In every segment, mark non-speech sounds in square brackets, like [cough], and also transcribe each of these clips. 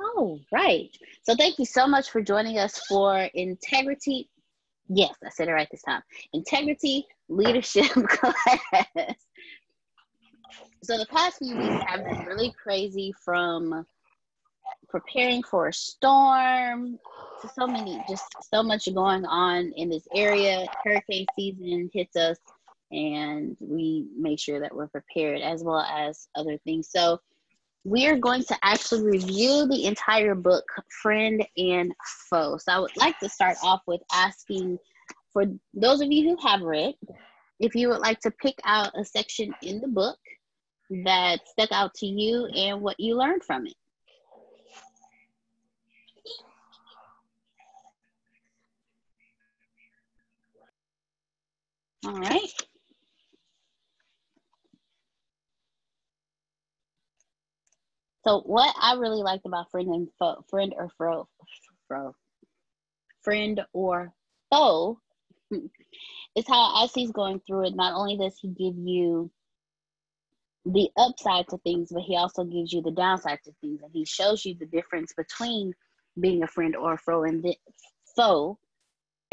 All right. So thank you so much for joining us for Integrity. Yes, I said it right this time. Integrity Leadership [laughs] class. So the past few weeks have been really crazy from preparing for a storm to so many, just so much going on in this area. Hurricane season hits us and we make sure that we're prepared as well as other things. So we are going to actually review the entire book, Friend and Foe. So I would like to start off with asking for those of you who have read, if you would like to pick out a section in the book that stuck out to you and what you learned from it. All right. So what I really liked about friend and foe, friend or fro, fro, friend or foe, [laughs] is how as he's going through it. Not only does he give you the upside to things, but he also gives you the downside to things, and he shows you the difference between being a friend or a foe, and foe,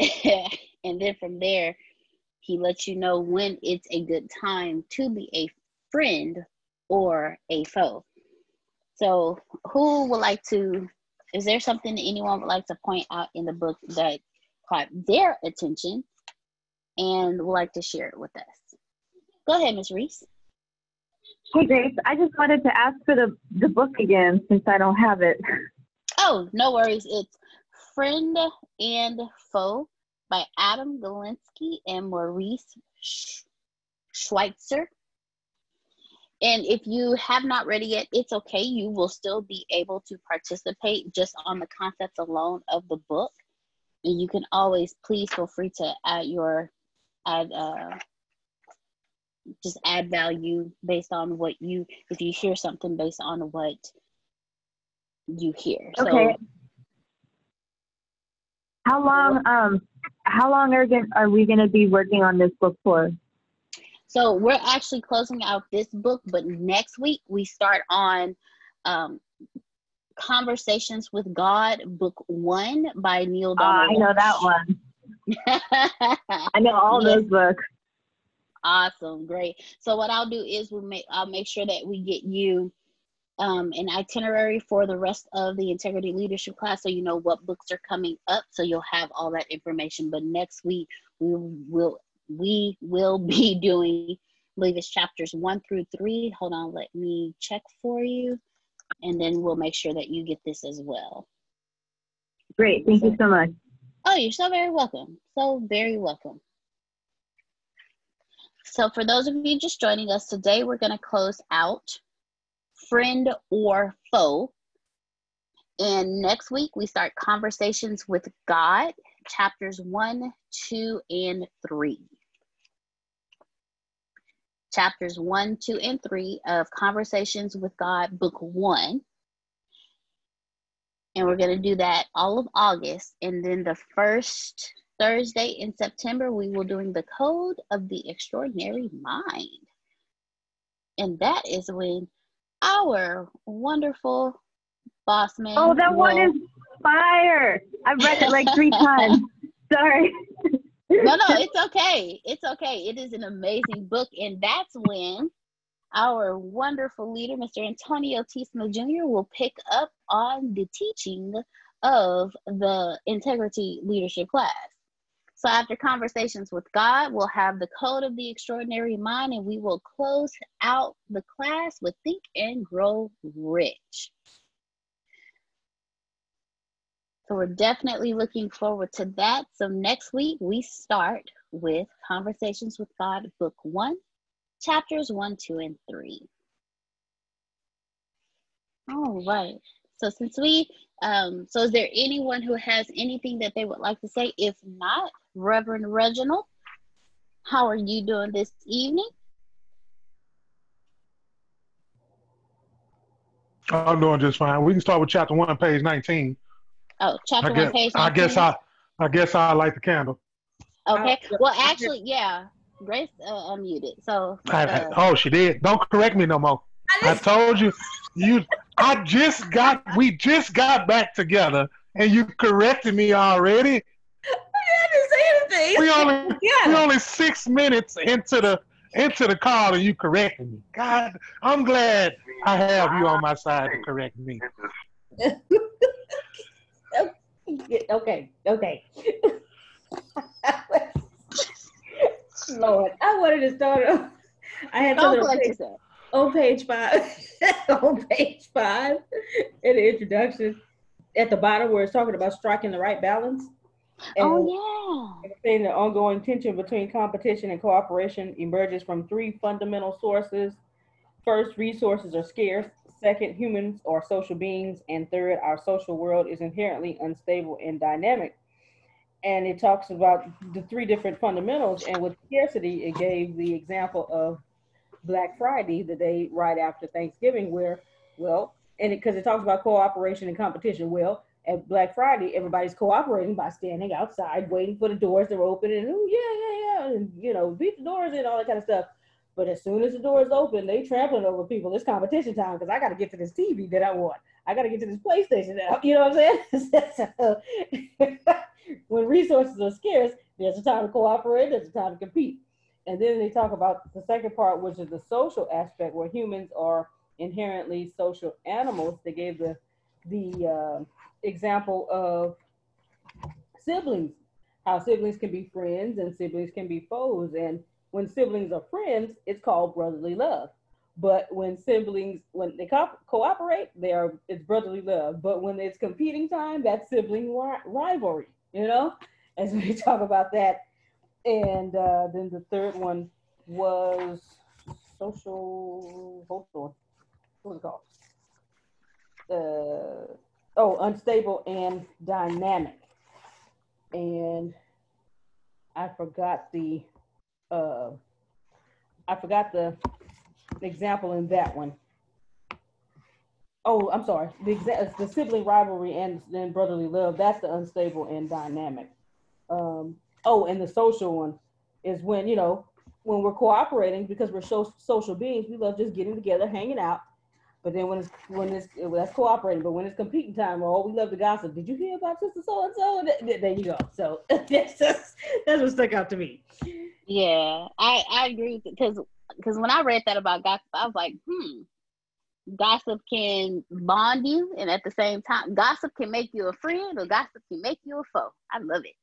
[laughs] and then from there, he lets you know when it's a good time to be a friend or a foe. So, who would like to? Is there something that anyone would like to point out in the book that caught their attention and would like to share it with us? Go ahead, Ms. Reese. Hey, Grace. I just wanted to ask for the, the book again since I don't have it. Oh, no worries. It's Friend and Foe by Adam Galinsky and Maurice Schweitzer. And if you have not read it yet, it's okay. You will still be able to participate just on the concepts alone of the book. And you can always, please feel free to add your, add, uh, just add value based on what you, if you hear something based on what you hear. Okay. So, how long, um, how long are, are we going to be working on this book for? So we're actually closing out this book, but next week we start on um, Conversations with God, Book One by Neale Donald. Uh, I know that one. [laughs] I know all yes. those books. Awesome, great. So what I'll do is we'll make I'll make sure that we get you um, an itinerary for the rest of the integrity leadership class so you know what books are coming up so you'll have all that information but next week we will we will be [laughs] doing, I believe it's chapters one through three. Hold on, let me check for you. And then we'll make sure that you get this as well. Great. Thank so, you so much. Oh, you're so very welcome. So very welcome. So, for those of you just joining us today, we're going to close out friend or foe. And next week, we start conversations with God, chapters one, two, and three chapters 1, 2, and 3 of Conversations with God, Book 1. And we're going to do that all of August. And then the first Thursday in September, we will doing the Code of the Extraordinary Mind. And that is when our wonderful boss man. Oh, that will... one is fire. I've read it like three [laughs] times. Sorry no, no, it's okay. It's okay. It is an amazing book. And that's when our wonderful leader, Mr. Antonio T. Smith Jr., will pick up on the teaching of the integrity leadership class. So, after conversations with God, we'll have the code of the extraordinary mind, and we will close out the class with Think and Grow Rich. So we're definitely looking forward to that. So next week we start with Conversations with God, Book One, chapters one, two, and three. All right. So since we, um, so is there anyone who has anything that they would like to say? If not, Reverend Reginald, how are you doing this evening? I'm doing just fine. We can start with chapter one, page 19. Oh, chapter I guess, one, page. 19? I guess I, I guess I light the candle. Okay. Oh, well, actually, yeah. Grace uh, unmuted. So. Uh, I, oh, she did. Don't correct me no more. I, I told you, you. I just got we just got back together and you corrected me already. I didn't say anything. We only Yeah. we only six minutes into the into the call and you corrected me. God, I'm glad I have you on my side to correct me. [laughs] Okay, okay. [laughs] Lord, I wanted to start. off- I had something on page, on page five. [laughs] on page five, in the introduction, at the bottom where it's talking about striking the right balance. And Oh yeah. saying the ongoing tension between competition and cooperation emerges from three fundamental sources. First, resources are scarce. Second, humans are social beings. And third, our social world is inherently unstable and dynamic. And it talks about the three different fundamentals. And with scarcity, it gave the example of Black Friday, the day right after Thanksgiving, where, well, and because it, talks about cooperation and competition. Well, at Black Friday, everybody's cooperating by standing outside, waiting for the doors to open, and oh yeah, yeah, yeah, and you know, beat the doors in, all that kind of stuff. But as soon as the doors open, they trampling over people. It's competition time because I got to get to this TV that I want. I got to get to this PlayStation now. [laughs] You know what I'm saying? [laughs] [laughs] When resources are scarce, there's a time to cooperate. There's a time to compete. And then they talk about the second part, which is the social aspect, where humans are inherently social animals. They gave the the uh, example of siblings, how siblings can be friends and siblings can be foes. And when siblings are friends, it's called brotherly love. But when siblings, when they co- cooperate, they are it's brotherly love. But when it's competing time, that's sibling ri- rivalry. You know, [laughs] as we talk about that. And uh, then the third one was social. Hold on, what was it called? Uh, oh, unstable and dynamic. And I forgot the uh, I forgot the example in that one. Oh, I'm sorry. The exa- the sibling rivalry and then brotherly love. That's the unstable and dynamic. Um, oh, and the social one is when you know when we're cooperating because we're so, social beings. We love just getting together, hanging out. But then when it's when it's well, that's cooperating. But when it's competing time, oh, we love to gossip. Did you hear about sister so and so? There you go. So [laughs] that's just, that's what stuck out to me. Yeah, I I agree because because when I read that about gossip, I was like, hmm, gossip can bond you, and at the same time, gossip can make you a friend, or gossip can make you a foe. I love it.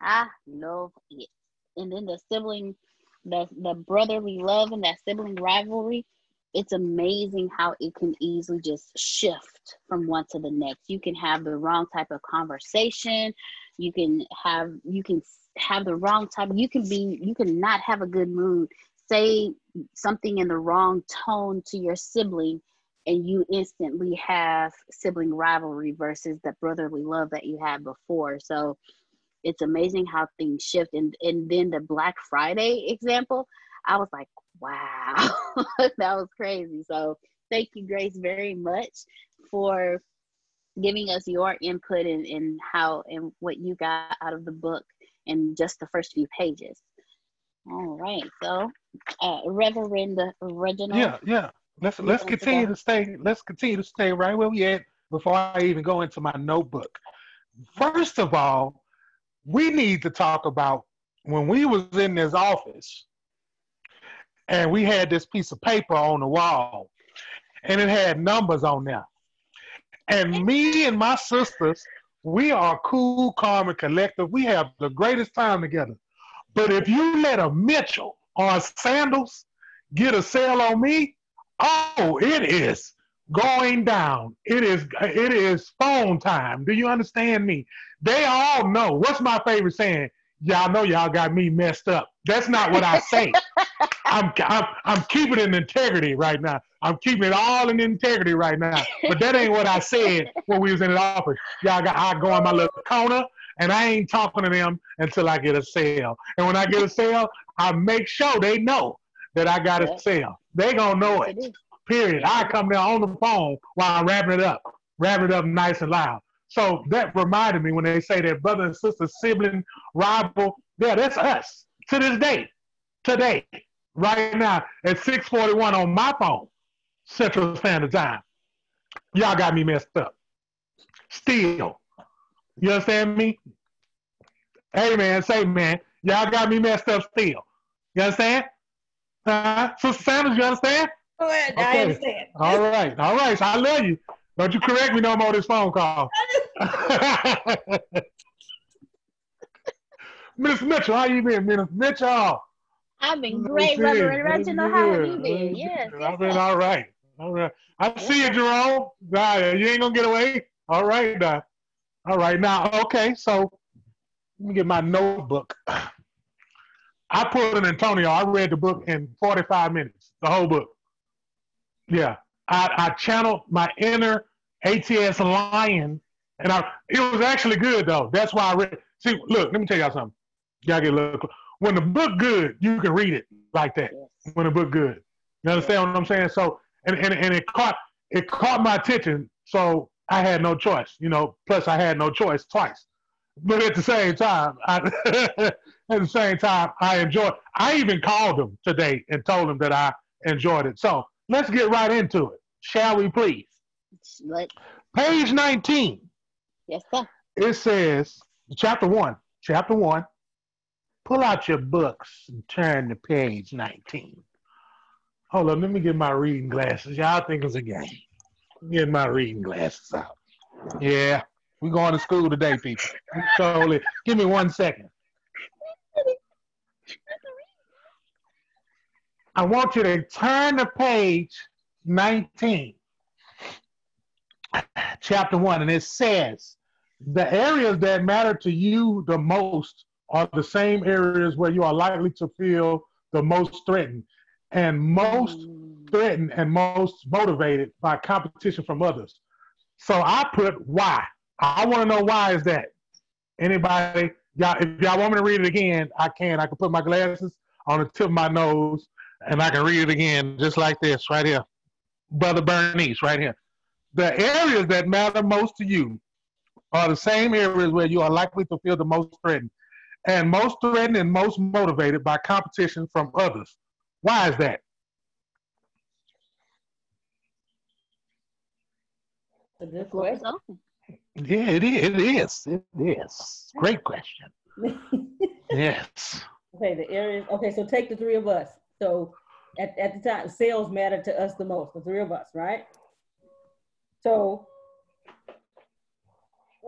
I love it. And then the sibling, the the brotherly love and that sibling rivalry. It's amazing how it can easily just shift from one to the next. You can have the wrong type of conversation. You can have you can have the wrong type. You can be you can not have a good mood. Say something in the wrong tone to your sibling, and you instantly have sibling rivalry versus the brotherly love that you had before. So it's amazing how things shift. And and then the Black Friday example, I was like, wow, [laughs] that was crazy. So thank you, Grace, very much for giving us your input and in, in how and what you got out of the book in just the first few pages. All right, so uh, Reverend Reginald. Yeah, yeah. Let's let's continue to stay. Let's continue to stay right where we at before I even go into my notebook. First of all, we need to talk about when we was in this office and we had this piece of paper on the wall and it had numbers on there. And me and my sisters, we are cool, calm, and collective. We have the greatest time together. But if you let a Mitchell or a Sandals get a sale on me, oh, it is going down. It is it is phone time. Do you understand me? They all know. What's my favorite saying? Y'all know y'all got me messed up. That's not what I say. [laughs] I'm, I'm I'm keeping it in integrity right now. I'm keeping it all in integrity right now. But that ain't what I said when we was in the office. Y'all got I go in my little corner and I ain't talking to them until I get a sale. And when I get a sale, I make sure they know that I got a sale. They gonna know it. Period. I come there on the phone while I'm wrapping it up, wrapping it up nice and loud. So that reminded me when they say that brother and sister, sibling, rival. Yeah, that's us to this day. Today, right now at 6:41 on my phone, Central Standard Time. y'all got me messed up. Still. You understand me? Hey man, say man, y'all got me messed up still. You understand? Uh, Sister Sanders, you understand? Go ahead. I understand. All right, all right. So I love you. Don't you correct me no more this phone call. [laughs] Miss Mitchell, how you been, Miss Mitchell? I've been great, see. Reverend Reginald. How have you been? Let's Yes. I've been all right. All right. I see you, Jerome. Nah, you ain't gonna get away. All right, now. All right, now. Okay, so let me get my notebook. I put in Antonio. I read the book in 45 minutes, the whole book. Yeah, I, I channeled my inner ATS lion, and I it was actually good though. That's why I read. See, look, let me tell y'all something. Y'all get a little. When the book good, you can read it like that Yes. when the book good. You understand what I'm saying? So and, and and it caught it caught my attention. So I had no choice, you know. Plus I had no choice twice. But at the same time, I, [laughs] at the same time, I enjoyed. I even called him today and told him that I enjoyed it. So let's get right into it, shall we, please? Let, Page 19. yes, sir. It says, chapter one, chapter one. Pull out your books and turn to page 19. Hold on, let me get my reading glasses. Y'all think it's a game. Get my reading glasses out. Yeah, we going to school today, people. Totally. Give me one second. I want you to turn to page 19, chapter 1, and it says, The areas that matter to you the most are the same areas where you are likely to feel the most threatened and most Mm. threatened and most motivated by competition from others. So I put why. I want to know why is that. Anybody, y'all, if y'all want me to read it again, I can. I can put my glasses on the tip of my nose and I can read it again just like this right here. Brother Bernice, right here. The areas that matter most to you are the same areas where you are likely to feel the most threatened and most threatened and most motivated by competition from others. Why is that? It's a good is question. open. Yeah, it is. It is. It is. Great question. [laughs] Yes. okay, the areas. Okay, so take the three of us. So at, at the time, sales matter to us the most, the three of us, right? So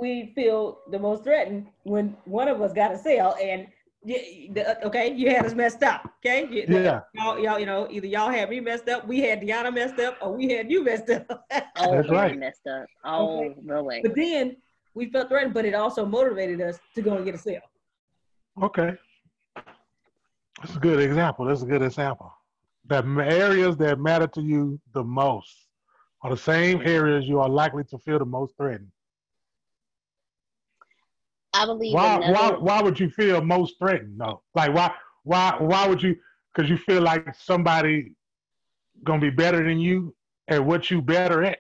we feel the most threatened when one of us got a sale and you, the, okay, you had us messed up. Okay, You- Yeah. y'all, y'all, you know, either y'all had me messed up, we had Deanna messed up, or we had you messed up. [laughs] Oh, That's very right. messed up. All the way. but then we felt threatened, but it also motivated us to go and get a sale. Okay. That's a good example. That's a good example. The areas that matter to you the most are the same areas you are likely to feel the most threatened. I believe Why? Why? another. Why would you feel most threatened? No. Like why? Why? Why would you? Because you feel like somebody gonna be better than you at what you better at.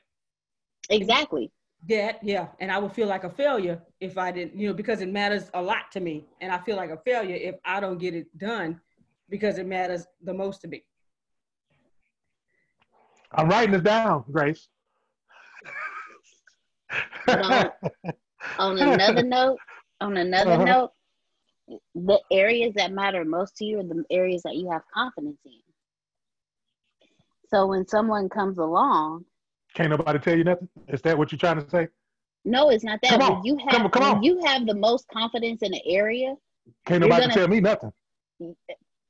Exactly. Yeah, yeah, and I would feel like a failure if I didn't, you know, because it matters a lot to me, and I feel like a failure if I don't get it done because it matters the most to me. I'm writing this down, Grace. On, on another [laughs] note, on another Uh-huh. note, the areas that matter most to you are the areas that you have confidence in. So when someone comes along, Can't nobody tell you nothing. Is that what you're trying to say? no, it's not that. Come when on. you have Come on, come on. you have the most confidence in an area, Can't nobody gonna- tell me nothing.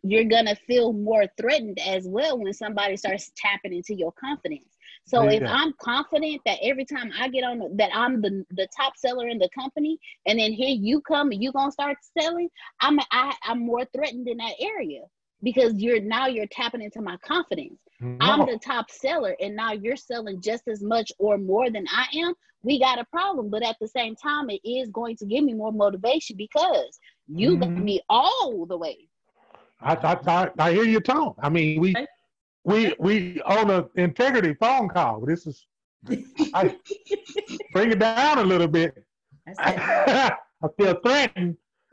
you're gonna feel more threatened as well when somebody starts tapping into your confidence. So There if go. I'm confident that every time I get on the, that I'm the the top seller in the company, and then here you come and you gonna start selling, I'm I, I'm more threatened in that area because you're now you're tapping into my confidence. I'm the top seller, and now you're selling just as much or more than I am. We got a problem, but at the same time, it is going to give me more motivation because you got Mhm. me all the way. I, I, I, I hear your tone. I mean, we Okay. We we on a integrity phone call. This is I bring it down a little bit. That's [laughs] I feel threatened. [laughs]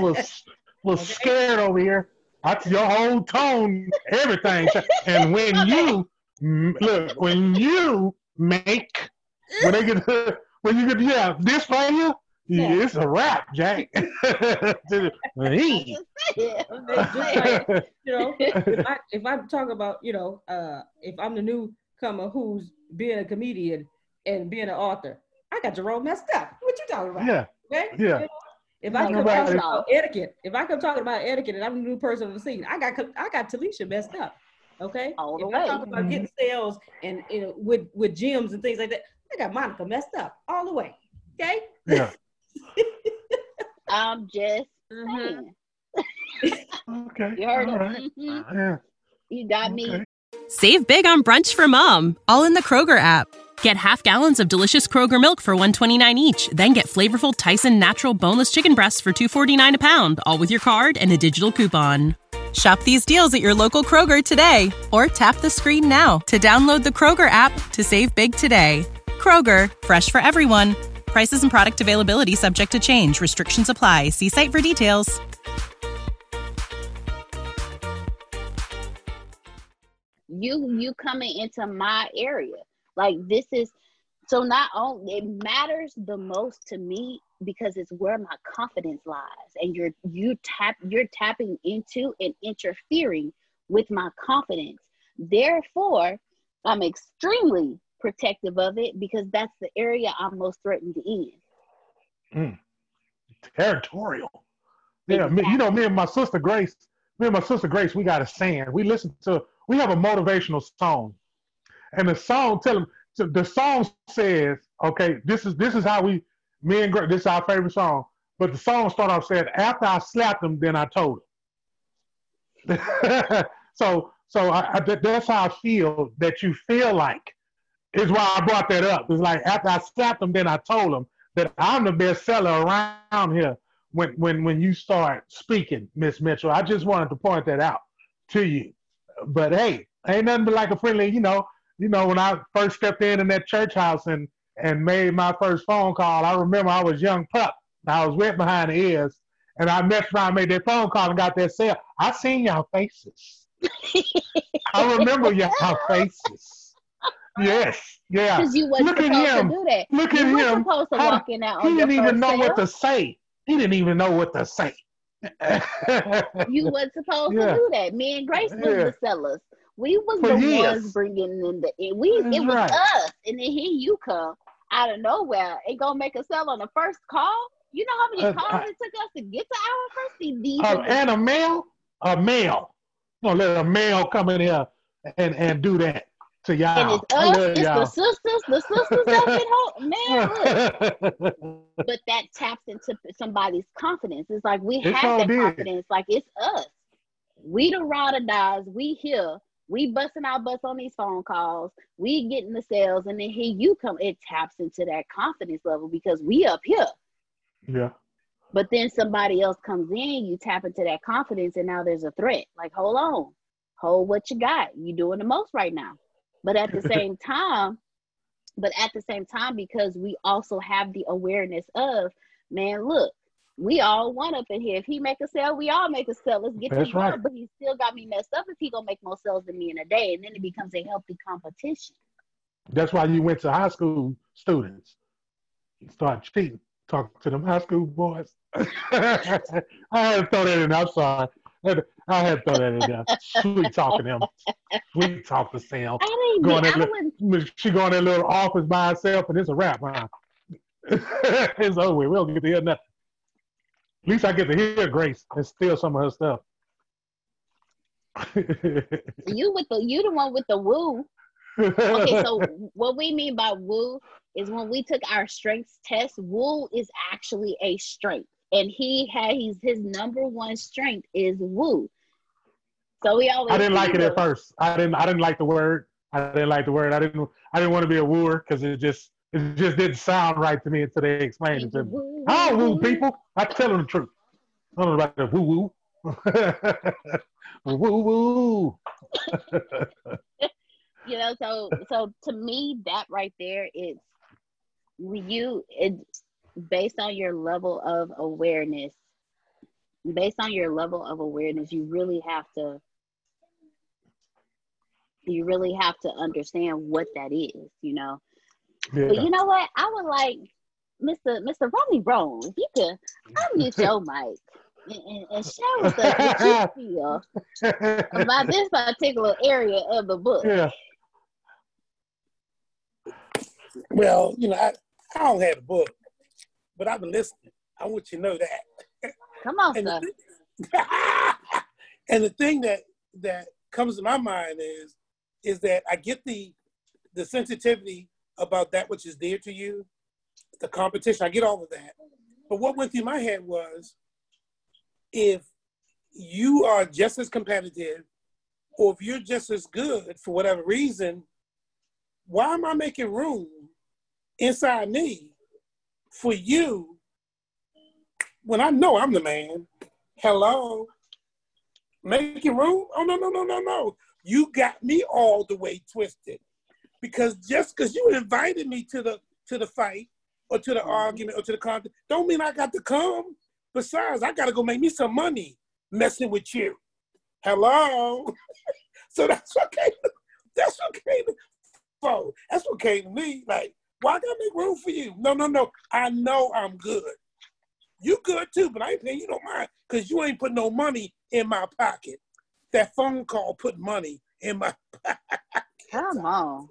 was was Okay. scared over here. That's your whole tone, everything. And when you mm, look, when you make, when they get, [laughs] when you get, yeah, this for you, Yeah. it's a wrap, Jack. [laughs] [laughs] [laughs] Hey. you know, if I if I talk about, you know, uh, if I'm the newcomer who's being a comedian and being an author, I got Jerome messed up. What you talking about? yeah, Okay? yeah. You know, If I come talking about etiquette, if I come talking about etiquette and I'm the new person on the scene, I got I got Talisha messed up. Okay. All the if I way. talk about getting sales and you know with with gyms and things like that, I got Monica messed up all the way. Okay. Yeah. [laughs] I'm just Mhm. Okay. You heard All it. right. Mhm. Yeah. You got me. Save big on brunch for mom, all in the Kroger app. Get half gallons of delicious Kroger milk for 129 each, then get flavorful Tyson natural boneless chicken breasts for 249 a pound, all with your card and a digital coupon. Shop these deals at your local Kroger today or tap the screen now to download the Kroger app to save big today. Kroger, fresh for everyone. Prices and product availability subject to change. Restrictions apply. See site for details. you you coming into my area like this is so not only it matters the most to me because it's where my confidence lies and you're you tap you're tapping into and interfering with my confidence therefore i'm extremely protective of it because that's the area i'm most threatened in mm. Territorial. Yeah, me, you know, me and my sister Grace, me and my sister Grace, we got a saying. We listen to, we have a motivational song, and the song tell them, so the song says, okay, this is this is how we, me and Grace, this is our favorite song. But the song start off saying, after I slapped him, then I told him. [laughs] so so I, I, that's how I feel that you feel like is why I brought that up. It's like after I slapped him, then I told him that I'm the best seller around here when when when you start speaking, Miss Mitchell. I just wanted to point that out to you. But hey, ain't nothing but like a friendly, you know, you know, when I first stepped in in that church house and and made my first phone call, I remember I was young pup. I was wet behind the ears, and I messed around, made that phone call, and got that sale. I seen y'all faces. [laughs] I remember y'all faces. Yes, yeah. because you wasn't Look at supposed him. to do that Look you at weren't him. supposed to How- walk in out He didn't even know sale. what to say. He didn't even know what to say. you wasn't supposed Yeah. to do that. Me and Grace was the sellers. We was For the years. ones bringing in the we. That's it was right. us, and then here you come out of nowhere and gonna make a sell on the first call. You know how many Uh, calls I- it took us to get to our first? These Uh, and a male, a male. You know, let a male come in here and, and do that to y'all. and it's us, it's the y'all. sisters, the sisters that [laughs] can hold. Man, look. [laughs] but that taps into somebody's confidence. It's like we It have that did. confidence. Like it's us. We the ride or dies. We here. We busting our butts on these phone calls. We getting the sales, and then here you come. It taps into that confidence level because we up here. yeah. But then somebody else comes in, you tap into that confidence, and now there's a threat. Like, hold on, hold what you got. You doing the most right now. But at the same time, but at the same time, because we also have the awareness of, man, look, we all one up in here. If he make a sale, we all make a sale. Let's get this right. But he still got me messed up if he gonna make more sales than me in a day, and then it becomes a healthy competition. That's why you went to high school students. You start cheating. Talk to them high school boys. [laughs] I had to throw that in. I'm sorry. [laughs] I had to throw that in there. Sweet talking him. Sweet talk to Sam. I didn't. Going in I wouldn't. She go in that little office by herself and it's a wrap, huh? [laughs] it's over. with. We don't get to hear nothing. At least I get to hear Grace and steal some of her stuff. You with the you the one with the woo. okay, so [laughs] what we mean by woo is when we took our strengths test, woo is actually a strength. And he had he's his number one strength is woo. So we always I didn't like it at first. I didn't. I didn't like the word. I didn't like the word. I didn't. I didn't want to be a wooer because it just it just didn't sound right to me until they explained it to me. I don't woo, people. I tell them the truth. I don't know about the woo woo. [laughs] woo woo. [laughs] You know, so so to me, that right there is you it's based on your level of awareness. Based on your level of awareness, you really have to you really have to understand what that is, you know. Yeah. But you know what? I would like Mr. Mr. Romney Brown, if you could unmute your mic and, and, and share with us what you [laughs] feel about this particular area of the book. yeah. Well, you know, I, I don't have a book, but I've been listening. I want you to know that. Come on, And sir. the, thi- [laughs] and the thing that that comes to my mind is is that I get the the sensitivity about that which is dear to you, the competition. I get all of that. But what went through my head was if you are just as competitive or if you're just as good for whatever reason, why am I making room inside me for you when I know I'm the man? Hello? Making room? Oh, no, no, no, no, no. You got me all the way twisted. Because just because you invited me to the to the fight or to the mm-hmm. argument or to the contest, don't mean I got to come. Besides, I got to go make me some money messing with you. Hello? [laughs] so that's okay. That's what okay. For. That's okay to me. Like, why I gotta make room for you? No, no, no. I know I'm good. You good too, but I ain't paying you no mind because you ain't put no money in my pocket. That phone call put money in my [laughs] Come on.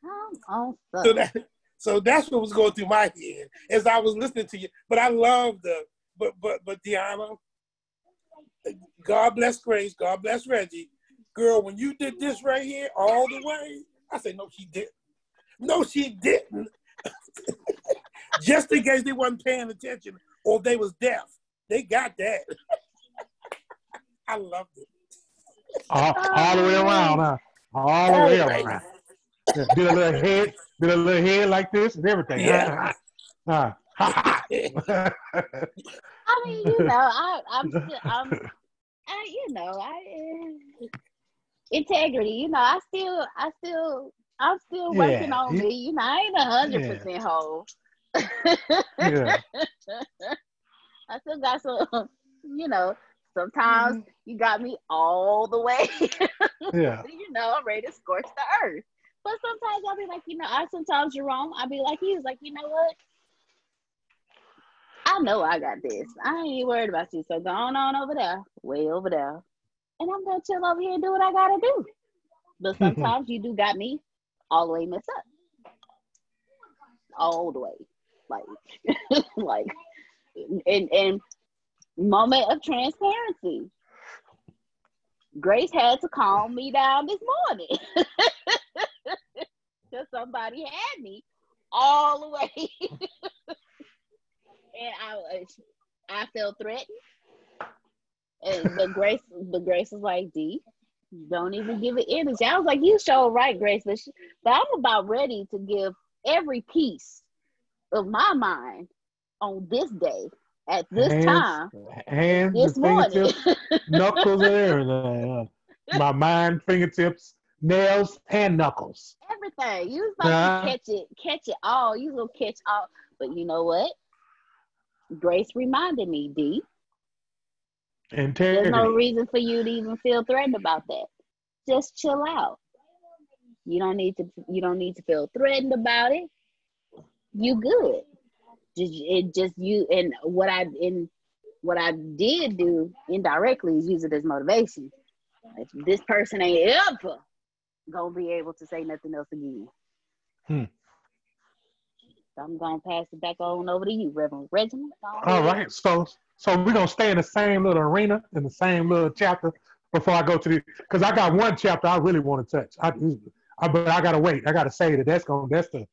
Come on, So that so that's what was going through my head as I was listening to you. But I love the but but but Deanna, God bless Grace, God bless Reggie. Girl, when you did this right here all the way, I said, no, she didn't. No, she didn't. [laughs] Just in case they wasn't paying attention or they was deaf. They got that. [laughs] I loved it. All, all the way around, huh? All the way around. Yeah, Did a little head, did a little head like this and everything. Yeah. [laughs] Huh? Huh. [laughs] [laughs] I mean, you know, I, I'm, still, I'm, I, you know, I uh, integrity. You know, I still, I still, I'm still working Yeah. on me. You know, I ain't a hundred percent whole. yeah. I still got some, you know. Sometimes Mm-hmm. you got me all the way. [laughs] Yeah. you know, I'm ready to scorch the earth. But sometimes I'll be like, you know, I sometimes you're wrong. I'll be like, he's like, you know what? I know I got this. I ain't even worried about you. So go on, on over there, way over there. And I'm gonna chill over here and do what I gotta do. But [laughs] sometimes you do got me all the way messed up. All the way. Like [laughs] like and and moment of transparency. Grace had to calm me down this morning. [laughs] Because somebody had me all the way. [laughs] and I was I felt threatened. And the Grace the Grace was like, D, don't even give it energy. I was like, you show right, Grace, but, she, but I'm about ready to give every piece of my mind on this day at this Hands, time hands, this morning. [laughs] knuckles, and everything. huh? My mind, fingertips, nails, and knuckles. Everything. You was about to catch it, catch it all. You will catch all. But you know what? Grace reminded me, D. And there's no reason for you to even feel threatened about that. Just chill out. You don't need to. You don't need to feel threatened about it. You good. Just it just you and what I in what I did do indirectly is use it as motivation. If this person ain't ever gonna be able to say nothing else again. Hmm. So I'm gonna pass it back on over to you, Reverend Reginald. All right. So so we're gonna stay in the same little arena in the same little chapter before I go to the because I got one chapter I really want to touch. I, I but I gotta wait. I gotta say that that's gonna that's the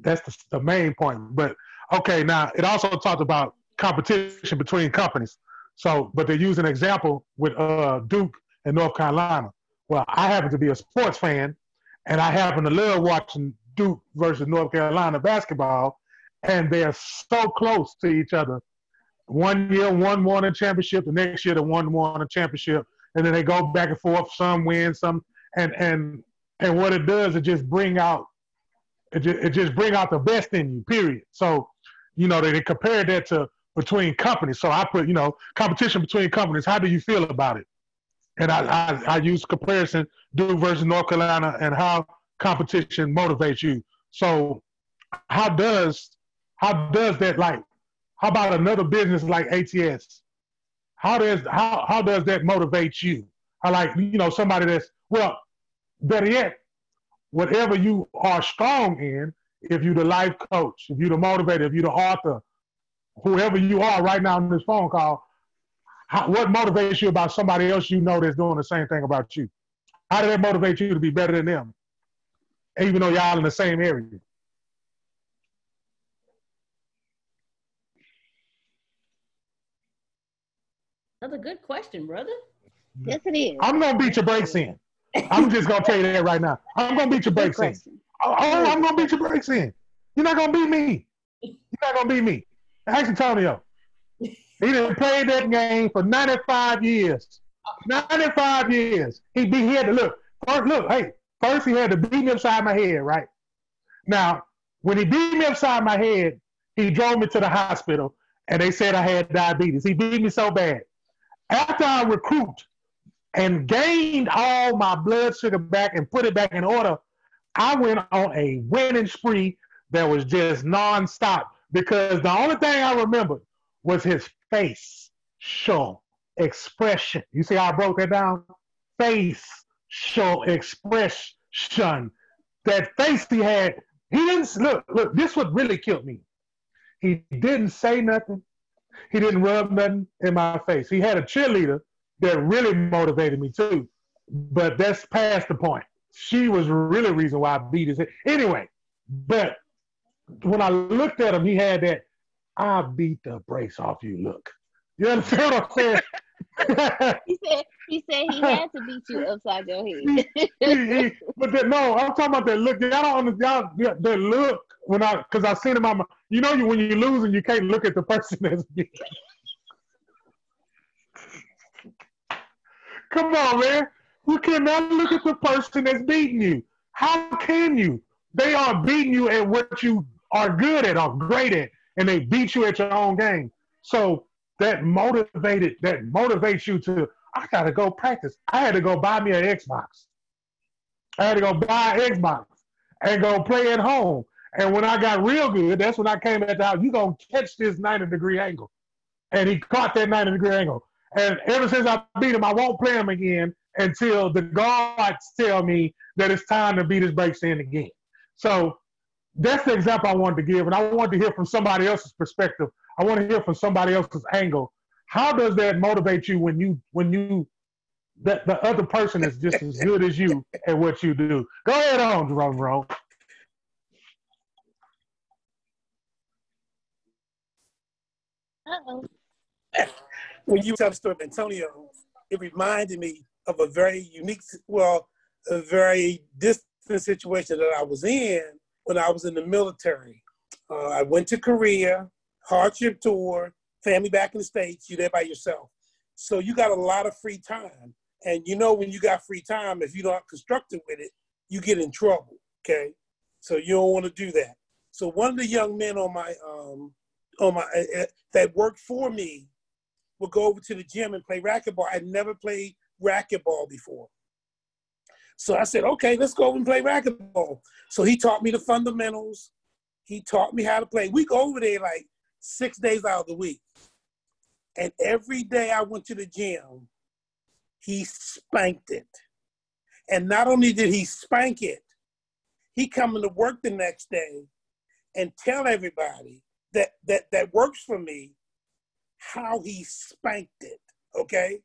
that's the, the main point. But okay, now it also talked about competition between companies. So but they use an example with uh Duke and North Carolina. Well, I happen to be a sports fan, and I happen to love watching Duke versus North Carolina basketball, and they're so close to each other. One year, one won a championship. The next year, the one won a championship, and then they go back and forth. Some win, some, and and and what it does, it just bring out, it just, it just bring out the best in you. Period. So, you know, they, they compared that to between companies. So I put, you know, competition between companies. How do you feel about it? and I, I, I use comparison Duke versus North Carolina and how competition motivates you. So how does how does that like how about another business like ATS? How does how how does that motivate you? I like you know somebody that's well, better yet, whatever you are strong in, if you're the life coach, if you're the motivator, if you're the author, whoever you are right now in this phone call, how, what motivates you about somebody else you know that's doing the same thing about you? How did that motivate you to be better than them, even though y'all in the same area? That's a good question, brother. Yes, it is. I'm gonna beat your brakes in. I'm just gonna tell you that right now. I'm gonna beat your Good brakes in. Oh, oh, I'm gonna beat your brakes in. You're not gonna beat me. You're not gonna beat me. Ask Antonio. He didn't play that game for 95 years. 95 years. He be he had to look. First, look, hey, first he had to beat me upside my head, right? Now, when he beat me upside my head, he drove me to the hospital and they said I had diabetes. He beat me so bad. After I recruit and gained all my blood sugar back and put it back in order, I went on a winning spree that was just nonstop because the only thing I remembered was his face, show, expression. You see how I broke that down? Face, show, expression. That face he had, he didn't look, look, this what really killed me. He didn't say nothing. He didn't rub nothing in my face. He had a cheerleader that really motivated me too. But that's past the point. She was really the reason why I beat his head. Anyway, but when I looked at him, he had that I beat the brace off you look. You understand what I'm saying? [laughs] He said he said he had to beat you upside your head. He- he- but that, no, I'm talking about that look. Y'all don't understand y'all- that look when I because I seen him my. You know, you when you're losing, you can't look at the person that's. [laughs] Come on, man. You cannot look at the person that's beating you. How can you? They are beating you at what you are good at or great at, and they beat you at your own game. So that motivated that motivates you to. I gotta go practice. I had to go buy me an Xbox. I had to go buy an Xbox and go play at home. And when I got real good, that's when I came at the house. You gonna catch this 90 degree angle. And he caught that 90 degree angle. And ever since I beat him, I won't play him again until the guards tell me that it's time to beat his brakes in again. So that's the example I wanted to give. And I wanted to hear from somebody else's perspective. I want to hear from somebody else's angle. How does that motivate you when you when you that the other person is just as good as you at what you do? Go ahead on, Jerome Jerome. Uh-oh. when you tell the story of Antonio, it reminded me of a very unique, well, a very distant situation that I was in when I was in the military. Uh, I went to Korea, hardship tour, family back in the States, you're there by yourself. So you got a lot of free time. And you know, when you got free time, if you're not constructive with it, you get in trouble. Okay. So you don't want to do that. So one of the young men on my, um, on my, uh, that worked for me would go over to the gym and play racquetball. I'd never played racquetball before. So I said, okay, let's go over and play racquetball. So he taught me the fundamentals. He taught me how to play. We go over there like six days out of the week. And every day I went to the gym, he spanked it. And not only did he spank it, he coming to work the next day and tell everybody that that that works for me how he spanked it. Okay?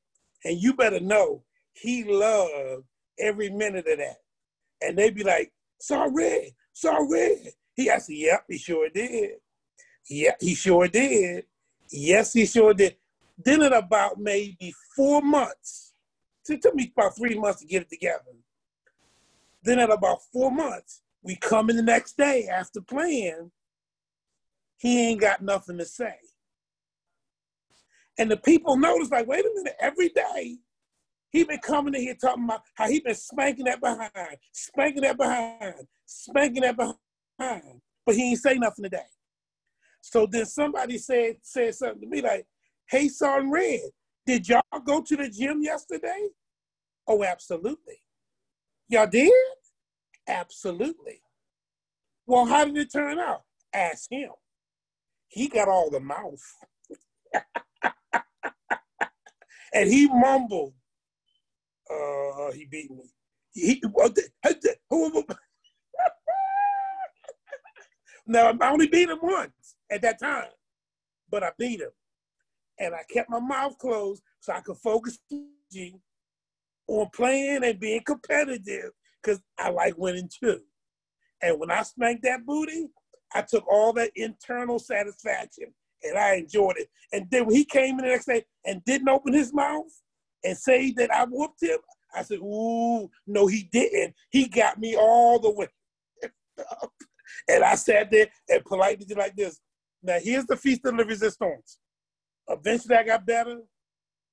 And you better know he loved every minute of that. And they'd be like, sorry, sorry. He I said, Yep, he sure did. Yeah, he sure did. Yes, he sure did. Then in about maybe four months, it took me about three months to get it together. Then at about four months, we come in the next day after playing, he ain't got nothing to say. And the people notice, like, wait a minute, every day he been coming in here talking about how he been spanking that behind, spanking that behind, spanking that behind, but he ain't say nothing today. So then somebody said said something to me like, "Hey, son, Red, did y'all go to the gym yesterday?" Oh, absolutely. Y'all did? Absolutely. Well, how did it turn out? Ask him. He got all the mouth. [laughs] [laughs] and he mumbled, uh, he beat me. He, [laughs] now, I only beat him once at that time, but I beat him. And I kept my mouth closed so I could focus on playing and being competitive because I like winning too. And when I spanked that booty, I took all that internal satisfaction and I enjoyed it. And then when he came in the next day and didn't open his mouth and say that I whooped him, I said, Ooh, no, he didn't. He got me all the way. [laughs] and I sat there and politely did like this. Now here's the feast of the resistance. Eventually I got better,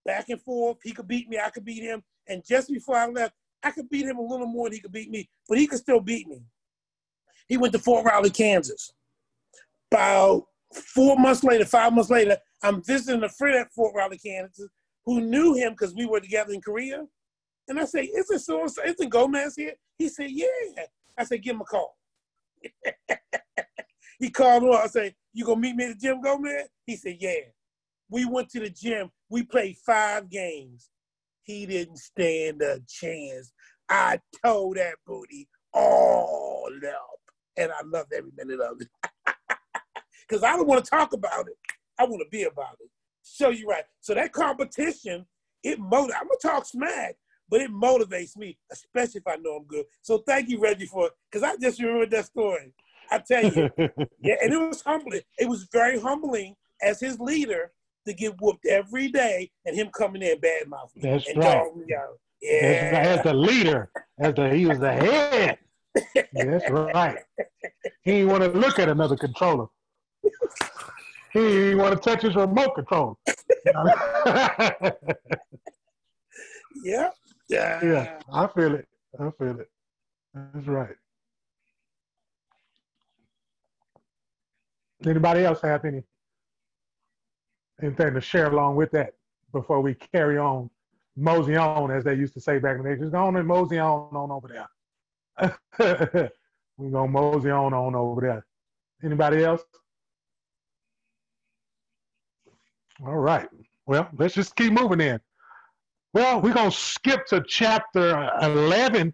back and forth. He could beat me, I could beat him. And just before I left, I could beat him a little more than he could beat me, but he could still beat me. He went to Fort Riley, Kansas. About four months later, five months later, I'm visiting a friend at Fort Riley, Kansas, who knew him because we were together in Korea. And I say, isn't so isn't Gomez here? He said, yeah. I said, give him a call. [laughs] he called on. I said, you gonna meet me at the gym, Gomez? He said, yeah. We went to the gym. We played five games. He didn't stand a chance. I told that booty all up, and I loved every minute of it. [laughs] Because I don't want to talk about it. I want to be about it. Show you right. So that competition, it motivates. I'm gonna talk smack, but it motivates me, especially if I know I'm good. So thank you, Reggie, for because I just remembered that story. I tell you, [laughs] yeah, and it was humbling. It was very humbling as his leader to get whooped every day and him coming in bad mouth. That's and right. Yeah. As, as the leader, as the he was the head. [laughs] That's right. He didn't want to look at another controller. He didn't want to touch his remote control. [laughs] yeah. Yeah. Yeah. I feel it. I feel it. That's right. Anybody else have any anything to share along with that before we carry on, mosey on, as they used to say back in the day. Just go on and mosey on on over there. [laughs] We're gonna mosey on on over there. Anybody else? All right. Well, let's just keep moving in. Well, we're gonna skip to chapter 11,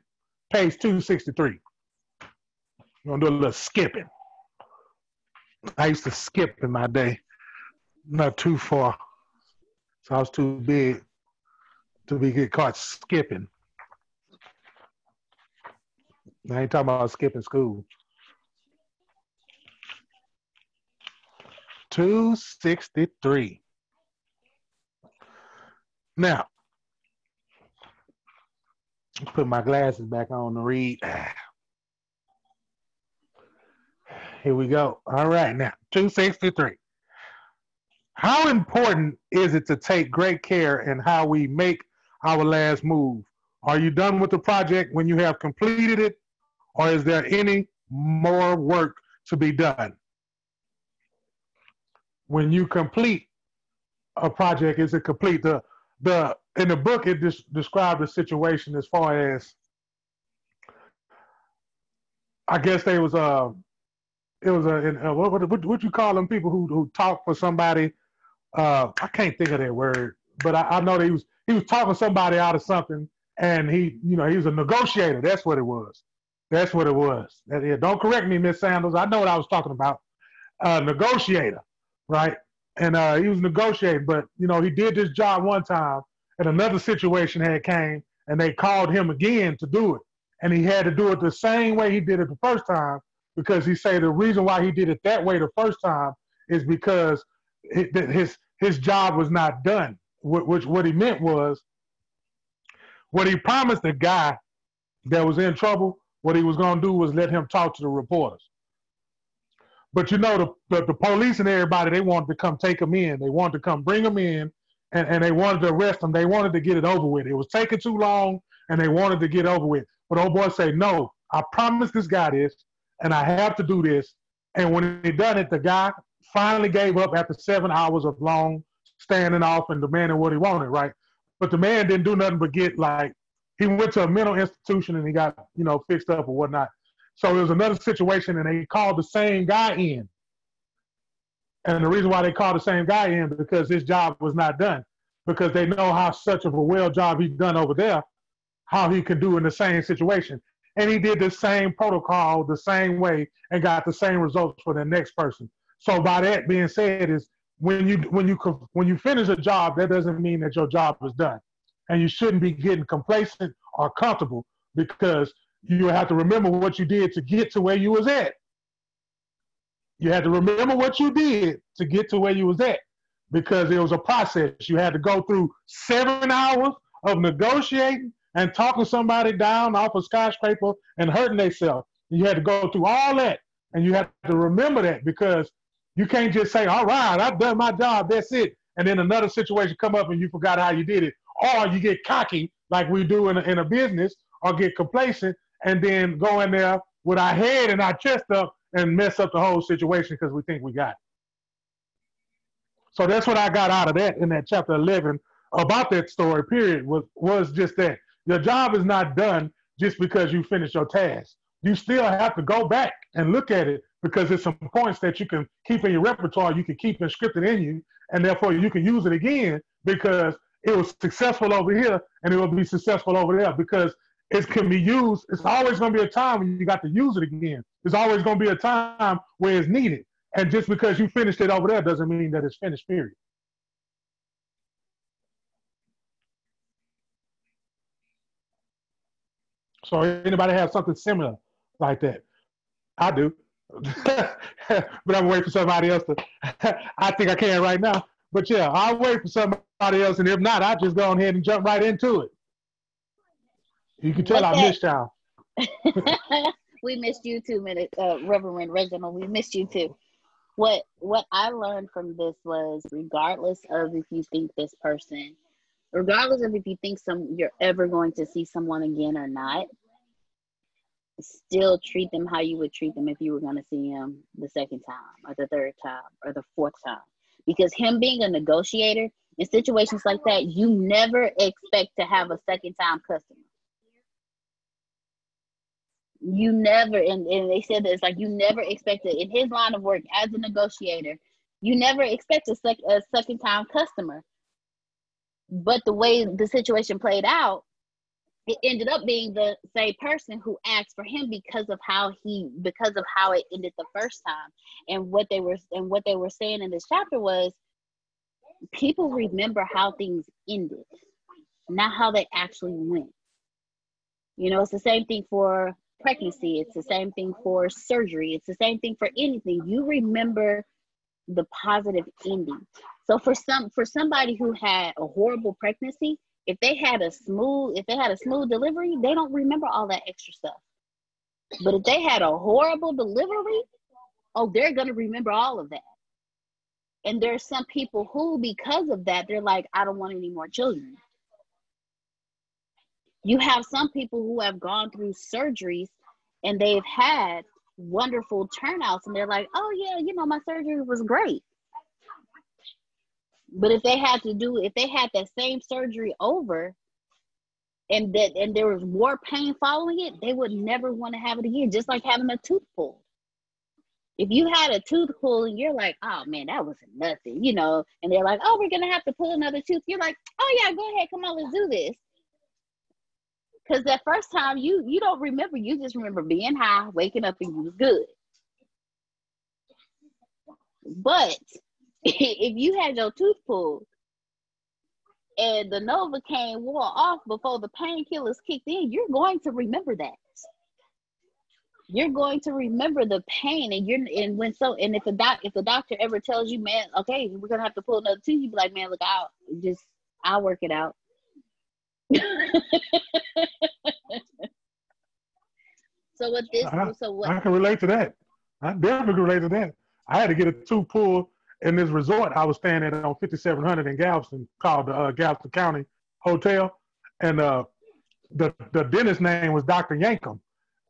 page 263. We're gonna do a little skipping. I used to skip in my day not too far. So I was too big to be get caught skipping. I ain't talking about skipping school. 263. Now, put my glasses back on to read. [sighs] Here we go. All right, now, 263. How important is it to take great care in how we make our last move? Are you done with the project when you have completed it, or is there any more work to be done? When you complete a project, is it complete? The the in the book it just described the situation as far as I guess they was a uh, it was a, a what, what what you call them people who who talk for somebody uh, I can't think of that word, but I, I know that he was he was talking somebody out of something, and he, you know, he was a negotiator. That's what it was. That's what it was. That, yeah, don't correct me, Miss Sanders. I know what I was talking about. Uh, negotiator, right? And uh, he was negotiating, but you know, he did this job one time, and another situation had came, and they called him again to do it, and he had to do it the same way he did it the first time because he said the reason why he did it that way the first time is because his his job was not done. Which what he meant was, what he promised the guy that was in trouble, what he was going to do was let him talk to the reporters. But you know, the, the, the, police and everybody, they wanted to come take him in. They wanted to come bring him in, and, and they wanted to arrest him. They wanted to get it over with. It was taking too long, and they wanted to get over with. But old boy said, no, I promised this guy this, and I have to do this. And when he done it, the guy finally gave up after seven hours of long standing off and demanding what he wanted, right? But the man didn't do nothing but get like he went to a mental institution and he got you know fixed up or whatnot. So it was another situation, and they called the same guy in. And the reason why they called the same guy in because his job was not done, because they know how such of a well job he's done over there, how he can do in the same situation. And he did the same protocol the same way and got the same results for the next person. So by that being said, is when you when you when you finish a job, that doesn't mean that your job is done, and you shouldn't be getting complacent or comfortable because you have to remember what you did to get to where you was at. You had to remember what you did to get to where you was at because it was a process. You had to go through seven hours of negotiating and talking somebody down off a skyscraper and hurting themselves. You had to go through all that, and you have to remember that because you can't just say, "All right, I've done my job. That's it," and then another situation come up and you forgot how you did it, or you get cocky like we do in a, in a business, or get complacent and then go in there with our head and our chest up and mess up the whole situation because we think we got it. So that's what I got out of that in that chapter 11 about that story, period, was, was just that. Your job is not done just because you finish your task. You still have to go back and look at it because there's some points that you can keep in your repertoire, you can keep scripted in you, and therefore you can use it again because it was successful over here and it will be successful over there because it can be used. It's always going to be a time when you got to use it again. There's always going to be a time where it's needed. And just because you finished it over there doesn't mean that it's finished, period. So anybody have something similar like that? I do. [laughs] but I'm waiting for somebody else to [laughs] I think I can right now. But yeah, I'll wait for somebody else and if not, I'll just go ahead and jump right into it. You can tell I missed y'all. [laughs] we missed you too, minute, uh, Reverend Reginald. We missed you too. What what I learned from this was, regardless of if you think this person, regardless of if you think some you're ever going to see someone again or not, still treat them how you would treat them if you were going to see him the second time or the third time or the fourth time. Because him being a negotiator in situations like that, you never expect to have a second time customer you never and, and they said that it's like you never expected in his line of work as a negotiator you never expect a, sec, a second time customer. But the way the situation played out it ended up being the same person who asked for him because of how he because of how it ended the first time. And what they were and what they were saying in this chapter was people remember how things ended not how they actually went. You know it's the same thing for pregnancy. It's the same thing for surgery. It's the same thing for anything. You remember the positive ending. So for some for somebody who had a horrible pregnancy, if they had a smooth if they had a smooth delivery, they don't remember all that extra stuff. But if they had a horrible delivery, oh, they're to remember all of that. And there's some people who because of that, they're like I don't want any more children you have some people who have gone through surgeries and they've had wonderful turnouts and they're like oh yeah you know my surgery was great. But if they had to do if they had that same surgery over and that and there was more pain following it they would never want to have it again just like having a tooth pulled. If you had a tooth pulled and you're like oh man that was nothing you know and they're like oh we're gonna have to pull another tooth you're like oh yeah go ahead come on let's do this because that first time you you don't remember, you just remember being high, waking up, and you was good. But [laughs] if you had your tooth pulled and the Novocaine wore off before the painkillers kicked in, you're going to remember that. You're going to remember the pain, and you're and when so and if a doc if the doctor ever tells you, man, okay, we're gonna have to pull another tooth, you be like, man, look, I'll just I'll work it out. So what this I, so what I can relate to that. I definitely can relate to that. I had to get a tooth pulled in this resort I was staying at on 5700 in Galveston called the uh, Galveston County Hotel. And uh, the, the dentist name was Dr. Yankum.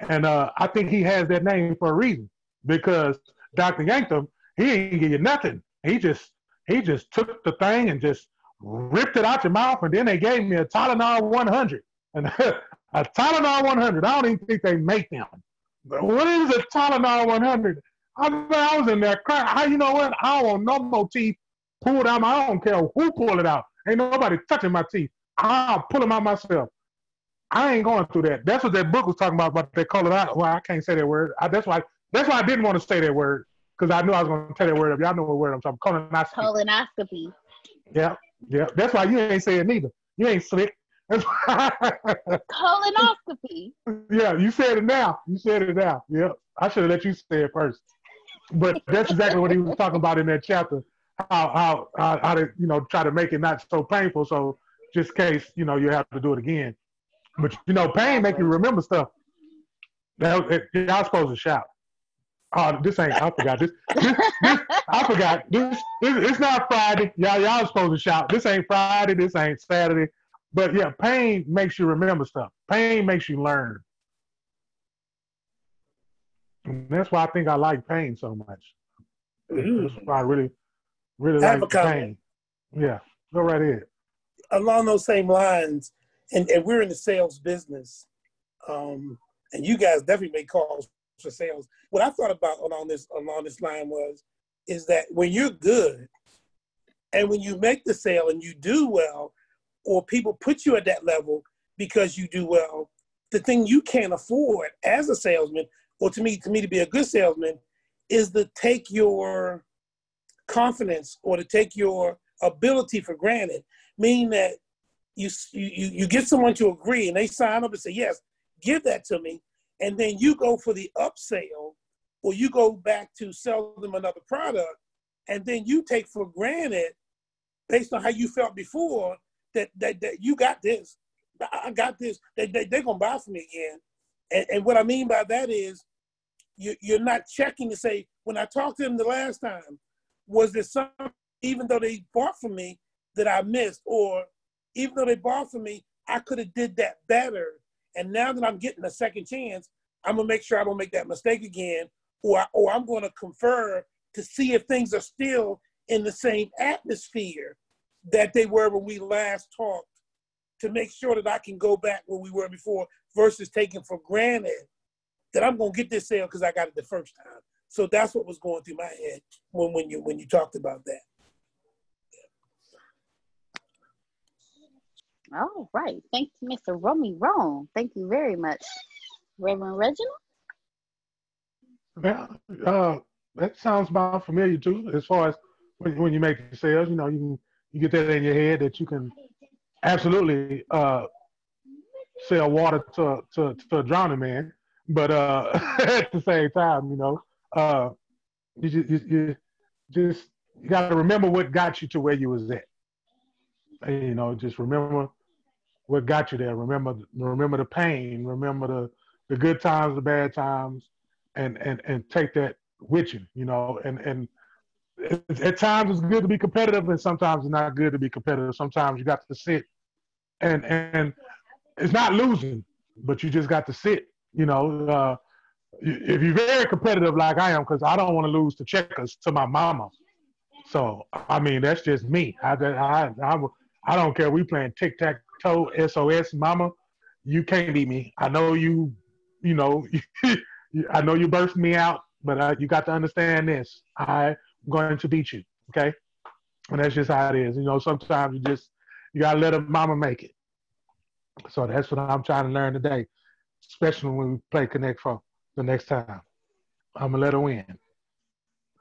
And uh, I think he has that name for a reason because Dr. Yankum, he didn't give you nothing. He just he just took the thing and just ripped it out your mouth, and then they gave me a Tylenol 100. And [laughs] a Tylenol 100, I don't even think they make them. But what is a Tylenol 100? I, I was in there crying. How you know what? I don't want no more teeth pulled out. I don't care who pull it out. Ain't nobody touching my teeth. I'll pull them out myself. I ain't going through that. That's what that book was talking about. But they call it out. Well, I can't say that word. I, that's why. That's why I didn't want to say that word because I knew I was going to tell that word up. Y'all know what word I'm talking. Colonoscopy. Colonoscopy. Yeah, yeah. That's why you ain't saying neither. You ain't slick. Colonoscopy. yeah, you said it now. You said it now. Yeah, I should have let you say it first. But that's exactly what he was talking about in that chapter. How how how, how to you know try to make it not so painful. So just in case you know you have to do it again. But you know, pain make you remember stuff. That it, y'all supposed to shout. Oh, this ain't. I forgot this. this, this I forgot this, this. It's not Friday. Y'all, y'all supposed to shout. This ain't Friday. This ain't Saturday. But yeah, pain makes you remember stuff. Pain makes you learn. And that's why I think I like pain so much. Mm-hmm. That's why I really, really I like pain. Yeah, go right ahead. Along those same lines, and, and we're in the sales business, um, and you guys definitely make calls for sales. What I thought about along this along this line was, is that when you're good, and when you make the sale and you do well, or people put you at that level because you do well, the thing you can't afford as a salesman, or to me, to me to be a good salesman, is to take your confidence or to take your ability for granted. Meaning that you you you get someone to agree and they sign up and say yes, give that to me, and then you go for the upsell, or you go back to sell them another product, and then you take for granted based on how you felt before that that, that you got this. I got this. They, they, they're going to buy from me again. And, and what I mean by that is you, you're not checking to say, when I talked to them the last time, was there something, even though they bought from me, that I missed? Or even though they bought from me, I could have did that better. And now that I'm getting a second chance, I'm gonna make sure I don't make that mistake again, or or I'm gonna confer to see if things are still in the same atmosphere that they were when we last talked to make sure that I can go back where we were before versus taking for granted that I'm gonna get this sale because I got it the first time. So that's what was going through my head when, when you when you talked about that. All right. Thank you, Mr. Romy Wrong. Thank you very much. Reverend Reginald? Yeah, uh, that sounds about familiar too, as far as when, when you make sales, you know, you can you get that in your head that you can absolutely uh, sell water to, to, to a drowning man. But uh, [laughs] at the same time, you know, uh, you, just, you, you just you got to remember what got you to where you was at. And, you know, just remember what got you there. Remember, remember the pain. Remember the, the good times, the bad times, and and and take that with you. You know, and and at times it's good to be competitive, and sometimes it's not good to be competitive. Sometimes you got to sit, and and it's not losing, but you just got to sit. You know, uh, if you're very competitive like I am, because I don't want to lose to checkers to my mama. So I mean, that's just me. I I I, I don't care. We playing tic tac toe, SOS, mama. You can't beat me. I know you. You know, [laughs] I know you burst me out, but uh, you got to understand this. I'm going to beat you. Okay, and that's just how it is. You know, sometimes you just you gotta let a mama make it. So that's what I'm trying to learn today, especially when we play Connect Four the next time. I'm gonna let her win.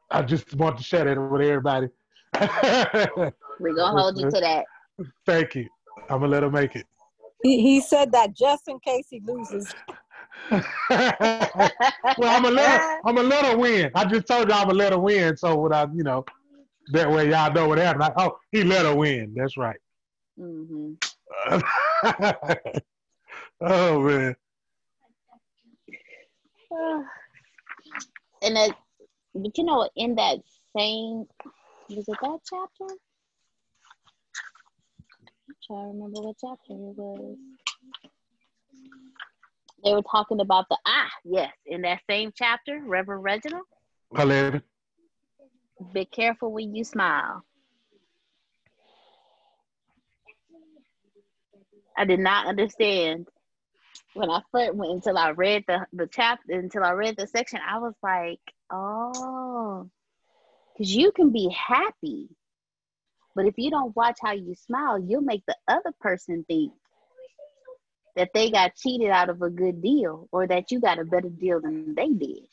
I just want to share that with everybody. [laughs] We're gonna hold you to that. Thank you. I'm gonna let her make it. He, he said that just in case he loses. [laughs] well, I'm gonna let her, I'm gonna let her win. I just told you I'm gonna let her win. So what I, you know, that way y'all know what happened. Like, oh, he let her win. That's right. Mm-hmm. [laughs] oh man. [sighs] and that, but you know, in that same, was it that chapter? Trying to remember what chapter it was they were talking about the ah yes in that same chapter reverend reginald Eleven. be careful when you smile I did not understand when I first went until I read the the chapter until I read the section. I was like, oh, because you can be happy, but if you don't watch how you smile, you'll make the other person think that they got cheated out of a good deal or that you got a better deal than they did.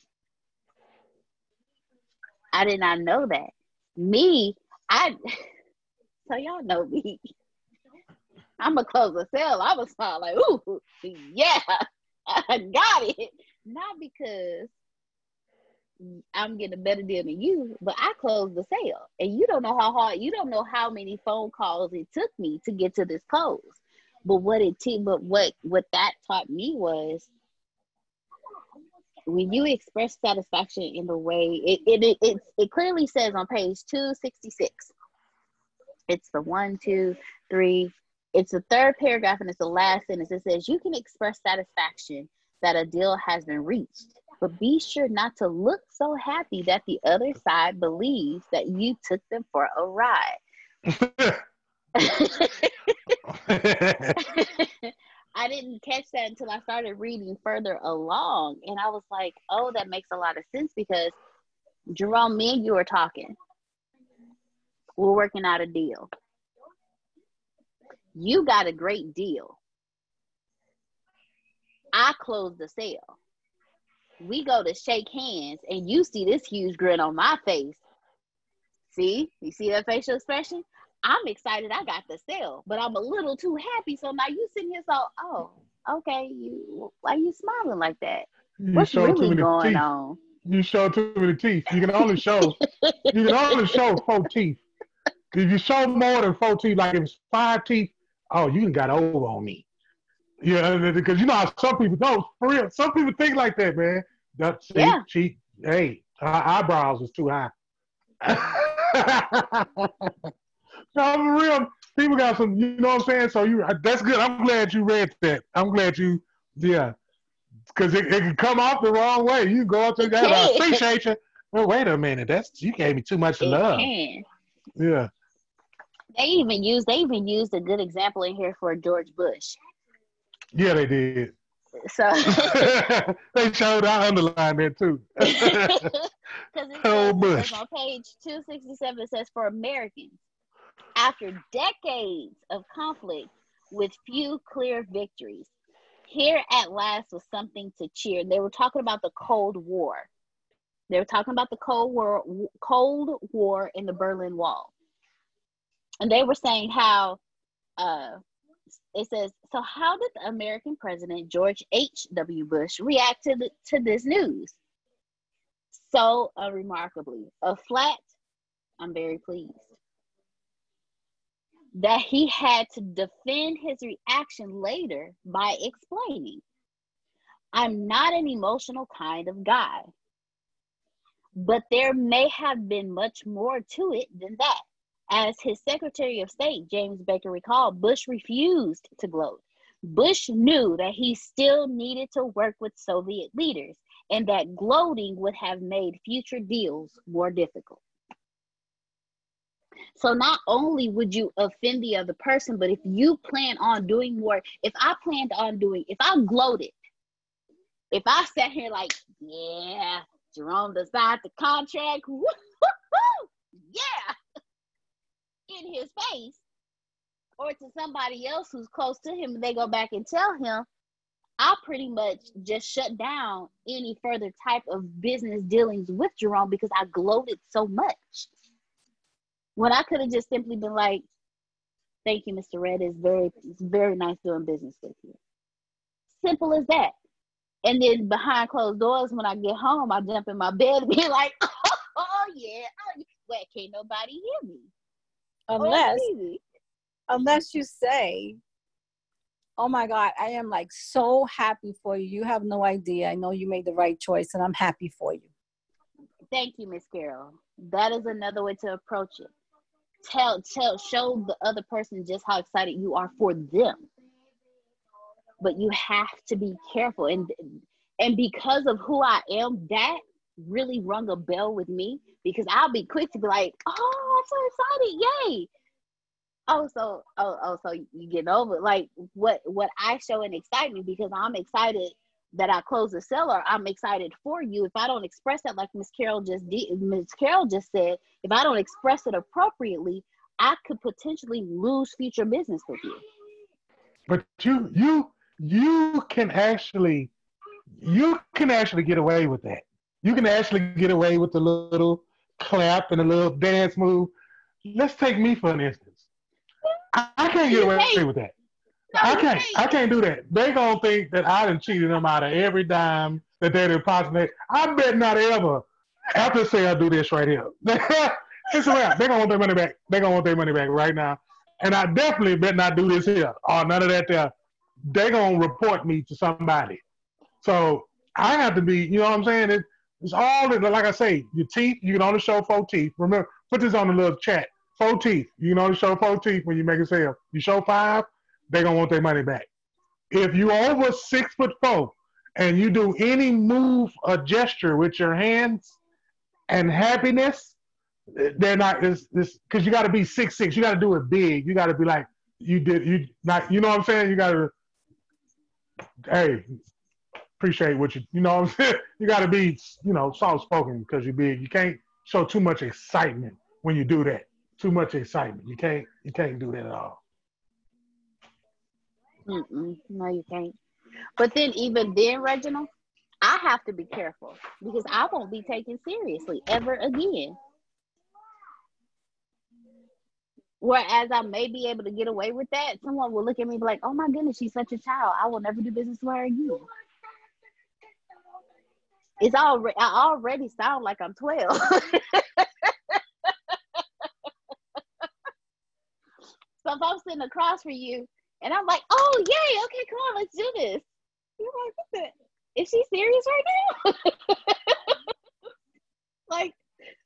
I did not know that. Me, I [laughs] so y'all know me. I'm gonna close the sale. I was smile like, ooh, yeah, [laughs] I got it. Not because I'm getting a better deal than you, but I closed the sale. And you don't know how hard, you don't know how many phone calls it took me to get to this close. But what it t- but what what that taught me was when you express satisfaction in the way it it it, it, it clearly says on page 266 it's the one two three it's the third paragraph and it's the last sentence it says you can express satisfaction that a deal has been reached but be sure not to look so happy that the other side believes that you took them for a ride [laughs] I didn't catch that until I started reading further along. And I was like, oh, that makes a lot of sense because Jerome, me and you were talking. We're working out a deal. You got a great deal. I closed the sale. We go to shake hands, and you see this huge grin on my face. See? You see that facial expression? I'm excited I got the sale, but I'm a little too happy. So now you sitting here, so oh, okay, you why you smiling like that? You What's really going teeth. on? You show too many teeth. You can only show you can only show four teeth. If you show more than four teeth, like if it's five teeth, oh, you got over on me. Yeah, because you know how some people don't for real. Some people think like that, man. That see, Yeah. she, hey, her eyebrows was too high. [laughs] no, for real. People got some, you know what I'm saying? So you, that's good. I'm glad you read that. I'm glad you, yeah, because it, it can come off the wrong way. You go up to guy, I appreciate you. Well, wait a minute. That's you gave me too much It love. can. Yeah. They even used they even used a good example in here for George Bush. Yeah, they did. So [laughs] [laughs] they showed I underlined that too. [laughs] Because Oh, Bush. on page 267, it says for Americans, after decades of conflict with few clear victories, here at last was something to cheer. They were talking about the Cold War. They were talking about the Cold War, Cold War in the Berlin Wall, and they were saying how uh, it says. So, how did the American President George H. W. Bush react to the, to this news? so unremarkably. A flat, I'm very pleased. That he had to defend his reaction later by explaining, I'm not an emotional kind of guy. But there may have been much more to it than that. As his Secretary of State, James Baker, recalled, Bush refused to gloat. Bush knew that he still needed to work with Soviet leaders and that gloating would have made future deals more difficult. So not only would you offend the other person, but if you plan on doing more, if I planned on doing, if I gloated, if I sat here like, yeah, Jerome designed the contract, [laughs] yeah, in his face, or to somebody else who's close to him, and they go back and tell him, I pretty much just shut down any further type of business dealings with Jerome because I gloated so much. When I could have just simply been like, "Thank you, Mr. Red. It's very, it's very nice doing business with you." Simple as that. And then behind closed doors, when I get home, I jump in my bed and be like, [laughs] "Oh, yeah, oh, yeah. well, can't nobody hear me." Oh, unless, oh, unless you say, "Oh my God, I am like so happy for you. You have no idea. I know you made the right choice, and I'm happy for you." Thank you, Miss Carol. That is another way to approach it. Tell, tell, show the other person just how excited you are for them. But you have to be careful, and and because of who I am, that really rung a bell with me because I'll be quick to be like, "Oh, I'm so excited! Yay!" Oh, so oh oh, so you get over like what what I show an excitement because I'm excited that I close the seller. I'm excited for you. If I don't express that, like Miss Carol just did, Miss Carol just said, if I don't express it appropriately, I could potentially lose future business with you. But you you you can actually you can actually get away with that. You can actually get away with a little clap and a little dance move. Let's take me for an instance. I, I can't get away with that. I can't. I can't do that. They gonna think that I done cheated them out of every dime that they deposited. I bet not ever. After say I do this right here, [laughs] it's a wrap. They gonna want their money back. They gonna want their money back right now. And I definitely bet not do this here or none of that there. They gonna report me to somebody. So I have to be. You know what I'm saying? It, it's all like I say. Your teeth. You can only show four teeth. Remember, put this on the little chat. Four teeth. You can only show four teeth when you make a sale. You show five they're gonna want their money back. If you over six foot four and you do any move or gesture with your hands and happiness, they're not this this because you got to be six six. You got to do it big. You got to be like you did. You not. You know what I'm saying? You got to. Hey, appreciate what you. You know I'm [laughs] saying? You got to be you know soft spoken because you're big. You can't show too much excitement when you do that. Too much excitement. You can't. You can't do that at all. Mm-mm, no, you can't. But then, even then, Reginald, I have to be careful because I won't be taken seriously ever again. Whereas I may be able to get away with that, someone will look at me like, "Oh my goodness, she's such a child. I will never do business with her again." It's already I already sound like I'm twelve. [laughs] so if I'm sitting across from you and I'm like, oh, yay, okay, come on, let's do this. You're like, is she serious right now? [laughs] like,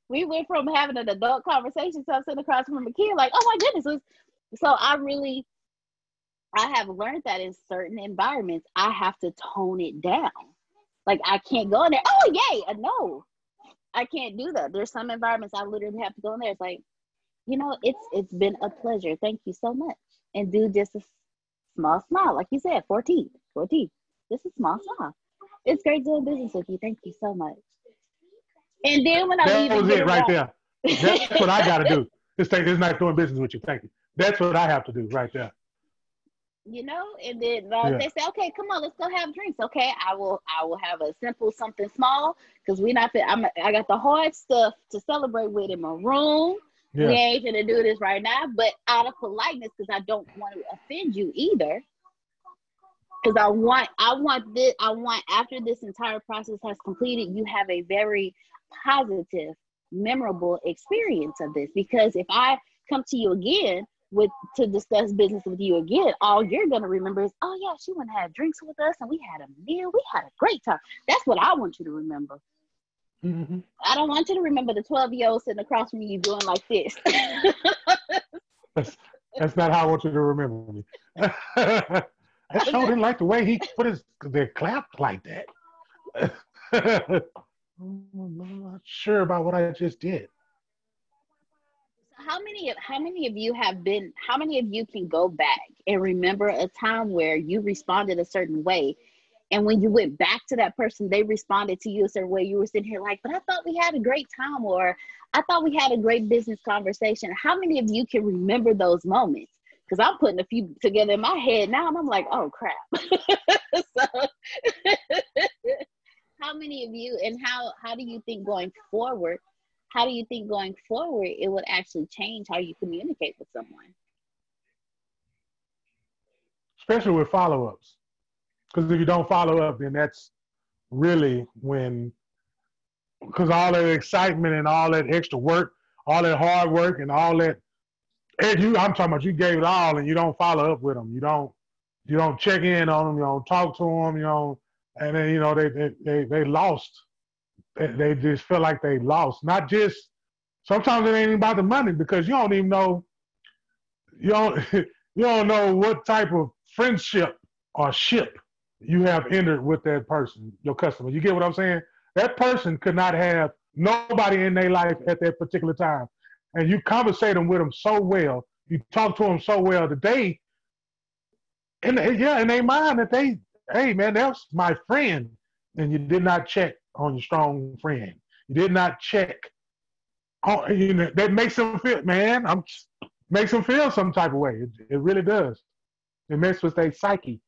we went from having an adult conversation to I'm sitting across from a kid, like, oh my goodness. So I really, I have learned that in certain environments, I have to tone it down. Like, I can't go in there, oh, yay, uh, no. I can't do that. There's some environments I literally have to go in there. It's like, you know, it's it's been a pleasure. Thank you so much. And do just a small smile. Like you said, 14, 14. This is small smile. It's great doing business with you. Thank you so much. And then when I that leave, was it right there. That's what I got to do. This thing is not doing business with you. Thank you. That's what I have to do right there. You know, and then uh, yeah. they say, "Okay, come on, let's go have drinks." Okay, I will. I will have a simple something small because we not. I'm. I got the hard stuff to celebrate with in my room. Yeah. We ain't gonna do this right now, but out of politeness, because I don't want to offend you either. Because I want, I want this, I want after this entire process has completed, you have a very positive, memorable experience of this. Because if I come to you again with to discuss business with you again, all you're gonna remember is, oh yeah, she went and had drinks with us, and we had a meal, we had a great time. That's what I want you to remember. Mm-hmm. I don't want you to remember the 12 year old sitting across from you doing like this. [laughs] that's, that's not how I want you to remember me. [laughs] I sure didn't like the way he put his the clap like that. [laughs] I'm not sure about what I just did. How many of how many of you have been how many of you can go back and remember a time where you responded a certain way and when you went back to that person, they responded to you a certain way. You were sitting here like, but I thought we had a great time, or I thought we had a great business conversation. How many of you can remember those moments? Because I'm putting a few together in my head now, and I'm like, oh crap. [laughs] so, [laughs] how many of you, and how how do you think going forward? How do you think going forward it would actually change how you communicate with someone? Especially with follow ups because if you don't follow up, then that's really when, because all that excitement and all that extra work, all that hard work and all that, and you, I'm talking about you gave it all and you don't follow up with them. You don't, you don't check in on them. You don't talk to them. You know, and then you know they they they, they lost. They, they just feel like they lost. Not just sometimes it ain't about the money because you don't even know. You don't [laughs] you don't know what type of friendship or ship you have entered with that person, your customer. You get what I'm saying? That person could not have nobody in their life at that particular time. And you conversate them with them so well, you talk to them so well today, and yeah, and they mind that they, hey man, that's my friend, and you did not check on your strong friend. You did not check. You know, that makes them feel, man. I'm makes them feel some type of way. It, it really does. It messes with their psyche.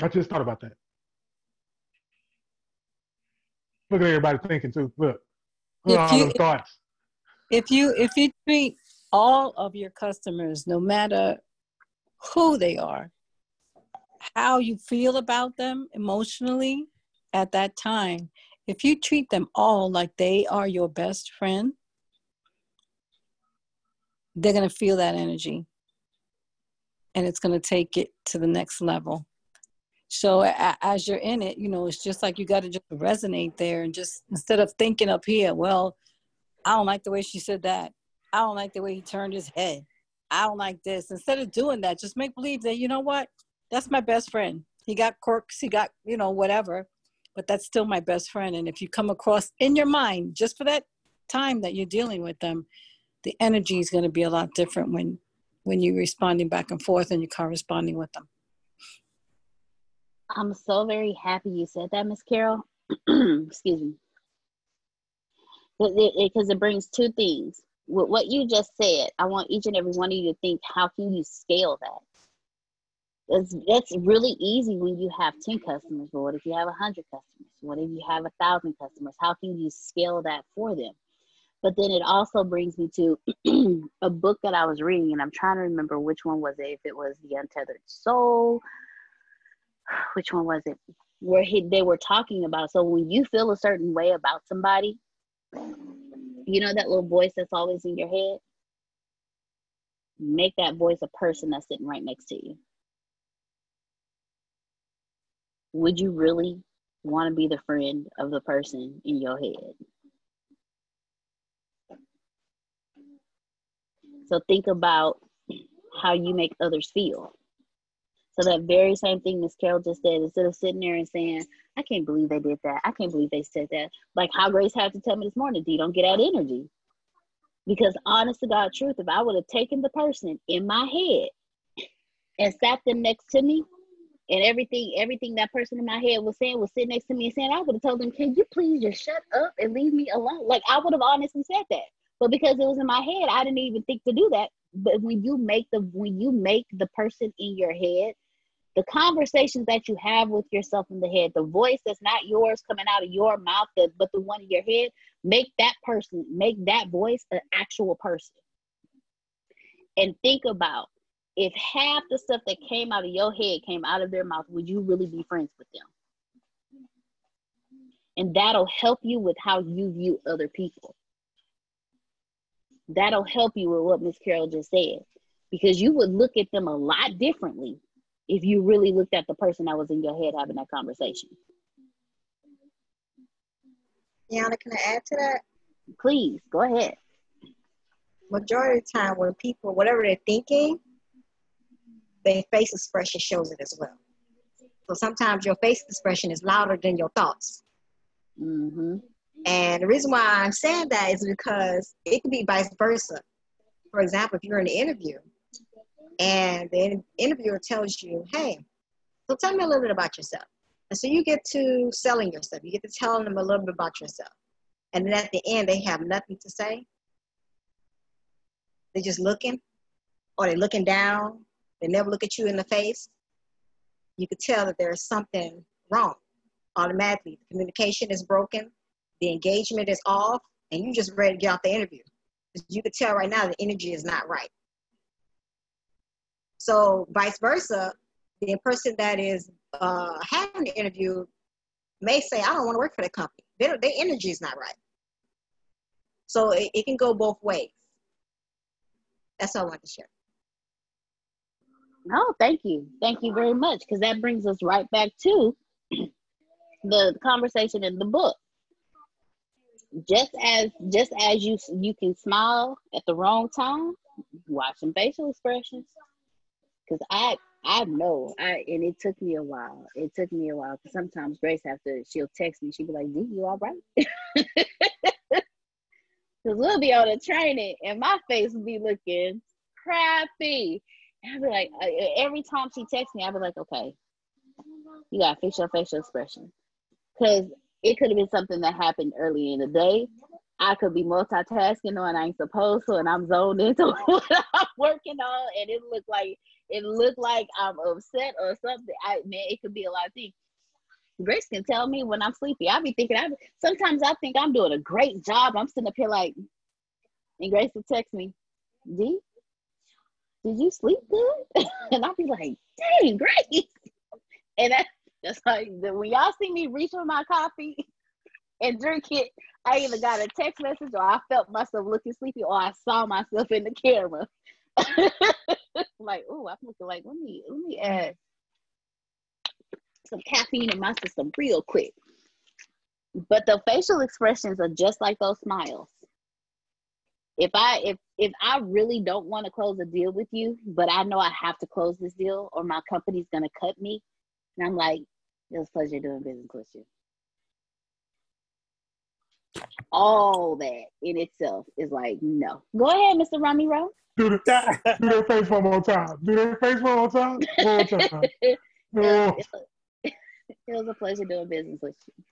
I just thought about that. Look at everybody thinking too. Look, look If all you- them thoughts. if you if you treat all of your customers no matter who they are how you feel about them emotionally at that time if you treat them all like they are your best friend they're going to feel that energy and it's going to take it to the next level so as you're in it you know it's just like you got to just resonate there and just instead of thinking up here well I don't like the way she said that. I don't like the way he turned his head. I don't like this. Instead of doing that, just make believe that, you know what? That's my best friend. He got quirks, he got, you know, whatever, but that's still my best friend. And if you come across in your mind, just for that time that you're dealing with them, the energy is going to be a lot different when when you're responding back and forth and you're corresponding with them. I'm so very happy you said that, Miss Carol. [clears throat] Excuse me. Because it, brings two things. With what you just said, I want each and every one of you to think, how can you scale that? It's, it's really easy when you have 10 customers, but what if you have 100 customers? What if you have 1,000 customers? How can you scale that for them? But then it also brings me to [clears throat] a book that I was reading, and I'm trying to remember which one was it, if it was The Untethered Soul, [sighs] which one was it? Where he, they were talking about, so when you feel a certain way about somebody, you know that little voice that's always in your head? Make that voice a person that's sitting right next to you. Would you really want to be the friend of the person in your head? So think about how you make others feel. So that very same thing Miss Carol just said, instead of sitting there and saying, I can't believe they did that. I can't believe they said that. Like how Grace had to tell me this morning, D, don't get that energy. Because honest to God truth, if I would have taken the person in my head and sat them next to me, and everything, everything that person in my head was saying was sitting next to me and saying, I would have told them, Can you please just shut up and leave me alone? Like I would have honestly said that. But because it was in my head, I didn't even think to do that. But when you make the when you make the person in your head the conversations that you have with yourself in the head, the voice that's not yours coming out of your mouth, but the one in your head, make that person, make that voice an actual person. And think about if half the stuff that came out of your head came out of their mouth, would you really be friends with them? And that'll help you with how you view other people. That'll help you with what Miss Carol just said, because you would look at them a lot differently if you really looked at the person that was in your head having that conversation. Yana, can I add to that? Please go ahead. Majority of the time, when people, whatever they're thinking, their face expression shows it as well. So sometimes your face expression is louder than your thoughts. Mm-hmm. And the reason why I'm saying that is because it can be vice versa. For example, if you're in an interview and the interviewer tells you, hey, so tell me a little bit about yourself. And so you get to selling yourself. You get to telling them a little bit about yourself. And then at the end, they have nothing to say. They're just looking, or they're looking down. They never look at you in the face. You could tell that there's something wrong. Automatically, the communication is broken, the engagement is off, and you just ready to get out the interview. You could tell right now the energy is not right. So vice versa, the person that is uh, having the interview may say, I don't want to work for that company. Their, their energy is not right. So it, it can go both ways. That's all I want to share. No, thank you. Thank you very much. Because that brings us right back to [clears throat] the conversation in the book. Just as just as you you can smile at the wrong time, watch some facial expressions. Cause I I know I and it took me a while. It took me a while because sometimes Grace to she'll text me. She'll be like, "D, you all right?" [laughs] Because we'll be on a training and my face will be looking crappy. I'll be like, every time she texts me, I'll be like, okay, you gotta fix your facial expression. Because it could have been something that happened early in the day. I could be multitasking on I ain't supposed to, and I'm zoned into [laughs] what I'm working on, and it looked like it looked like I'm upset or something. I man, it could be a lot of things. Grace can tell me when I'm sleepy. I be thinking I sometimes I think I'm doing a great job. I'm sitting up here like, and Grace will text me, D, did you sleep good? [laughs] and I'll be like, dang, great. And that, that's like when y'all see me reach for my coffee [laughs] and drink it, I either got a text message or I felt myself looking sleepy or I saw myself in the camera. [laughs] like, oh, I'm looking like let me let me add some caffeine in my system real quick. But the facial expressions are just like those smiles. If I if if I really don't want to close a deal with you, but I know I have to close this deal or my company's gonna cut me, and I'm like, it was pleasure doing business with you. All that in itself is like, no. Go ahead, Mr. Ramiro. Do, the, [laughs] do their face one more time. Do their face one more time. One more time. [laughs] Oh. it was a pleasure doing business with you.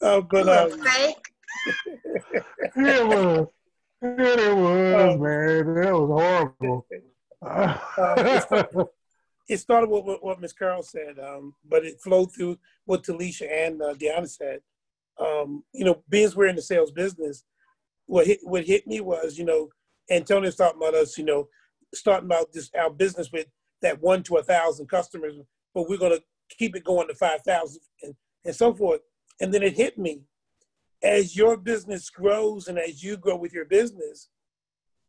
Oh, but uh, Fake. It was. It was, Oh. man. That was horrible. Uh, [laughs] [laughs] it started with what, what Miss Carol said, um, but it flowed through what Talisha and uh, Deanna said. Um, you know, being we're in the sales business, what hit what hit me was, you know, Antonio's talking about us, you know, starting about this our business with that one to a thousand customers, but we're gonna keep it going to five thousand and, and so forth. And then it hit me as your business grows and as you grow with your business,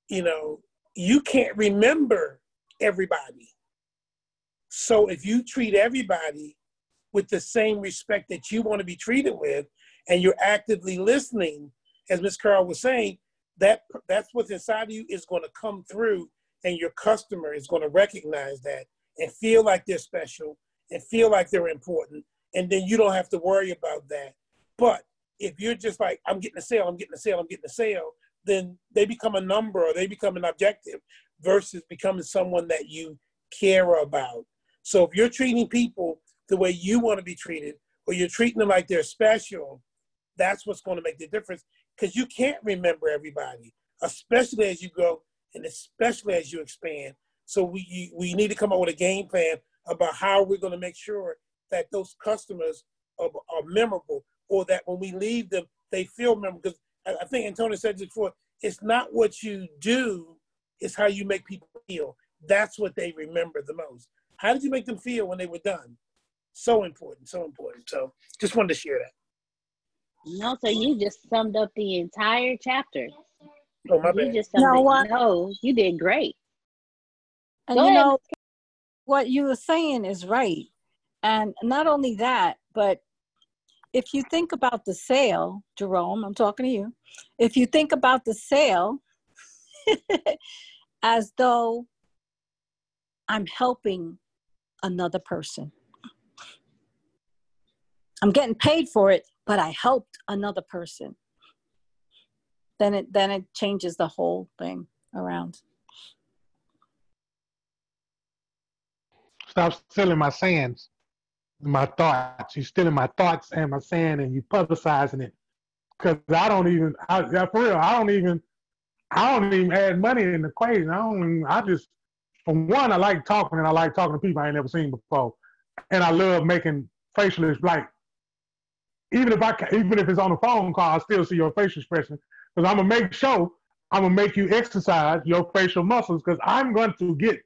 you know, you can't remember everybody. So if you treat everybody with the same respect that you want to be treated with, and you're actively listening, as Ms. Carl was saying, that that's what's inside of you is going to come through, and your customer is going to recognize that and feel like they're special and feel like they're important, and then you don't have to worry about that. But if you're just like, I'm getting a sale, I'm getting a sale, I'm getting a sale, then they become a number or they become an objective versus becoming someone that you care about. So if you're treating people the way you want to be treated, or you're treating them like they're special, that's what's going to make the difference. Because you can't remember everybody, especially as you grow and especially as you expand. So we we need to come up with a game plan about how we're going to make sure that those customers are, are memorable, or that when we leave them, they feel memorable. Because I, I think Antonio said this before, it's not what you do, it's how you make people feel. That's what they remember the most. How did you make them feel when they were done? So important, so important. So just wanted to share that. No, so you just summed up the entire chapter. Oh, my You just summed know it. No, you did great. And Go you ahead, know, what you were saying is right. And not only that, but if you think about the sale, Jerome, I'm talking to you. If you think about the sale [laughs] as though I'm helping another person, I'm getting paid for it, but I helped another person. Then it then it changes the whole thing around. Stop stealing my sayings, my thoughts. You're stealing my thoughts and my saying, and you publicizing it. Because I don't even, I, for real, I don't even, I don't even add money in the equation. I don't. I just, for one, I like talking, and I like talking to people I ain't never seen before, and I love making facial like. Even if I, even if it's on a phone call, I still see your facial expression because I'm gonna make sure I'm gonna make you exercise your facial muscles because I'm going to get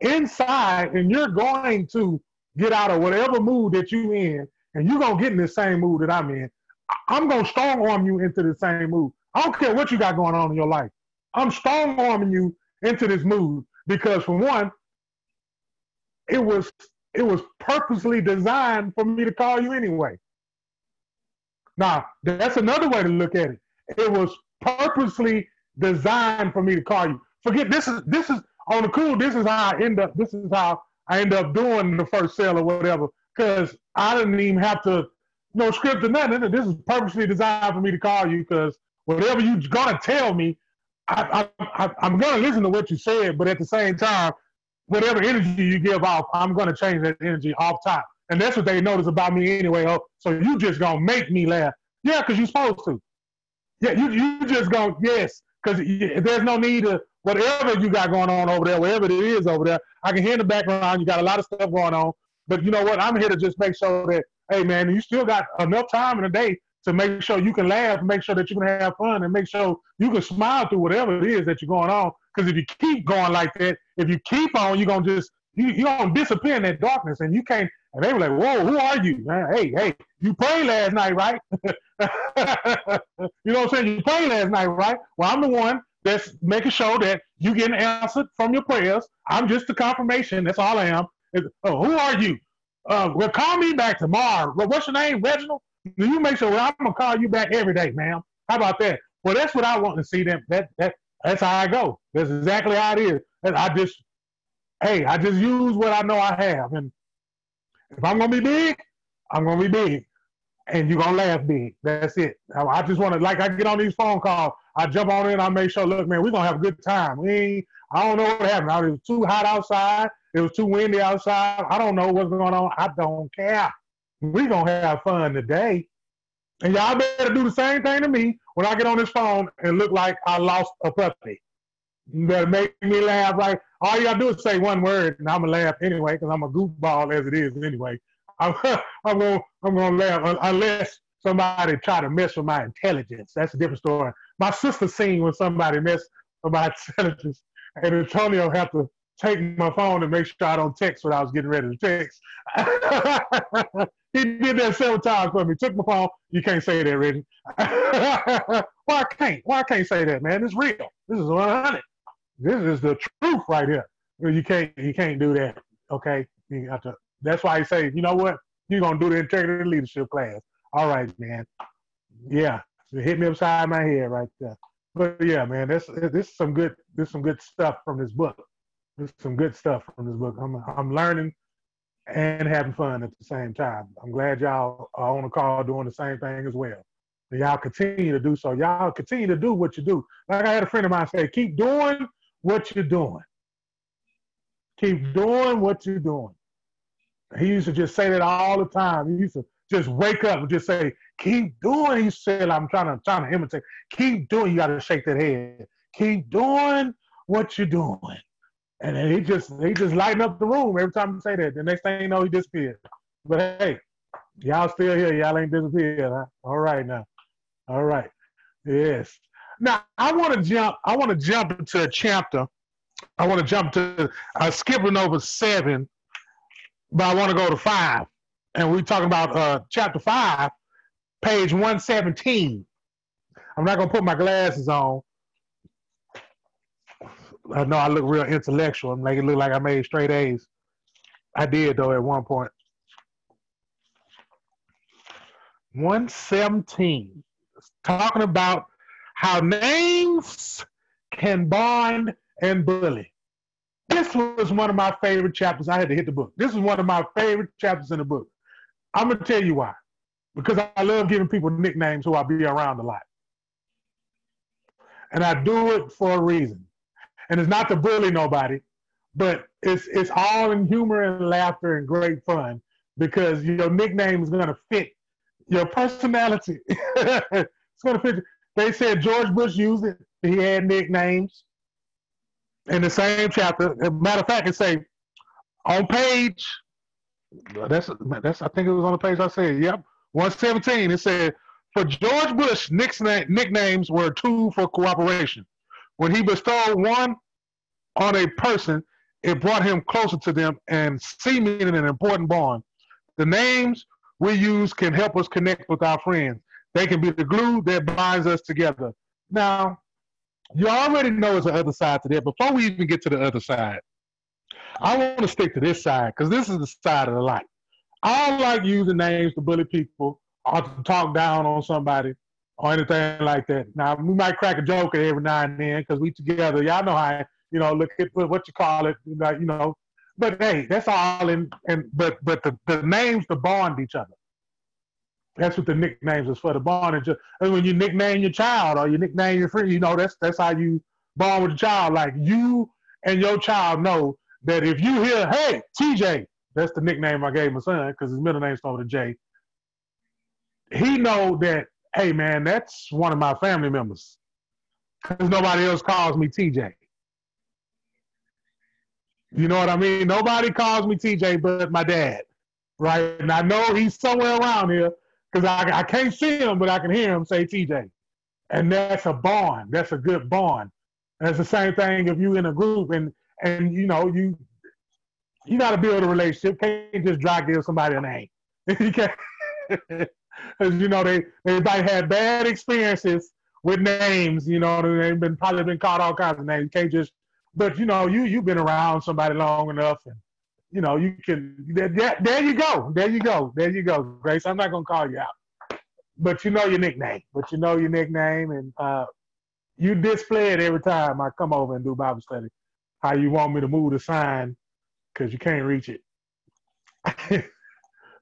inside and you're going to get out of whatever mood that you in and you're to get in the same mood that I'm in. I'm to strong arm you into the same mood. I don't care what you got going on in your life. I'm strong arming you into this mood because for one, it was it was purposely designed for me to call you anyway. Now, that's another way to look at it. It was purposely designed for me to call you. Forget this is this is on the cool. This is how I end up. This is how I end up doing the first sale or whatever. Because I didn't even have to no script or nothing. This is purposely designed for me to call you because whatever you're gonna tell me, I, I'm gonna listen to what you said, but at the same time, whatever energy you give off, I'm gonna change that energy off top. And that's what they notice about me anyway. Oh, so you just gonna make me laugh? Yeah, because you're supposed to. Yeah, you you just gonna yes, because there's no need to whatever you got going on over there, whatever it is over there. I can hear in the background you got a lot of stuff going on, but you know what? I'm here to just make sure that hey man, you still got enough time in the day to make sure you can laugh, make sure that you can have fun, and make sure you can smile through whatever it is that you're going on. Because if you keep going like that, if you keep on, you're gonna just you you gonna disappear in that darkness, and you can't. And they were like, "Whoa, who are you? Man, hey, hey, you prayed last night, right? [laughs] you know what I'm saying? You prayed last night, right? Well, I'm the one that's making sure that you get an answer from your prayers. I'm just the confirmation. That's all I am. oh, who are you? Uh, well, call me back tomorrow. What's your name, Reginald? You make sure well, I'm gonna call you back every day, ma'am. How about that? Well, that's what I want to see. Them that that that's how I go. That's exactly how it is. And I just, hey, I just use what I know I have, and if I'm gonna be big, I'm gonna be big, and you're gonna laugh big. That's it. I just want to like I get on these phone calls. I jump on in. I make sure, look, man, we're gonna have a good time. We ain't, I don't know what happened. It was too hot outside. It was too windy outside. I don't know what's going on. I don't care We're gonna have fun today. And y'all better do the same thing to me when I get on this phone and look like I lost a puppy. You better make me laugh. Like all gotta do is say one word, and I'm gonna laugh anyway because I'm a goofball as it is anyway. I'm, [laughs] I'm gonna I'm gonna laugh uh, unless somebody try to mess with my intelligence. That's a different story. My sister seen when somebody messed with my [laughs] intelligence, and Antonio have to take my phone and make sure I don't text what I was getting ready to text. [laughs] he did that several times for me. Took my phone. You can't say that, Reggie. [laughs] Why I can't? Why I can't say that, man? It's real. This is 100. This is the truth right here. You can't. You can't do that. Okay. You got to. That's why he say, you know what? You're gonna do the integrity leadership class. All right, man. Yeah, hit me upside my head right there. But yeah, man, this this is some good this is some good stuff from this book. This is some good stuff from this book. I'm I'm learning and having fun at the same time. I'm glad y'all are on the call doing the same thing as well. And y'all continue to do so. Y'all continue to do what you do. Like I had a friend of mine say, keep doing what you're doing. Keep doing what you're doing. He used to just say that all the time. He used to just wake up and just say, keep doing. He said, I'm trying to trying to imitate. Keep doing. You got to shake that head. Keep doing what you're doing. And then he just he just lighten up the room every time he say that. The next thing you know, he disappeared. But hey, y'all still here. Y'all ain't disappeared. Huh? All right now. All right. Yes. Now I want to jump. I want to jump into a chapter. I want to jump to. I uh, skipping over seven, but I want to go to five, and we're talking about uh, chapter five, page one seventeen. I'm not gonna put my glasses on I know I look real intellectual and make it look like I made straight A's. I did though at one point. 117. Talking about how names can bond and bully. This was one of my favorite chapters. I had to hit the book. This is one of my favorite chapters in the book. I'm gonna tell you why. Because I love giving people nicknames who I be around a lot. And I do it for a reason and it's not to bully nobody, but it's it's all in humor and laughter and great fun because your nickname is to fit your personality. [laughs] it's to fit. They said George Bush used it. He had nicknames in the same chapter. matter of fact, it say on page. That's that's. I think it was on the page I said. Yep, one seventeen. It said for George Bush, nicknames were a tool for cooperation. When he bestowed one on a person, it brought him closer to them and seeming an important bond. The names we use can help us connect with our friends. They can be the glue that binds us together. Now, you already know there's the other side to that. Before we even get to the other side, I want to stick to this side because this is the side of the light. I don't like using names to bully people or to talk down on somebody or anything like that. Now we might crack a joke every now and then because we together. Y'all know how you know look at what you call it, you know. But hey, that's all in and but but the, the names to bond each other. That's what the nicknames is for the bond. And, just, and when you nickname your child or you nickname your friend, you know that's that's how you bond with the child. Like you and your child know that if you hear, "Hey, TJ," that's the nickname I gave my son because his middle name started with a J. He know that, hey man, that's one of my family members because nobody else calls me TJ. You know what I mean? Nobody calls me TJ but my dad, right? And I know he's somewhere around here because I, I can't see him, but I can hear him say TJ. And that's a bond. That's a good bond. And it's the same thing if you in a group and and you know you you got to build a relationship. Can't just dry give somebody a name. [laughs] you can't, [laughs] because you know they might have bad experiences with names. You know they've been probably been called all kinds of names. You can't just, but you know you you've been around somebody long enough, and you know you can. There, there you go. There you go. There you go, Grace. I'm not gonna call you out, but you know your nickname. But you know your nickname, and uh, you display it every time I come over and do Bible study. How you want me to move the sign because you can't reach it. [laughs]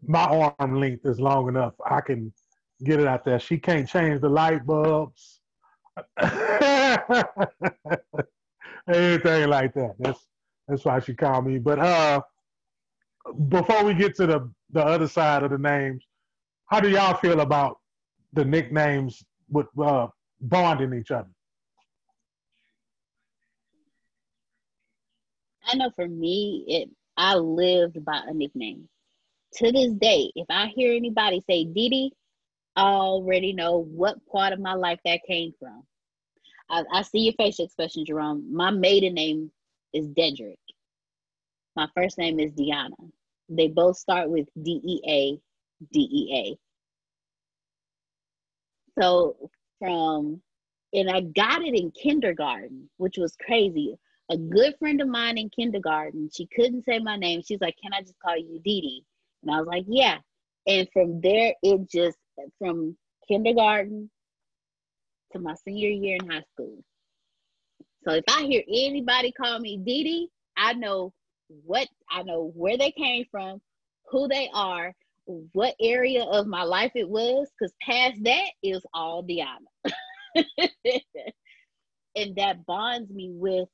My arm length is long enough. I can get it out there. She can't change the light bulbs. [laughs] Anything like that. That's that's why she called me. But uh before we get to the the other side of the names, how do y'all feel about the nicknames with uh bonding each other? I know for me, it I lived by a nickname. To this day, if I hear anybody say Didi, I already know what part of my life that came from. I, I see your facial expression, Jerome. My maiden name is Dedrick. My first name is Deanna. They both start with D E A, D E A. So from, and I got it in kindergarten, which was crazy a good friend of mine in kindergarten, she couldn't say my name. She's like, Can I just call you Dee And I was like, Yeah. And from there, it just, from kindergarten to my senior year in high school. So if I hear anybody call me Dee I know what, I know where they came from, who they are, what area of my life it was, because past that is all Deanna. [laughs] and that bonds me with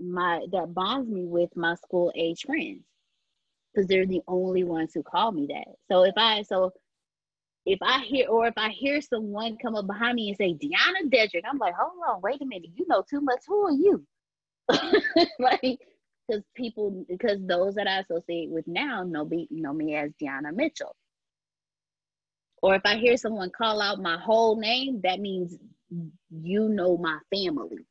my that bonds me with my school age friends because they're the only ones who call me that. So if I so if I hear or if I hear someone come up behind me and say Deanna Dedrick, I'm like, hold on, wait a minute, you know too much. Who are you? [laughs] like because people because those that I associate with now know me know me as Deanna Mitchell. Or if I hear someone call out my whole name, that means you know my family.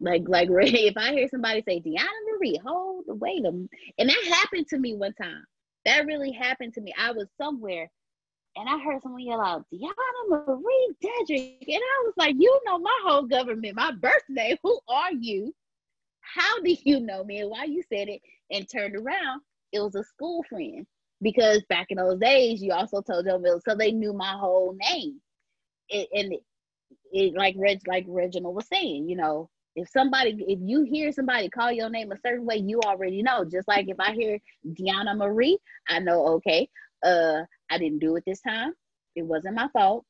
Like, like [laughs] if I hear somebody say Deanna Marie, hold the wait a and that happened to me one time. That really happened to me. I was somewhere and I heard someone yell out, Deanna Marie Dedrick. And I was like, you know my whole government, my birthday. Who are you? How do you know me? And why you said it and turned around, it was a school friend. Because back in those days, you also told them, so they knew my whole name. It, and it, it, like Reg, like Reginald was saying, you know, if somebody if you hear somebody call your name a certain way you already know. Just like if i hear deanna marie i know okay uh i didn't do it this time. It wasn't my fault.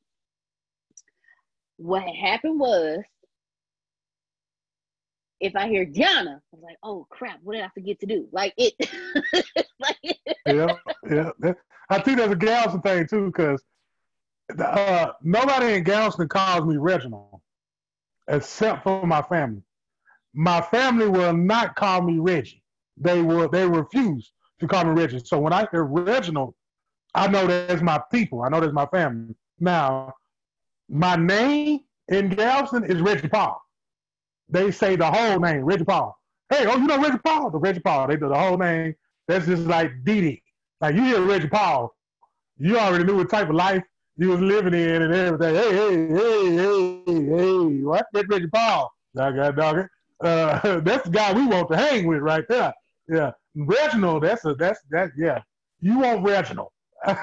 What happened was if i hear deanna i was like oh crap what did i forget to do? Like it [laughs] like, yeah yeah i think that's a galveston thing too because uh, nobody in galveston calls me reginald except for my family. My family will not call me Reggie. They will they refuse to call me Reggie. So when I hear Reginald, I know that's my people. I know that's my family. Now, my name in Galveston is Reggie Paul. They say the whole name, Reggie Paul. Hey, oh, you know Reggie Paul? The Reggie Paul. They do the whole name. That's just like Didi. Like you hear Reggie Paul, you already knew what type of life he was living in and everything. Hey, hey, hey, hey, hey, what? That's Reggie Paul. Dog, dog, uh, [laughs] that's the guy we want to hang with right there. Yeah, Reginald. That's a that's that. Yeah, you want Reginald. [laughs] you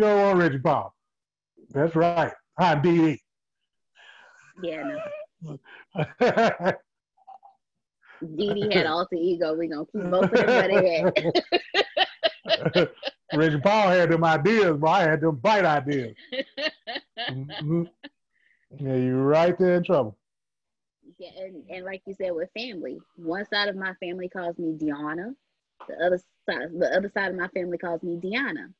don't want Reggie Paul. That's right. Hi, D. Yeah. No. Dee Dee had alter ego. We gonna keep both of them where they [laughs] Reggie [laughs] Paul had them ideas, but I had them bite ideas. [laughs] Mhm. Yeah, you're right there in trouble. Yeah, and, and like you said with family, one side of my family calls me Deanna, the other side the other side of my family calls me Deanna.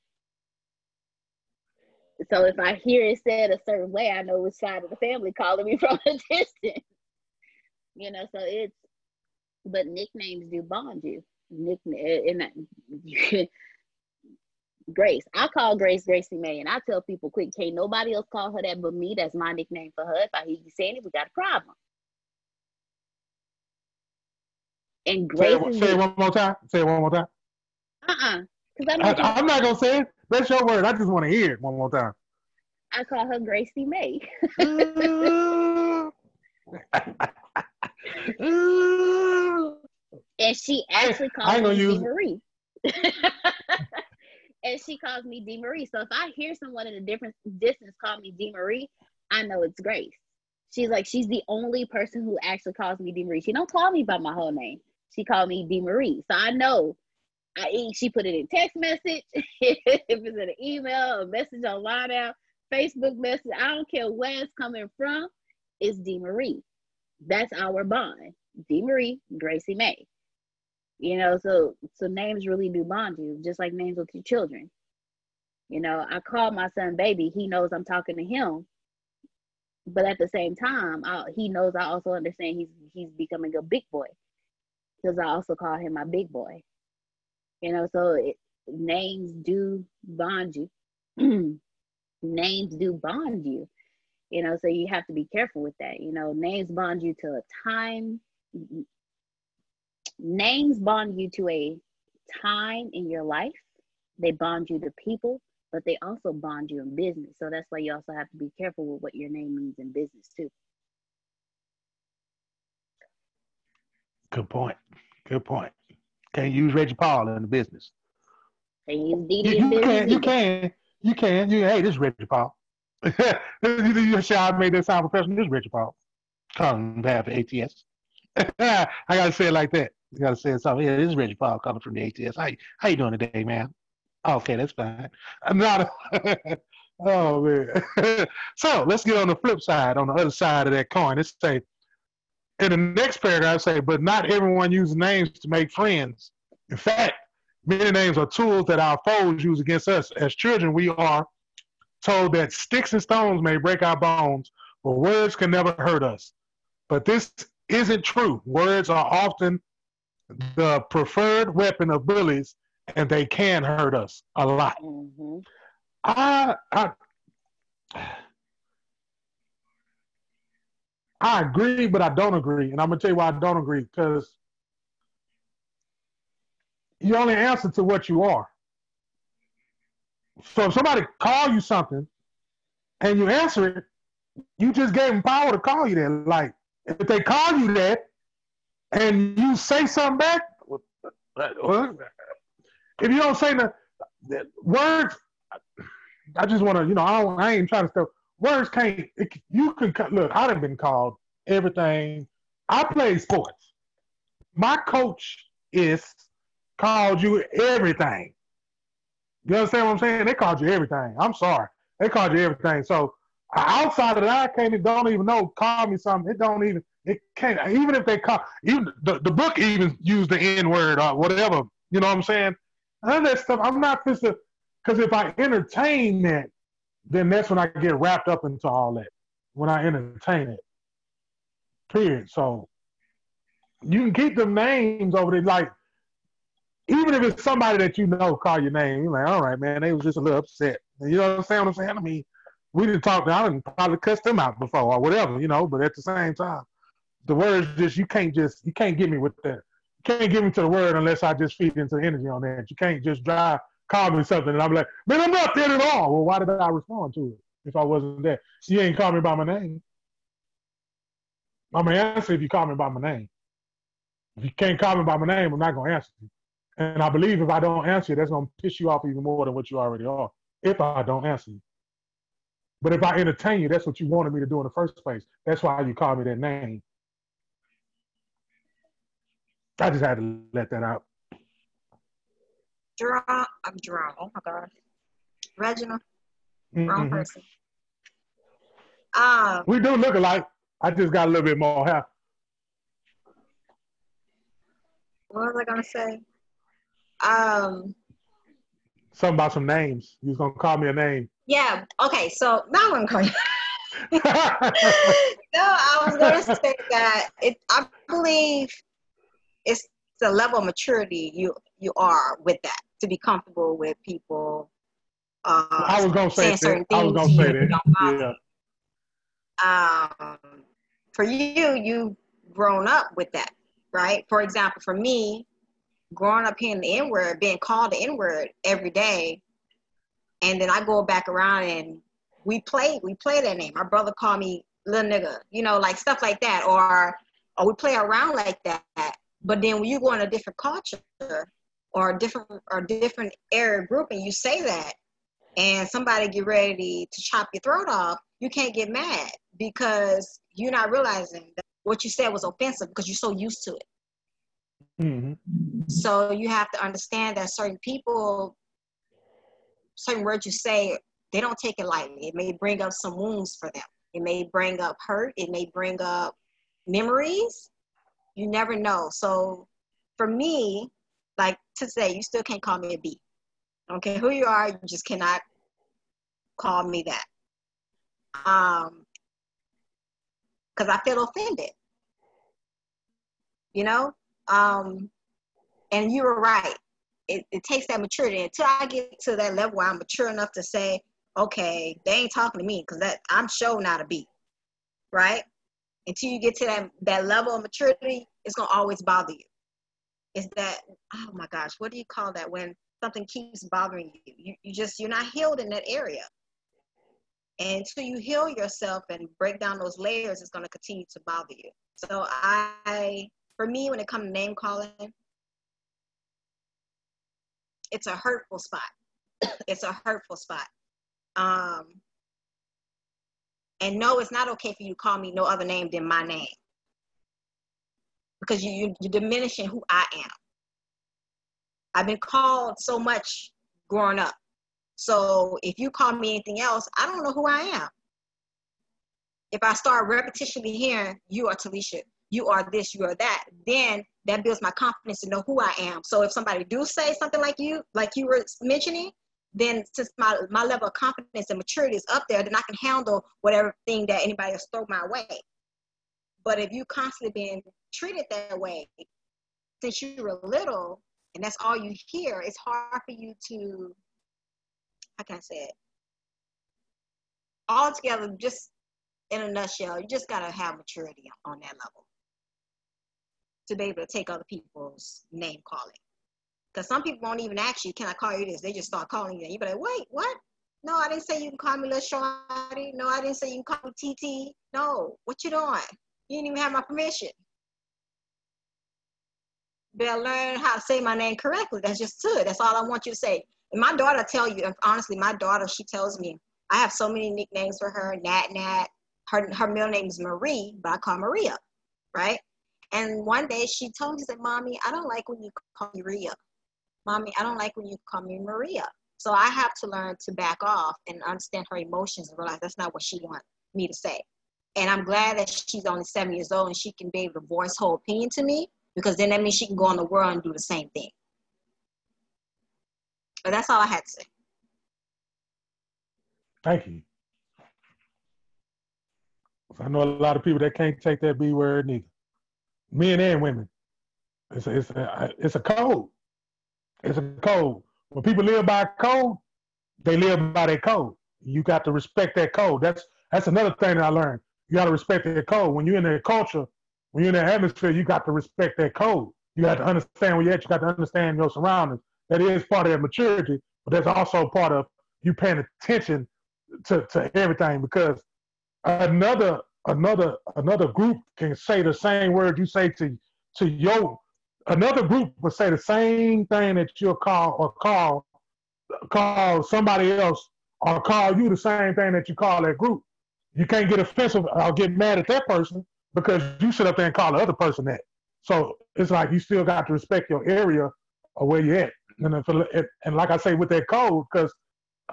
So if I hear it said a certain way, I know which side of the family calling me [laughs] from a distance. You know, so it's but nicknames do bond you. Nickname and Grace. I call Grace Gracie May, and I tell people quick, can't nobody else call her that but me. That's my nickname for her. If I hear you saying it, we got a problem. And Say Grace say it one more time. Say it one more time. uh-uh. Because I'm I, not gonna- I'm not gonna say it. That's your word. I just want to hear it one more time. I call her Gracie May. [laughs] [laughs] And she actually I calls me Marie. [laughs] and she calls me D Marie. So if I hear someone in a different distance call me D Marie, I know it's Grace. She's like, she's the only person who actually calls me D Marie. She don't call me by my whole name. She called me D Marie. So I know I she put it in text message, [laughs] if it's in an email, a message online out, Facebook message, I don't care where it's coming from, it's D Marie. That's our bond. D Marie, Gracie May. You know, so so names really do bond you, just like names with your children. You know, I call my son baby, he knows I'm talking to him. But at the same time, I, he knows I also understand he's he's becoming a big boy because I also call him my big boy. You know, so it, names do bond you. [clears throat] names do bond you. You know, so you have to be careful with that. You know, names bond you to a time. Names bond you to a time in your life. They bond you to people, but they also bond you in business. So that's why you also have to be careful with what your name means in business too. Good point. Good point. Can't use Reggie Paul in the business. And use Dee You, Dee in you business. can, you can, you can. You hey, this is Reggie Paul. [laughs] you you sure I made that sound professional? This is Reggie Paul. Calling on behalf of ATS. I gotta say it like that. You gotta say something. Yeah, this is Reggie Paul coming from the ATS. How how you doing today, man? Okay, that's fine. I'm not. [laughs] oh man. [laughs] so let's get on the flip side, on the other side of that coin. Let's say in the next paragraph, I say, but not everyone uses names to make friends. In fact, many names are tools that our foes use against us. As children, we are told that sticks and stones may break our bones, but words can never hurt us. But this isn't true. Words are often the preferred weapon of bullies, and they can hurt us a lot. Mhm. I, I, I agree, but I don't agree, and I'm gonna tell you why I don't agree. Because you only answer to what you are. So if somebody call you something, and you answer it, you just gave them power to call you that. Like if they call you that, and you say something back, well, uh, uh, if you don't say the words, I just want to, you know, I, I ain't trying to stuff. Words can't. It, you can cut- look. I'd have been called everything. I play sports. My coach is called you everything. You understand what I'm saying? They called you everything. I'm sorry. They called you everything. So outside of that, I can't. Don't even know. Call me something. It don't even. It can't. Even if they call, even the, the book even used the N word or whatever. You know what I'm saying? None of that stuff. I'm not just because if I entertain that, then that's when I get wrapped up into all that. When I entertain it. Period. So you can keep the names over there, like even if it's somebody that you know call your name, you're like, all right, man, they was just a little upset. You know what I'm saying? What I'm saying? I mean, we didn't talk. I didn't probably cuss them out before or whatever, you know. But at the same time, the words just you can't just you can't get me with that. You can't get me to the word unless I just feed into the energy on that. You can't just drive call me something and I'm like, man, I'm not there at all. Well, why did I respond to it if I wasn't there? You ain't call me by my name. I'm gonna answer if you call me by my name. If you can't call me by my name, I'm not gonna answer you. And I believe if I don't answer you, that's gonna piss you off even more than what you already are. If I don't answer you. But if I entertain you, that's what you wanted me to do in the first place. That's why you called me that name. I just had to let that out. Jerome, I'm Jerome. Oh my gosh. Reginald, wrong Mhm. person. Um, We do look alike. I just got a little bit more hair. what was I gonna say? Um, Something about some names. You was gonna call me a name. yeah. Okay, so now I'm gonna call you. [laughs] [laughs] no, I was gonna say that it. I believe it's the level of maturity you you are with that to be comfortable with people. Uh, I was gonna say that. I was gonna to say you that. Yeah. um, for you, you've grown up with that, right? For example, for me, growing up hearing the N word, being called the N word every day, and then I go back around and we play, we play that name. My brother called me little nigga, you know, like stuff like that, or or we play around like that. But then when you go in a different culture or a different or different area group, and you say that, and somebody get ready to chop your throat off, you can't get mad because you're not realizing that what you said was offensive because you're so used to it. hmm So you have to understand that certain people, certain words you say, they don't take it lightly. It may bring up some wounds for them. It may bring up hurt. It may bring up memories. You never know. So for me, like to say, you still can't call me a B. Don't care who you are, you just cannot call me that. Um, because I feel offended. You know? Um, and you were right. It, it takes that maturity until I get to that level where I'm mature enough to say, okay, they ain't talking to me because that I'm sure not a B, right? Until you get to that that level of maturity, it's gonna always bother you. Is that oh my gosh, what do you call that when something keeps bothering you? You you just you're not healed in that area. And until you heal yourself and break down those layers, it's gonna continue to bother you. So I for me when it comes to name calling, it's a hurtful spot. it's a hurtful spot. Um, and no, it's not okay for you to call me no other name than my name because you, you you're diminishing who I am. I've been called so much growing up. So if you call me anything else, I don't know who I am. If I start repetitionally hearing you are Talisha, you are this, you are that, then that builds my confidence to know who I am. So if somebody do say something like you, like you were mentioning, then since my, my level of confidence and maturity is up there, then I can handle whatever thing that anybody else throw my way. But if you constantly being treated that way since you were little, and that's all you hear, it's hard for you to, how can I say it? Altogether, just in a nutshell, you just gotta have maturity on that level to be able to take other people's name calling. Because some people won't even ask you, can I call you this? They just start calling you. And you be like, wait, what? No, I didn't say you can call me Lil Shorty. No, I didn't say you can call me TT. No, what you doing? You didn't even have my permission. Better learn how to say my name correctly. That's just it. That's all I want you to say. And my daughter tell you, honestly, my daughter, she tells me, I have so many nicknames for her, Nat Nat. Her, her middle name is Marie, but I call Maria, right? And one day she told me, she said, Mommy, I don't like when you call me Maria. Mommy, I don't like when you call me Maria. So I have to learn to back off and understand her emotions and realize that's not what she wants me to say. And I'm glad that she's only seven years old and she can be able to voice her opinion to me because then that means she can go in the world and do the same thing. But that's all I had to say. Thank you. I know a lot of people that can't take that B word neither. Men and women. It's a, it's a, it's a code. It's a code. When people live by code, they live by that code. You got to respect that code. That's that's another thing that I learned. You got to respect that code. When you're in that culture, when you're in that atmosphere, you got to respect that code. You got to understand where you're at. You got to understand your surroundings. That is part of that maturity, but that's also part of you paying attention to, to everything because another another another group can say the same word you say to to your another group would say the same thing that you'll call or call call somebody else or call you the same thing that you call that group. You can't get offensive or get mad at that person because you sit up there and call the other person that. So it's like you still got to respect your area or where you're at. And, if, and like I say with that code, because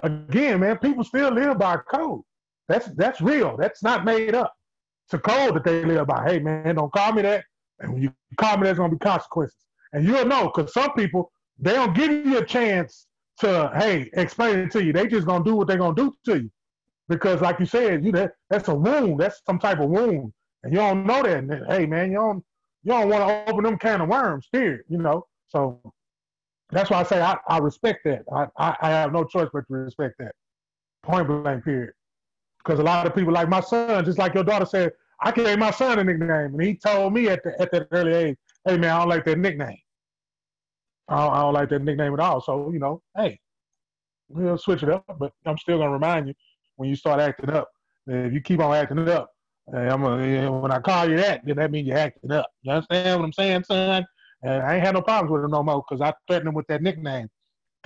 again, man, people still live by code. That's that's real. That's not made up. It's a code that they live by. Hey, man, don't call me that. And when you me, there's gonna be consequences. And you'll know, because some people they don't give you a chance to, hey, explain it to you. They just gonna do what they're gonna do to you. Because like you said, you that that's a wound. That's some type of wound. And you don't know that. And hey man, you don't you don't want to open them can of worms, period. You know. So that's why I say I, I respect that. I, I, I have no choice but to respect that. Point blank, period. Because a lot of people, like my son, just like your daughter said, I gave my son a nickname, and he told me at the, at that early age, "Hey man, I don't like that nickname. I don't, I don't like that nickname at all." So you know, hey, we'll switch it up. But I'm still gonna remind you when you start acting up. If you keep on acting up, I'm when I call you that, then that means you're acting up. You understand what I'm saying, son? And I ain't had no problems with him no more because I threatened him with that nickname. [laughs]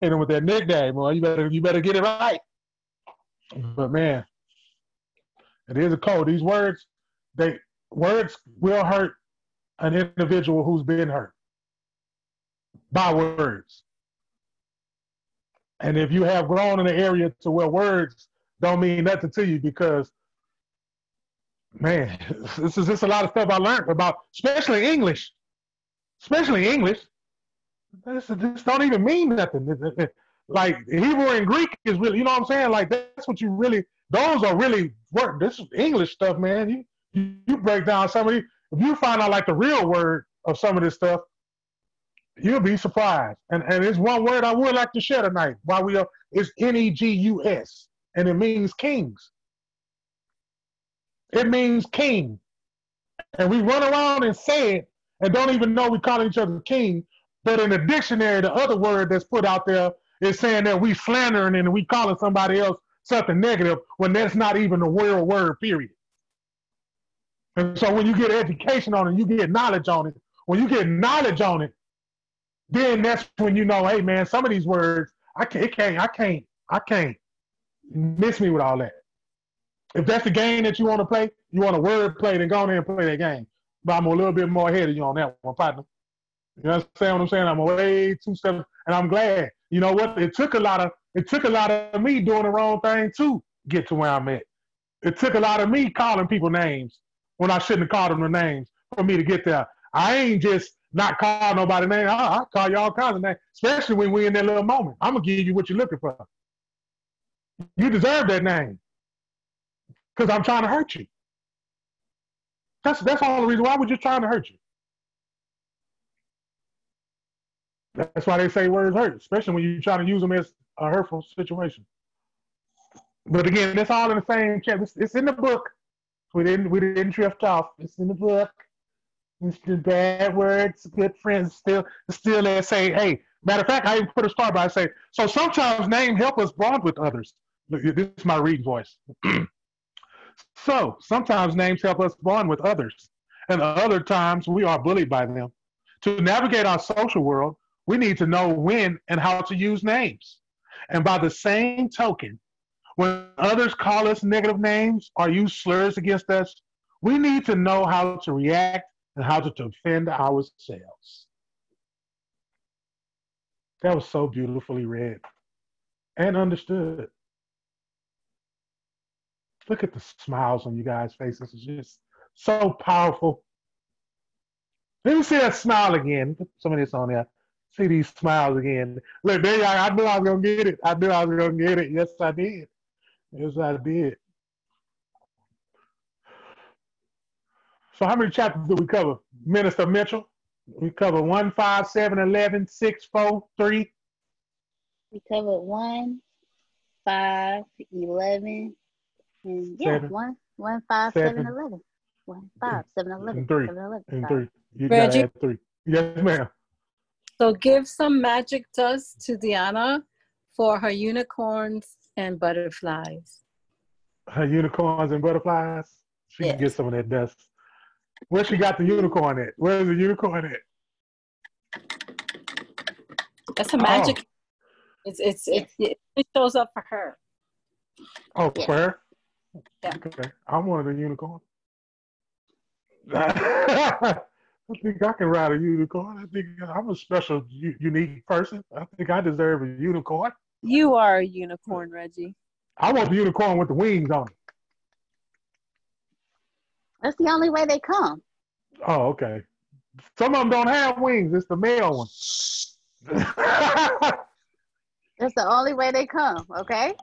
and with that nickname, boy. You better you better get it right. But man, it is a code. These words, they words will hurt an individual who's been hurt by words. And if you have grown in an area to where words don't mean nothing to you because man, [laughs] this is just a lot of stuff I learned about, especially English, especially English. This, this don't even mean nothing. [laughs] Like Hebrew and Greek is really, you know what I'm saying? Like that's what you really, those are really work. This is English stuff, man. You, you break down some of these. If you find out like the real word of some of this stuff, you'll be surprised. And and it's one word I would like to share tonight. While we are, it's N E G U S, and it means kings. It means king. And we run around and say it and don't even know we call each other king. But in the dictionary, the other word that's put out there is saying that we slandering and we calling somebody else something negative when that's not even a real word, period. And so when you get education on it, you get knowledge on it. When you get knowledge on it, then that's when you know, hey man, some of these words, I can't, can't, I can't, I can't miss me with all that. If that's the game that you want to play, you want a word play, then go on there and play that game. But I'm a little bit more ahead of you on that one, partner. You understand what I'm saying? I'm way two steps, and I'm glad. You know what? It took a lot of it took a lot of me doing the wrong thing to get to where I'm at. It took a lot of me calling people names when I shouldn't have called them the names for me to get there. I ain't just not call nobody name. I, I call you all kinds of names, especially when we're in that little moment. I'm gonna give you what you're looking for. You deserve that name because I'm trying to hurt you. That's that's all the reason why we're just trying to hurt you. That's why they say words hurt, especially when you're trying to use them as a hurtful situation. But again, that's all in the same chapter. It's, it's in the book. We didn't we didn't drift off. It's in the book. It's the bad words, good friends still still there say, hey, matter of fact, I even put a star by say, so sometimes name help us bond with others. This is my reading voice. [clears throat] So sometimes names help us bond with others, and other times we are bullied by them. To navigate our social world, we need to know when and how to use names. And by the same token, when others call us negative names or use slurs against us, we need to know how to react and how to defend ourselves. That was so beautifully read and understood. Look at the smiles on you guys' faces. It's just so powerful. Let me see that smile again. Put some of this on there. See these smiles again. Look, there you are. I knew I was gonna get it. I knew I was gonna get it. Yes, I did. Yes, I did. So how many chapters did we cover? Minister Mitchell? We covered 1, 5, 7, 11, 6, 4, 3. We covered 1, 5, 11, and yeah, seven, one, one, five, seven, seven eleven. One, five, seven, eleven. And three. Seven, 11, and three. You Reggie, gotta add three. Yes, ma'am. So give some magic dust to Deanna for her unicorns and butterflies. Her unicorns and butterflies? She yes. can get some of that dust. Where she got the unicorn at? Where's the unicorn at? That's a magic. Oh. It's, it's, it's, it shows up for her. Oh, for her? Yeah. Okay. I wanted a unicorn. [laughs] I think I can ride a unicorn. I think I'm a special, u- unique person. I think I deserve a unicorn. You are a unicorn, Reggie. I want the unicorn with the wings on it. That's the only way they come. Oh, okay. Some of them don't have wings. It's the male one. [laughs] That's the only way they come. Okay.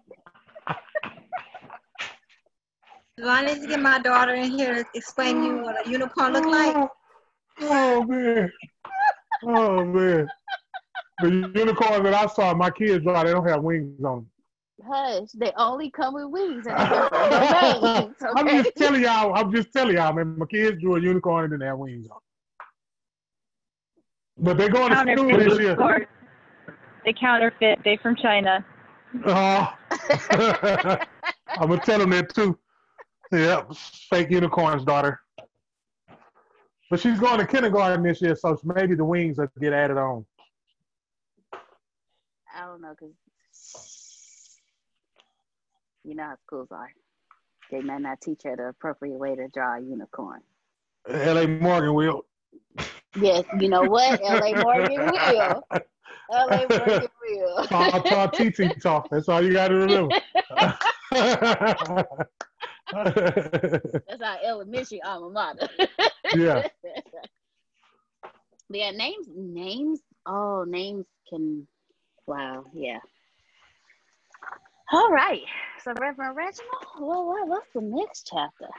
Do I need to get my daughter in here to explain to you what a unicorn look like? Oh, Oh man. Oh man. The unicorns that I saw my kids draw, they don't have wings on them. Hush. They only come with wings. And them. they [laughs] have no wings, I'm just telling y'all, I'm just telling y'all, man, my kids drew a unicorn and didn't have wings on. But they're going to school this year. They counterfeit. They from China. Oh. I'm gonna tell them that too. Yep, fake unicorn's daughter. But she's going to kindergarten this year, so maybe the wings will get added on. I don't know, cause you know how schools are. They may not teach her the appropriate way to draw a unicorn. L.A. Morgan will. Yes, you know what? L.A. [laughs] Morgan will. L.A. Morgan will. Talk, talk, TT talk. That's all you got to remember. [laughs] [laughs] That's our elementary alma mater. yeah. [laughs] Yeah, names, names. Oh, names can. Wow. Yeah. All right. So, Reverend Reginald, well, what, what's the next chapter?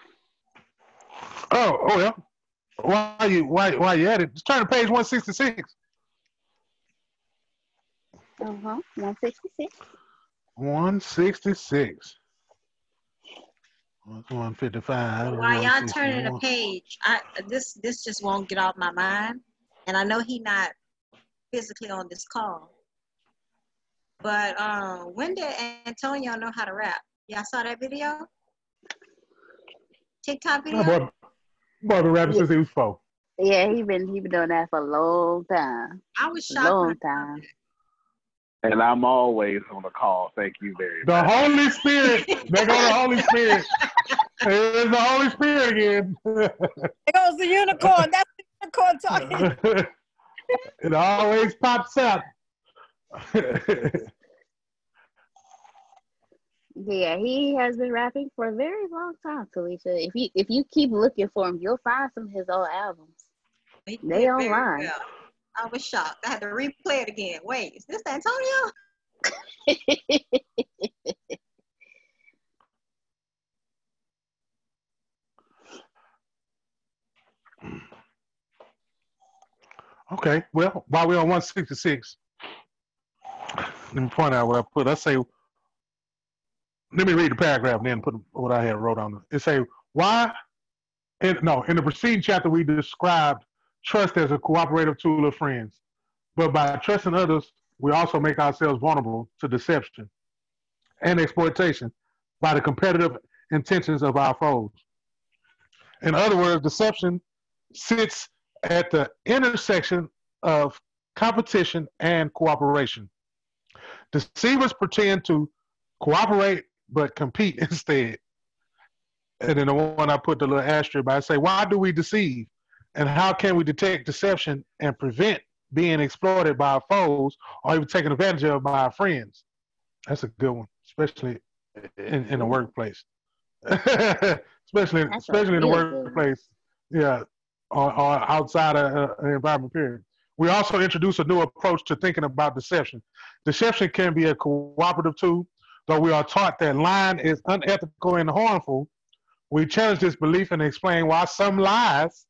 Oh, oh yeah. Why you why why you at it? Just turn to page one sixty six. Uh huh. One sixty six. One sixty six. One fifty five. While y'all turning the page, I this this just won't get off my mind, and I know he not physically on this call. But uh, when did Antonio know how to rap? Y'all saw that video? TikTok video? My boy, boy been rapping since he was four. Yeah, he been he been doing that for a long time. I was A shocked. long when I saw time. And I'm always on the call. Thank you very The much. Holy Spirit. There go the Holy Spirit. [laughs] There's the Holy Spirit again. There goes the unicorn. That's the unicorn talking. [laughs] it always pops up. Yeah, he has been rapping for a very long time, Felicia. If you if you keep looking for him, you'll find some of his old albums. He They very online. well. I was shocked. I had to replay it again. Wait, is this Antonio? [laughs] okay, well, while we're on 166, let me point out what I put. I say, let me read the paragraph and then put what I had wrote on it. It say, why? In, no, in the preceding chapter, we described trust as a cooperative tool of friends. But by trusting others, we also make ourselves vulnerable to deception and exploitation by the competitive intentions of our foes. In other words, deception sits at the intersection of competition and cooperation. Deceivers pretend to cooperate but compete [laughs] instead. And then the one I put the little asterisk by I say, why do we deceive? And how can we detect deception and prevent being exploited by our foes or even taken advantage of by our friends? That's a good one, especially in, in the workplace. [laughs] especially especially in the really good one. workplace. Yeah, or, or outside of uh, an environment period. We also introduce a new approach to thinking about deception. Deception can be a cooperative tool, though we are taught that lying is unethical and harmful. We challenge this belief and explain why some lies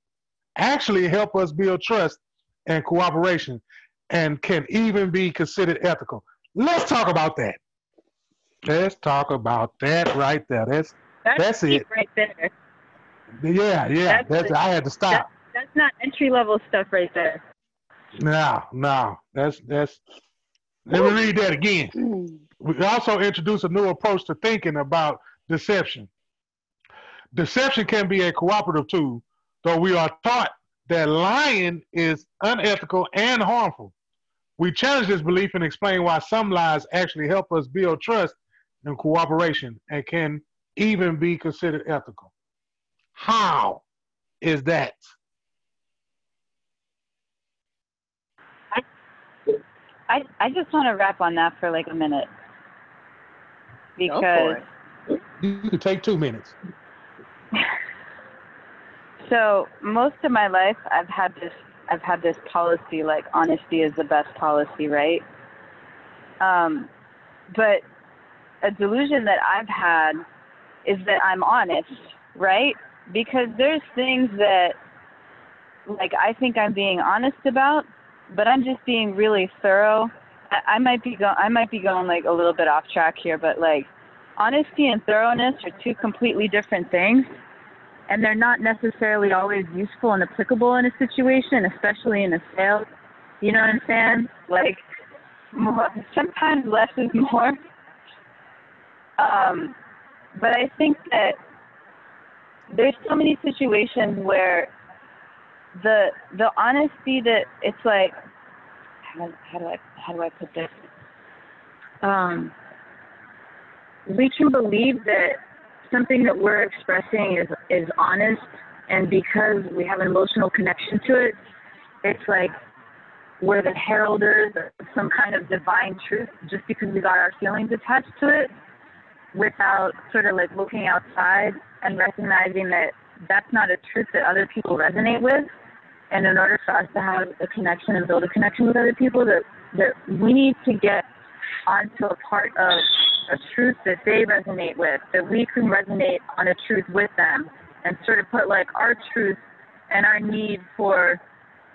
actually help us build trust and cooperation and can even be considered ethical. Let's talk about that. Let's talk about that right there. That's That's, That's it. right there. Yeah, yeah. That's That's. I had to stop. That's not entry level stuff right there. No, no. That's that's let me read that again. We also introduce a new approach to thinking about deception. Deception can be a cooperative tool, though we are taught that lying is unethical and harmful. We challenge this belief and explain why some lies actually help us build trust and cooperation and can even be considered ethical. How is that? I, I just want to wrap on that for like a minute because you could take two minutes. [laughs] so most of my life, I've had this I've had this policy like honesty is the best policy, right? Um, but a delusion that I've had is that I'm honest, right? Because there's things that like I think I'm being honest about, but I'm just being really thorough. I, I might be go I might be going like a little bit off track here, but like honesty and thoroughness are two completely different things and they're not necessarily always useful and applicable in a situation, especially in a sale. You know what I'm saying? Like more, sometimes less is more. Um, but I think that there's so many situations where the the honesty that it's like how, how do I how do I put this? Um, we can believe that something that we're expressing is is honest, and because we have an emotional connection to it, it's like we're the heralders of some kind of divine truth just because we got our feelings attached to it without sort of like looking outside and recognizing that that's not a truth that other people resonate with. And in order for us to have a connection and build a connection with other people, that that we need to get onto a part of a truth that they resonate with, that we can resonate on a truth with them, and sort of put like our truth and our need for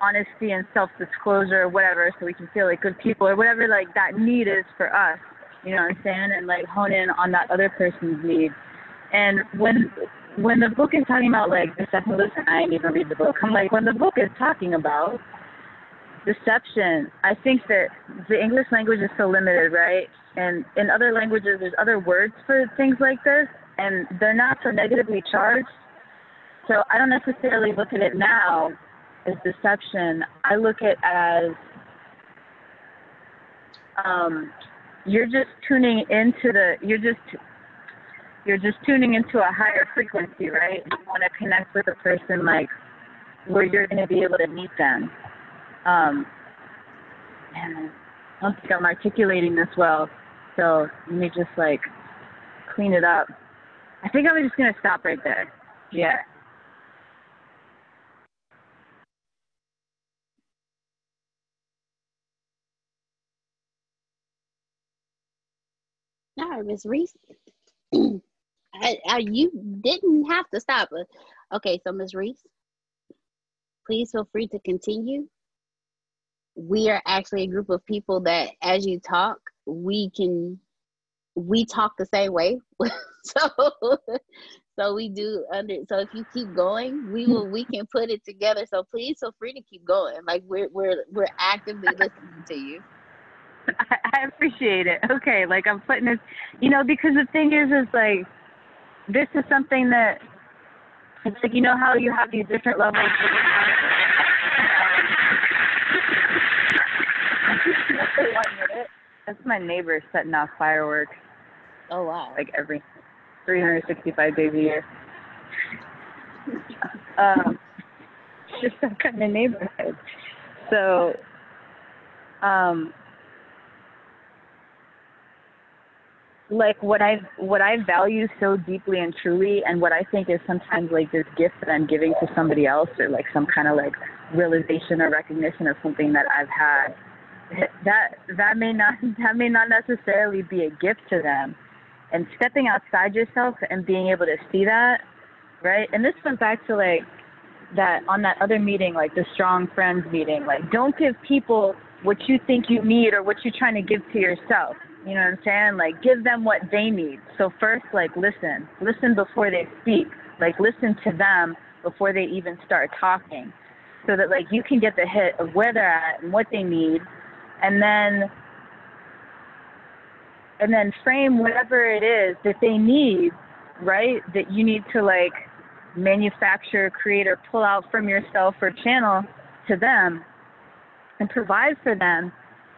honesty and self-disclosure or whatever, so we can feel like good people or whatever like that need is for us. You know what I'm saying? And like hone in on that other person's need. And when when the book is talking about like deception, listen, I even read the book. I'm like, when the book is talking about deception, I think that the English language is so limited, right? And in other languages, there's other words for things like this, and they're not so negatively charged. So I don't necessarily look at it now as deception. I look at it as um, you're just tuning into the you're just you're just tuning into a higher frequency, right? You want to connect with a person like where you're going to be able to meet them. Um, and I don't think I'm articulating this well, so let me just like clean it up. I think I'm just going to stop right there. Yeah. Right, Miss Reese. I, I, you didn't have to stop. Okay, so Miss Reese, please feel free to continue. We are actually a group of people that, as you talk, we can we talk the same way. [laughs] so so we do under. So if you keep going, we will we can put it together. So please feel free to keep going. Like we're we're we're actively listening to you. [laughs] I, I appreciate it. Okay, like I'm putting this, you know, because the thing is, is like, this is something that, it's like, you know how you have these different levels. [laughs] That's my neighbor setting off fireworks. Oh wow! Like every 365 days a year. [laughs] um, just that kind of neighborhood. So, um, like what I what I value so deeply and truly, and what I think is sometimes like this gift that I'm giving to somebody else, or like some kind of like realization or recognition of something that I've had. That that may not [laughs] that may not necessarily be a gift to them, and stepping outside yourself and being able to see that, right? And this went back to like that on that other meeting, like the strong friends meeting. Like, don't give people what you think you need or what you're trying to give to yourself. You know what I'm saying? Like, give them what they need. So first, like, listen, listen before they speak. Like, listen to them before they even start talking, so that like you can get the hit of where they're at and what they need, and then and then frame whatever it is that they need, right? That you need to like manufacture, create, or pull out from yourself or channel to them and provide for them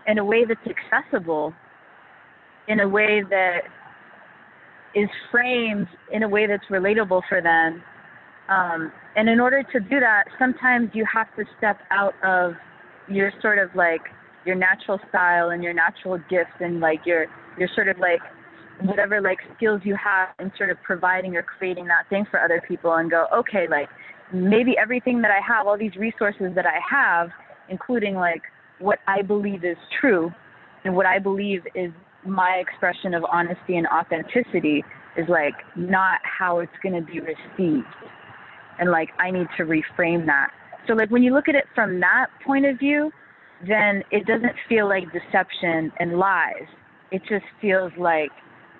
in a way that's accessible, in a way that is framed in a way that's relatable for them. Um, and in order to do that, sometimes you have to step out of your sort of like your natural style and your natural gifts and like your your sort of like whatever like skills you have in sort of providing or creating that thing for other people and go, okay, like maybe everything that I have, all these resources that I have, including like what I believe is true and what I believe is my expression of honesty and authenticity is like not how it's going to be received. And like I need to reframe that. So like when you look at it from that point of view, then it doesn't feel like deception and lies. It just feels like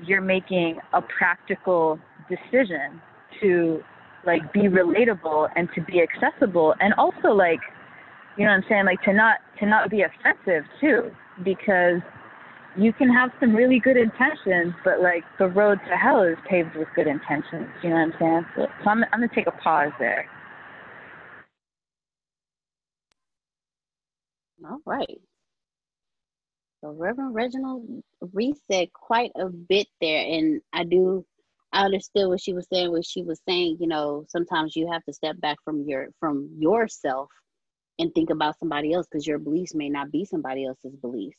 you're making a practical decision to like be relatable and to be accessible and also like you know what I'm saying like to not to not be offensive too because you can have some really good intentions but like the road to hell is paved with good intentions you know what I'm saying so, so I'm I'm gonna take a pause there All right. So Reverend Reginald Reese said quite a bit there, and I do I understood what she was saying. What she was saying, you know, sometimes you have to step back from your from yourself and think about somebody else because your beliefs may not be somebody else's beliefs.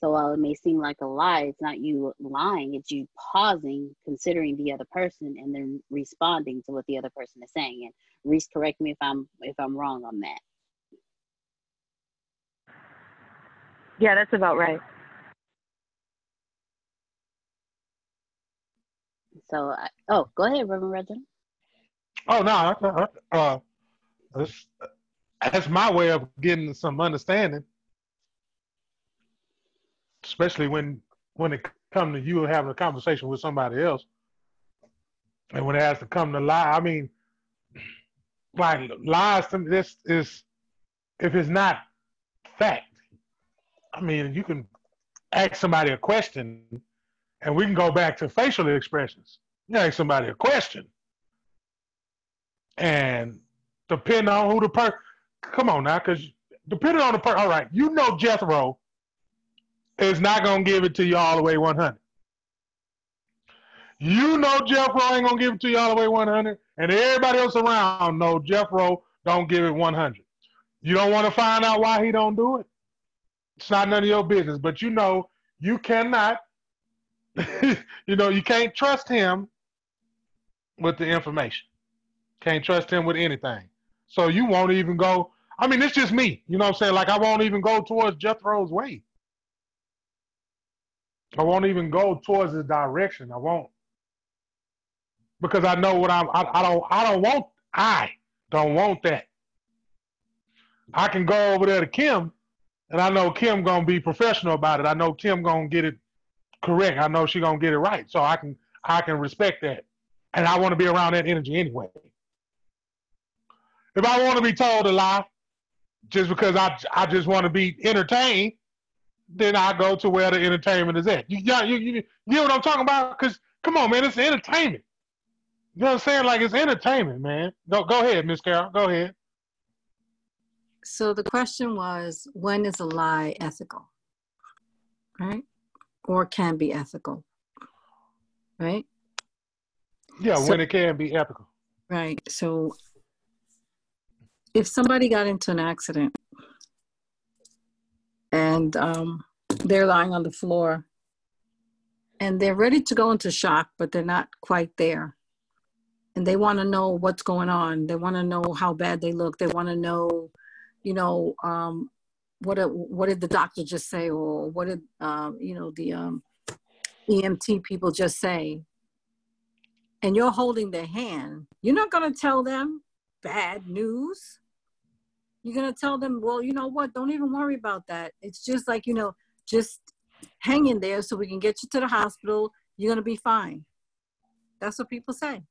So while it may seem like a lie, it's not you lying. It's you pausing, considering the other person, and then responding to what the other person is saying. And Reese, correct me if I'm if I'm wrong on that. yeah that's about right So, I, oh, go ahead, Reverend Reginald. Oh no, I- I- uh, that's, that's my way of getting some understanding, especially when when it come to you having a conversation with somebody else, and when it has to come to lie. I mean, like lies to me, this is if it's not fact. I mean, you can ask somebody a question, and we can go back to facial expressions. You ask somebody a question, and depending on who the person, come on now, because depending on the person, all right, you know Jethro is not gonna give it to you all the way 100. You know Jethro ain't gonna give it to you all the way 100, and everybody else around know Jethro don't give it 100. You don't want to find out why he don't do it. It's not none of your business, but you know you cannot. [laughs] you know you can't trust him with the information. Can't trust him with anything. So you won't even go. I mean, it's just me. You know what I'm saying? Like I won't even go towards Jethro's way. I won't even go towards his direction. I won't because I know what I'm. I, I don't. I don't want. I don't want that. I can go over there to Kim, and I know Kim gonna be professional about it. I know Kim gonna get it correct. I know she gonna get it right. So I can. I can respect that, and I want to be around that energy anyway. If I want to be told a lie, just because I I just want to be entertained, then I go to where the entertainment is at. You you you, you, know what I'm talking about? Because come on, man, it's entertainment. You know what I'm saying? Like it's entertainment, man. Go go ahead, Miss Carol. Go ahead. So the question was, when is a lie ethical? Right? Or can be ethical? Right? Yeah, So- when it can be ethical. Right. So if somebody got into an accident and um, they're lying on the floor and they're ready to go into shock, but they're not quite there. And they want to know what's going on. They want to know how bad they look. They want to know, you know, um, what what did the doctor just say, or what did um, you know the um, EMT people just say? and you're holding their hand, you're not going to tell them bad news. You're going to tell them, well, you know what? Don't even worry about that. It's just like, you know, just hang in there so we can get you to the hospital. You're going to be fine. That's what people say.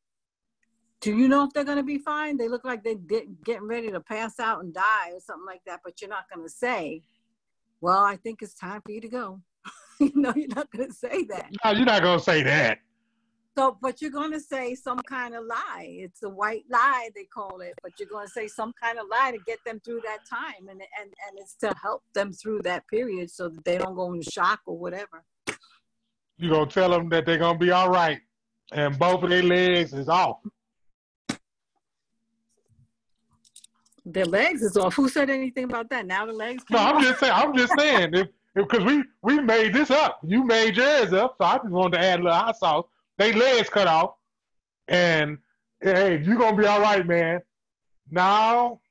Do you know if they're going to be fine? They look like they're getting ready to pass out and die or something like that, but you're not going to say, well, I think it's time for you to go. [laughs] you know, you're not going to say that. No, you're not gonna say that. So, but you're going to say some kind of lie. It's a white lie, they call it, but you're going to say some kind of lie to get them through that time. And, and, and it's to help them through that period so that they don't go in shock or whatever. You're gonna tell them that they're gonna be all right, and both of their legs is off. Their legs is off. Who said anything about that? Now the legs. No, I'm off? just saying. I'm just saying if because we we made this up. You made yours up, so I just wanted to add a little hot sauce. They legs cut off, and hey, you gonna be all right, man. Now,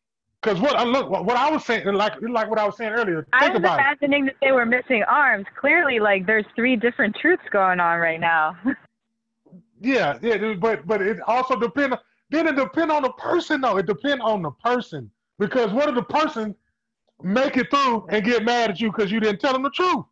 because what I look, what, what I was saying, like like what I was saying earlier. I was about it. imagining that they were missing arms. Clearly, like there's three different truths going on right now. [laughs] Yeah, yeah, but but it also depend. Then it depend on the person, though. It depend on the person because what if the person make it through and get mad at you because you didn't tell them the truth?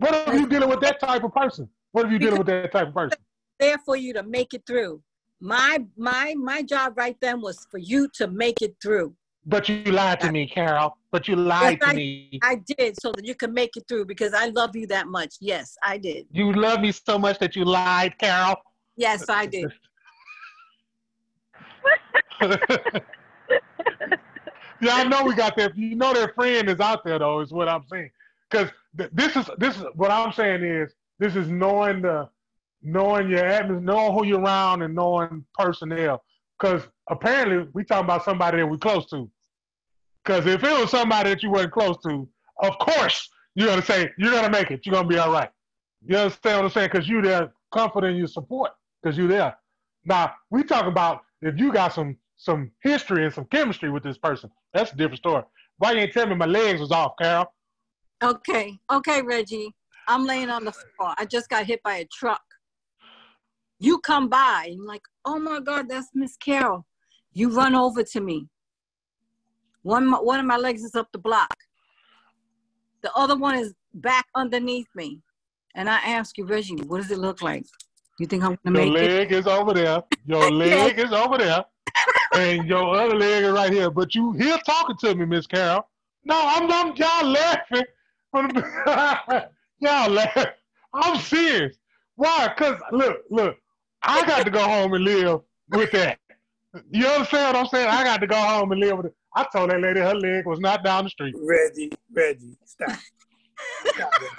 What if you dealing with that type of person? What if you dealing with that type of person? there for you to make it through. My my my job right then was for you to make it through. But you lied to me, Carol. But you lied Yes, to I, me. I did so that you can make it through because I love you that much. Yes, I did. You love me so much that you lied, Carol. Yes, I did. [laughs] Yeah, I know we got that. You know that friend is out there though, is what I'm saying. Because th- this is this is what I'm saying is this is knowing the knowing your atmosphere, knowing who you're around, and knowing personnel. Because apparently we talking about somebody that we're close to. Because if it was somebody that you weren't close to, of course you're gonna say you're gonna make it. You're gonna be all right. You understand what I'm saying? Because you there, comfort and you support. Because you there. Now we talk about if you got some some history and some chemistry with this person. That's a different story. Why you ain't tell me my legs was off, Carol? Okay, okay, Reggie. I'm laying on the floor. I just got hit by a truck. You come by and like, oh my God, that's Miss Carol. You run over to me. One one of my legs is up the block. The other one is back underneath me. And I ask you, Reggie, what does it look like? You think I'm gonna Your make it? leg is over there. Your [laughs] leg is over there. And your other leg is right here. But you here talking to me, Miss Carol. No, I'm, I'm y'all laughing. [laughs] y'all laughing. I'm serious. Why? Cause look, look, I got to go home and live with that. You understand what I'm saying? I got to go home and live with it. I told that lady her leg was not down the street. Reggie, Reggie, stop. stop Reggie.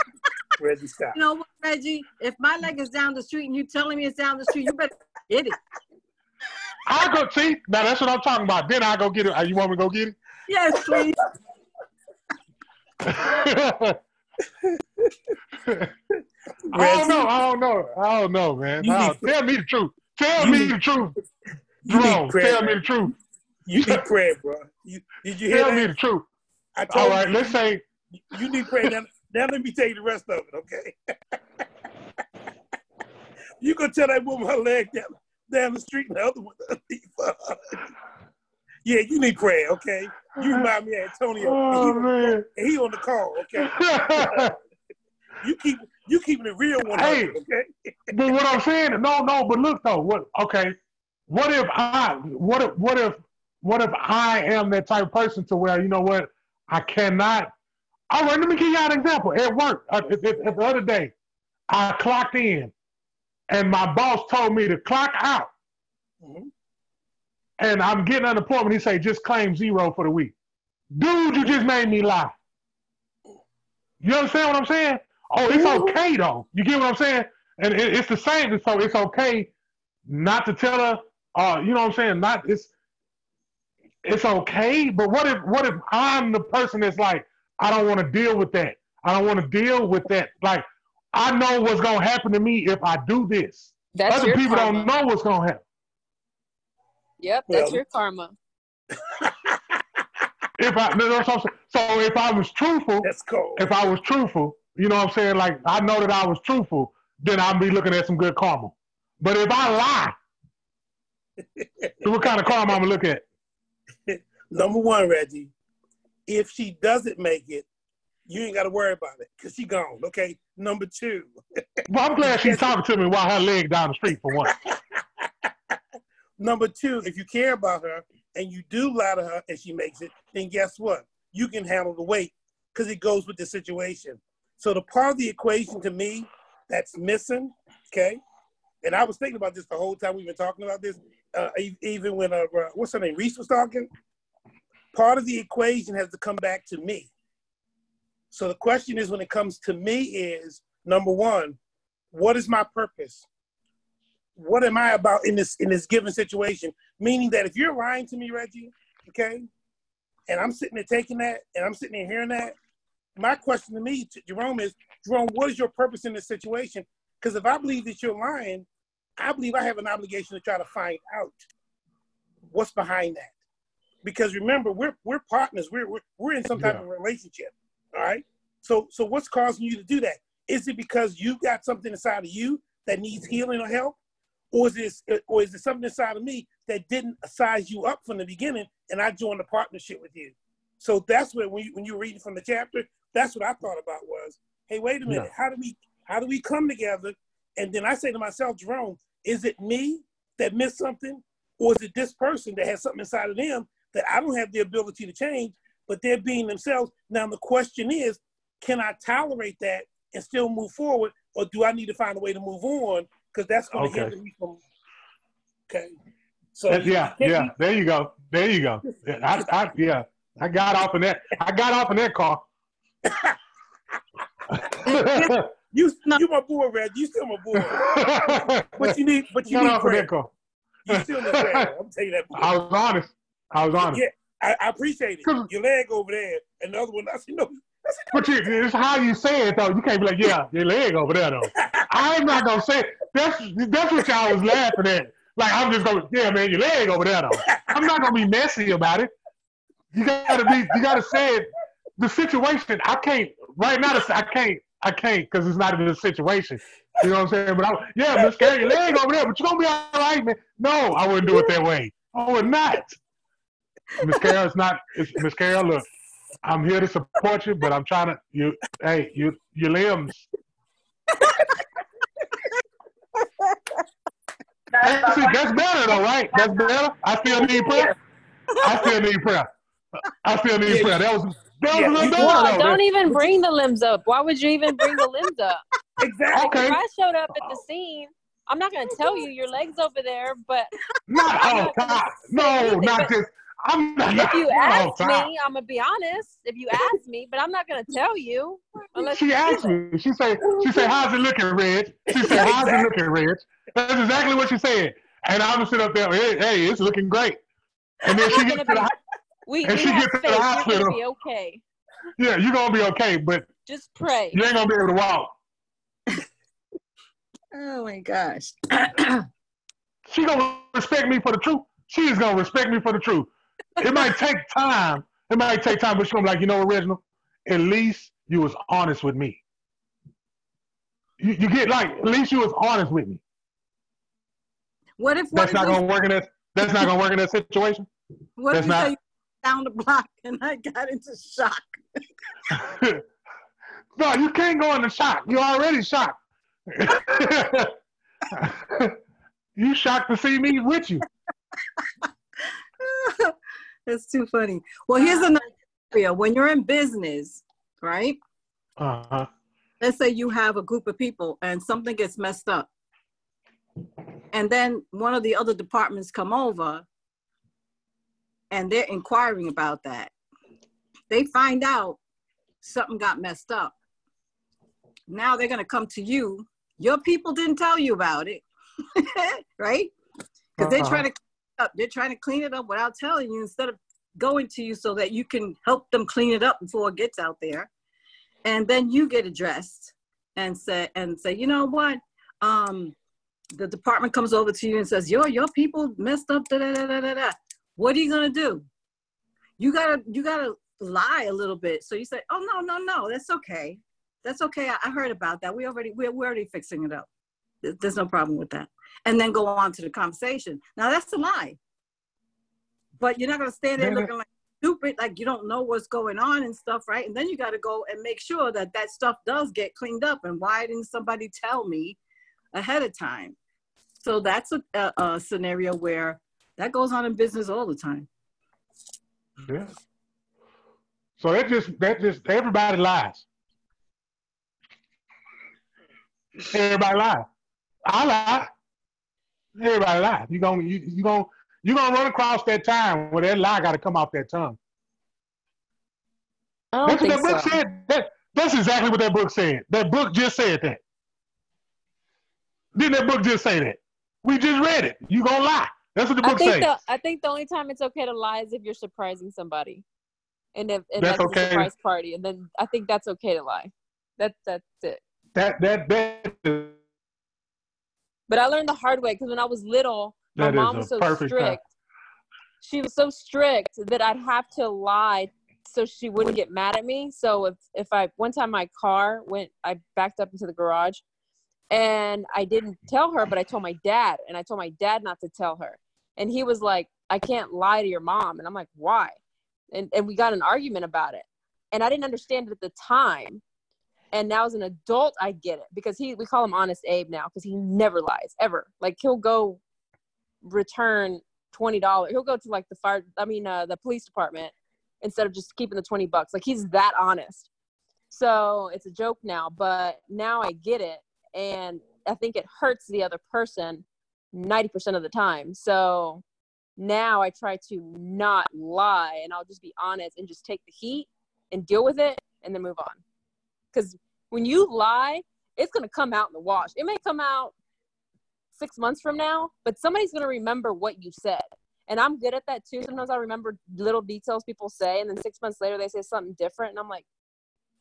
Reggie, stop. You know what, Reggie? If my leg is down the street and you telling me it's down the street, you better get it. I go see now. That's what I'm talking about. Then I go get it. Uh, You want me to go get it? Yes, please. I don't know. I don't know. I don't know, man. No, tell me the truth. Tell You me need- the truth. [laughs] You need Jerome, prayer. tell me the truth. You need prayer, bro. You, did you hear Tell that? me the truth. I told All right, you, let's say you need prayer. Now, now let me tell you the rest of it, okay? [laughs] you gonna tell that woman her leg down, down the street and the other one [laughs] underneath her. Yeah, you need prayer, okay? You remind me of Antonio. Oh, and he, man. and he on the call, okay? [laughs] you keep you keeping it real one Hey. okay? but what I'm saying, no, no, but look though, what okay, what if I what if what if what if I am that type of person to where you know what I cannot all right, let me give you an example. At work, uh, it- it- the other day, I clocked in and my boss told me to clock out. Mhm. And I'm getting unemployment. He say, just claim zero for the week. Dude, you just made me lie. You understand what I'm saying? Oh, it's okay though. You get what I'm saying? And it, it's the same. So it's okay not to tell her. Uh, you know what I'm saying? Not it's it's okay. But what if what if I'm the person that's like, I don't want to deal with that. I don't want to deal with that. Like I know what's gonna happen to me if I do this. That's Other people karma. don't know what's gonna happen. Yep, that's Well- your karma. [laughs] If I no, no, so, so if I was truthful, That's cold. if I was truthful, you know what I'm saying? Like I know that I was truthful, then I'd be looking at some good karma. But if I lie, [laughs] what kind of karma I'm gonna look at? [laughs] Number one, Reggie, if she doesn't make it, you ain't got to worry about it because she gone. Okay. Number two, Well, I'm glad she's talking to me while her leg down the street for one. Number two, if you care about her and you do lie to her and she makes it, then guess what? You can handle the weight because it goes with the situation. So the part of the equation to me that's missing, okay, and I was thinking about this the whole time we've been talking about this, uh, even when uh, uh, what's her name, Reese was talking. Part of the equation has to come back to me. So the question is, when it comes to me, is number one, what is my purpose? What am I about in this in this given situation? Meaning that if you're lying to me, Reggie, okay, and I'm sitting there taking that, and I'm sitting there hearing that, my question to me, to Jerome, is Jerome, what is your purpose in this situation? Because if I believe that you're lying, I believe I have an obligation to try to find out what's behind that. Because remember, we're we're partners. We're we're, we're in some type Yeah. of relationship. All right. So so what's causing you to do that? Is it because you got something inside of you that needs healing or help? Or is this uh, or is it something inside of me that didn't size you up from the beginning and I joined a partnership with you? So that's what when you when you're reading from the chapter, that's what I thought about was, hey, wait a minute, Yeah. how do we how do we come together? And then I say to myself, Jerome, is it me that missed something? Or is it this person that has something inside of them that I don't have the ability to change, but they're being themselves? Now the question is, can I tolerate that and still move forward, or do I need to find a way to move on? Because that's going to Okay. hinder me from. Okay. So yeah, yeah. be- There you go. There you go. Yeah, I, I, yeah, I got off in that. I got off in that car. [laughs] You, you my boy, Red. You still my boy. [laughs] but you need, but you got need off that car. You still need prayer. [laughs] I'm telling you that. I was honest. I was honest. Yeah, I, I appreciate it. Your leg over there, and the other one. I said no. But you, it's how you say it though. You can't be like, yeah, your leg over there though. I'm not gonna say it. That's that's what y'all was laughing at. Like I'm just gonna, yeah, man, your leg over there though. I'm not gonna be messy about it. You gotta be, you gotta say it. The situation, I can't right now. I can't, I can't because it's not in the situation. You know what I'm saying? But I, yeah, Miss Carrie, your leg over there, but you're gonna be all right, man. No, I wouldn't do it that way. I would not. Miss Carol, it's not. Miss Carol, look, I'm here to support you, but I'm trying to. You, hey, you, your limbs. That's, that's better though, right? That's better. I still need prayer. I still need prayer. I still need prayer. That was that was a little better Well, though. don't even bring the limbs up. Why would you even bring the limbs up? Exactly. Okay. If I showed up at the scene, I'm not gonna tell you your legs over there, but Not I'm all [laughs] not gonna time. say No, not but just. I'm not. If you not all ask time. me, I'm gonna be honest. If you ask me, but I'm not gonna tell you unless She you asked me. She said, "She said, how's it looking, Reg?" She said, [laughs] "How's it looking, Reg?" That's exactly what she said. And I'm gonna sit up there. Hey, hey, it's looking great. And then she gets gonna the. be- We, And we she gets to the. You're hospital. gonna be okay. Yeah, you're gonna be okay, but Just pray. you ain't gonna be able to walk. Oh my gosh. [clears throat] She gonna respect me for the truth. She is gonna respect me for the truth. It might take time. It might take time, but she's gonna be like, you know, what, Reginald, at least you was honest with me. You, you get like, at least you was honest with me. What if what That's if not gonna work in that. That's not gonna work in that situation. what if that's you not- you down the block and I got into shock? [laughs] no, you can't go into shock. You're already shocked. [laughs] you shocked to see me with you. [laughs] That's too funny. Well, here's another scenario. When you're in business, right? Uh-huh. Let's say you have a group of people and something gets messed up. And then one of the other departments come over and they're inquiring about that. They find out something got messed up. Now they're going to come to you. Your people didn't tell you about it, [laughs] right? Because they're Uh-huh. trying to clean it up. They're trying to clean it up without telling you instead of going to you so that you can help them clean it up before it gets out there. And then you get addressed and say and say, you know what? Um, the department comes over to you and says, your your people messed up. Da, da, da, da, da, da. What are you gonna do? You gotta you gotta lie a little bit. So you say, oh no no no, that's okay, that's okay. I, I heard about that. We already we're, we're already fixing it up. There- There's no problem with that. And then go on to the conversation. Now that's a lie. But you're not gonna stand there looking like stupid, like you don't know what's going on and stuff, right? And then you got to go and make sure that that stuff does get cleaned up. And why didn't somebody tell me ahead of time? So that's a, a, a scenario where that goes on in business all the time. Yeah. So that just that just everybody lies. Everybody lies. I lie. Everybody lies. You gonna you you gonna you gonna run across that time where that lie got to come off that tongue. I That's what that book so. said. That, that's exactly what that book said. That book just said that. Didn't that book just say that? We just read it. You gonna lie? That's what the I book think says. the I think the only time it's okay to lie is if you're surprising somebody, and if and That's that's, okay. a surprise party, and then I think that's okay to lie. That that's it. That that that But I learned the hard way because when I was little, my mom was so perfect time. strict. She was so strict that I'd have to lie so she wouldn't get mad at me. So if if I one time my car went, I backed up into the garage, and I didn't tell her, but I told my dad, and I told my dad not to tell her, and he was like, "I can't lie to your mom," and I'm like, "Why?" And and we got an argument about it, and I didn't understand it at the time. And now as an adult, I get it because he we call him Honest Abe now because he never lies ever. Like he'll go return twenty dollars. He'll go to like the fire. I mean, uh, the police department instead of just keeping the twenty bucks. Like he's that honest. So it's a joke now, but now I get it, and I think it hurts the other person ninety percent of the time. So now I try to not lie, and I'll just be honest and just take the heat and deal with it, and then move on. Because when you lie, it's gonna come out in the wash. It may come out six months from now, but somebody's gonna remember what you said. And I'm good at that too. Sometimes I remember little details people say, and then six months later they say something different, and I'm like,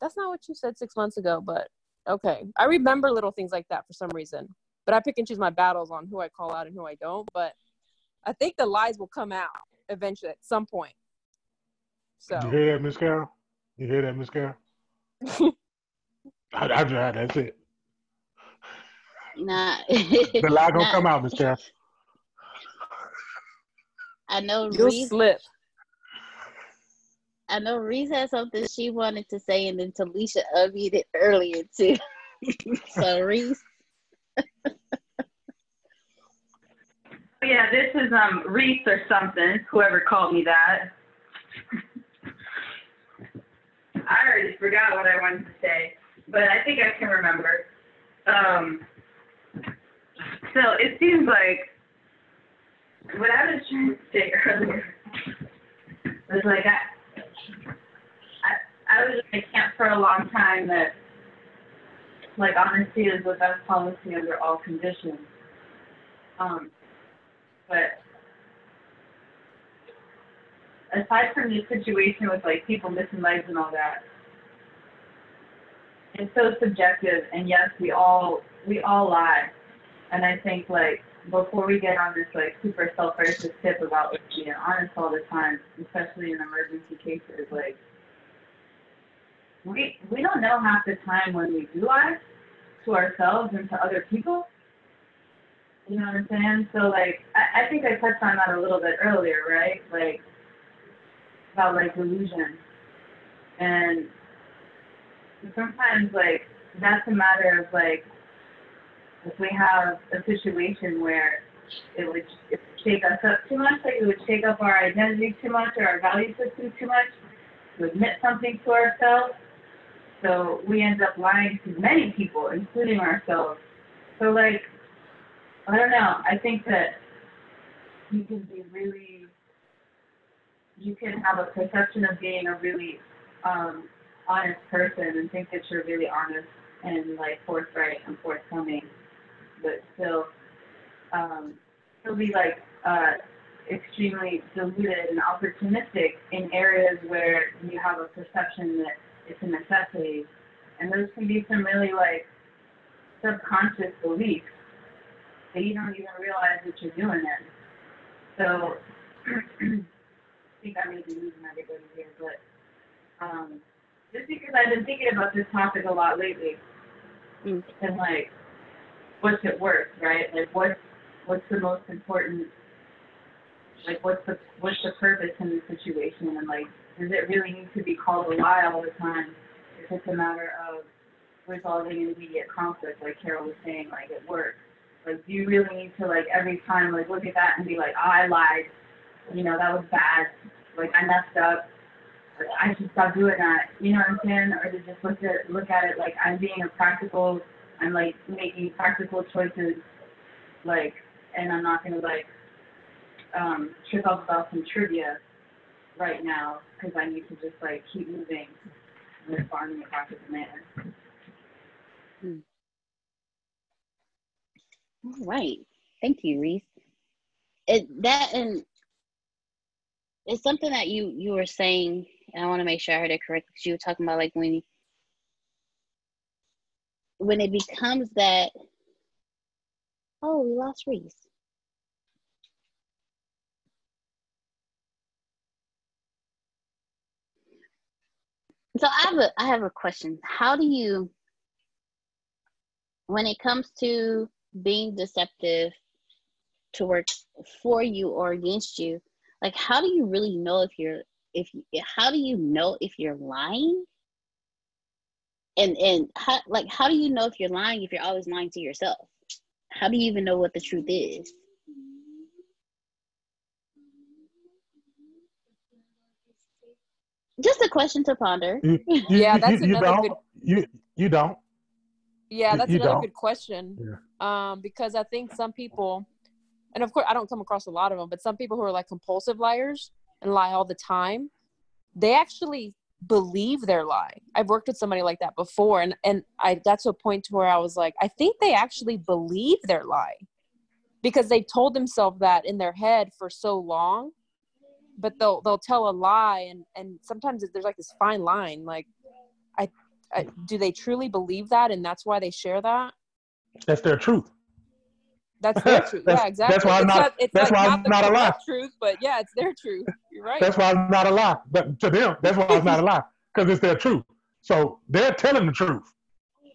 that's not what you said six months ago, but okay. I remember little things like that for some reason. But I pick and choose my battles on who I call out and who I don't. But I think the lies will come out eventually at some point. So You hear that, Miss Carol? You hear that, Miss Carol? [laughs] I, I, I, that's it. Nah. [laughs] The lie gonna Nah. come out, Miss Carol. I know you'll Reese. slip. I know Reese had something she wanted to say, and then Talisha unmuted earlier too. [laughs] so Reese, Yeah, this is um Reese or something. Whoever called me that. [laughs] I already forgot what I wanted to say, but I think I can remember. Um, so it seems like what I was trying to say earlier was like I, I, I was in a camp for a long time that like honesty is the best policy under all conditions. Um, but aside from the situation with like people missing legs and all that, it's so subjective. And yes, we all we all lie. And I think like before we get on this like super self-righteous tip about being honest all the time, especially in emergency cases, like we we don't know half the time when we do lie to ourselves and to other people. You know what I'm saying? So like I, I think I touched on that a little bit earlier, right? Like about like delusion. And sometimes like that's a matter of like if we have a situation where it would shake us up too much, like it would shake up our identity too much or our value system too much, to admit something to ourselves. So we end up lying to many people, including ourselves. So like I don't know. I think that you can be really, you can have a perception of being a really um, honest person and think that you're really honest and like forthright and forthcoming, but still, um, still be like uh, extremely deluded and opportunistic in areas where you have a perception that it's a necessity, and those can be some really like subconscious beliefs that you don't even realize that you're doing it. So [clears throat] I think I may be losing everybody here, but um, just because I've been thinking about this topic a lot lately, mm. and like, what's it worth, right? Like, what's what's the most important? Like, what's the what's the purpose in the situation, and like, does it really need to be called a lie all the time? It's a matter of resolving immediate conflict, like Carol was saying, like at work. Like, do you really need to like every time like look at that and be like, oh, I lied, you know, that was bad, like I messed up, I should stop doing that, you know what I'm saying? Or to just look at look at it like I'm being a practical, I'm like making practical choices, like, and I'm not gonna like um, trip up about some trivia right now because I need to just like keep moving respond in a practical manner. all right. Thank you, Reese. It that and it's something that you you were saying, and I want to make sure I heard it correctly. You were talking about like when when it becomes that. Oh, we lost Reese. So I have a I have a question. How do you when it comes to being deceptive to work for you or against you, like how do you really know if you're if you, how do you know if you're lying? And and how like how do you know if you're lying if you're always lying to yourself? How do you even know what the truth is? Just a question to ponder. You, you, [laughs] Yeah, that's you, another don't. good- You you don't. Yeah, that's you another don't. good question. Um, because I think some people, and of course, I don't come across a lot of them, but some people who are like compulsive liars and lie all the time, they actually believe their lie. I've worked with somebody like that before, and and I got to a point to where I was like, I think they actually believe their lie because they told themselves that in their head for so long. But they'll they'll tell a lie, and and sometimes there's like this fine line, like. I, I, do they truly believe that and that's why they share that That's their truth. That's [laughs] their truth That's- yeah exactly that's why I'm it's not- it's that's like why not I'm not a lie. truth but yeah it's their truth you're right That's why it's not a lie. But to them, that's why it's not a [laughs] lie because it's their truth. So they're telling the truth.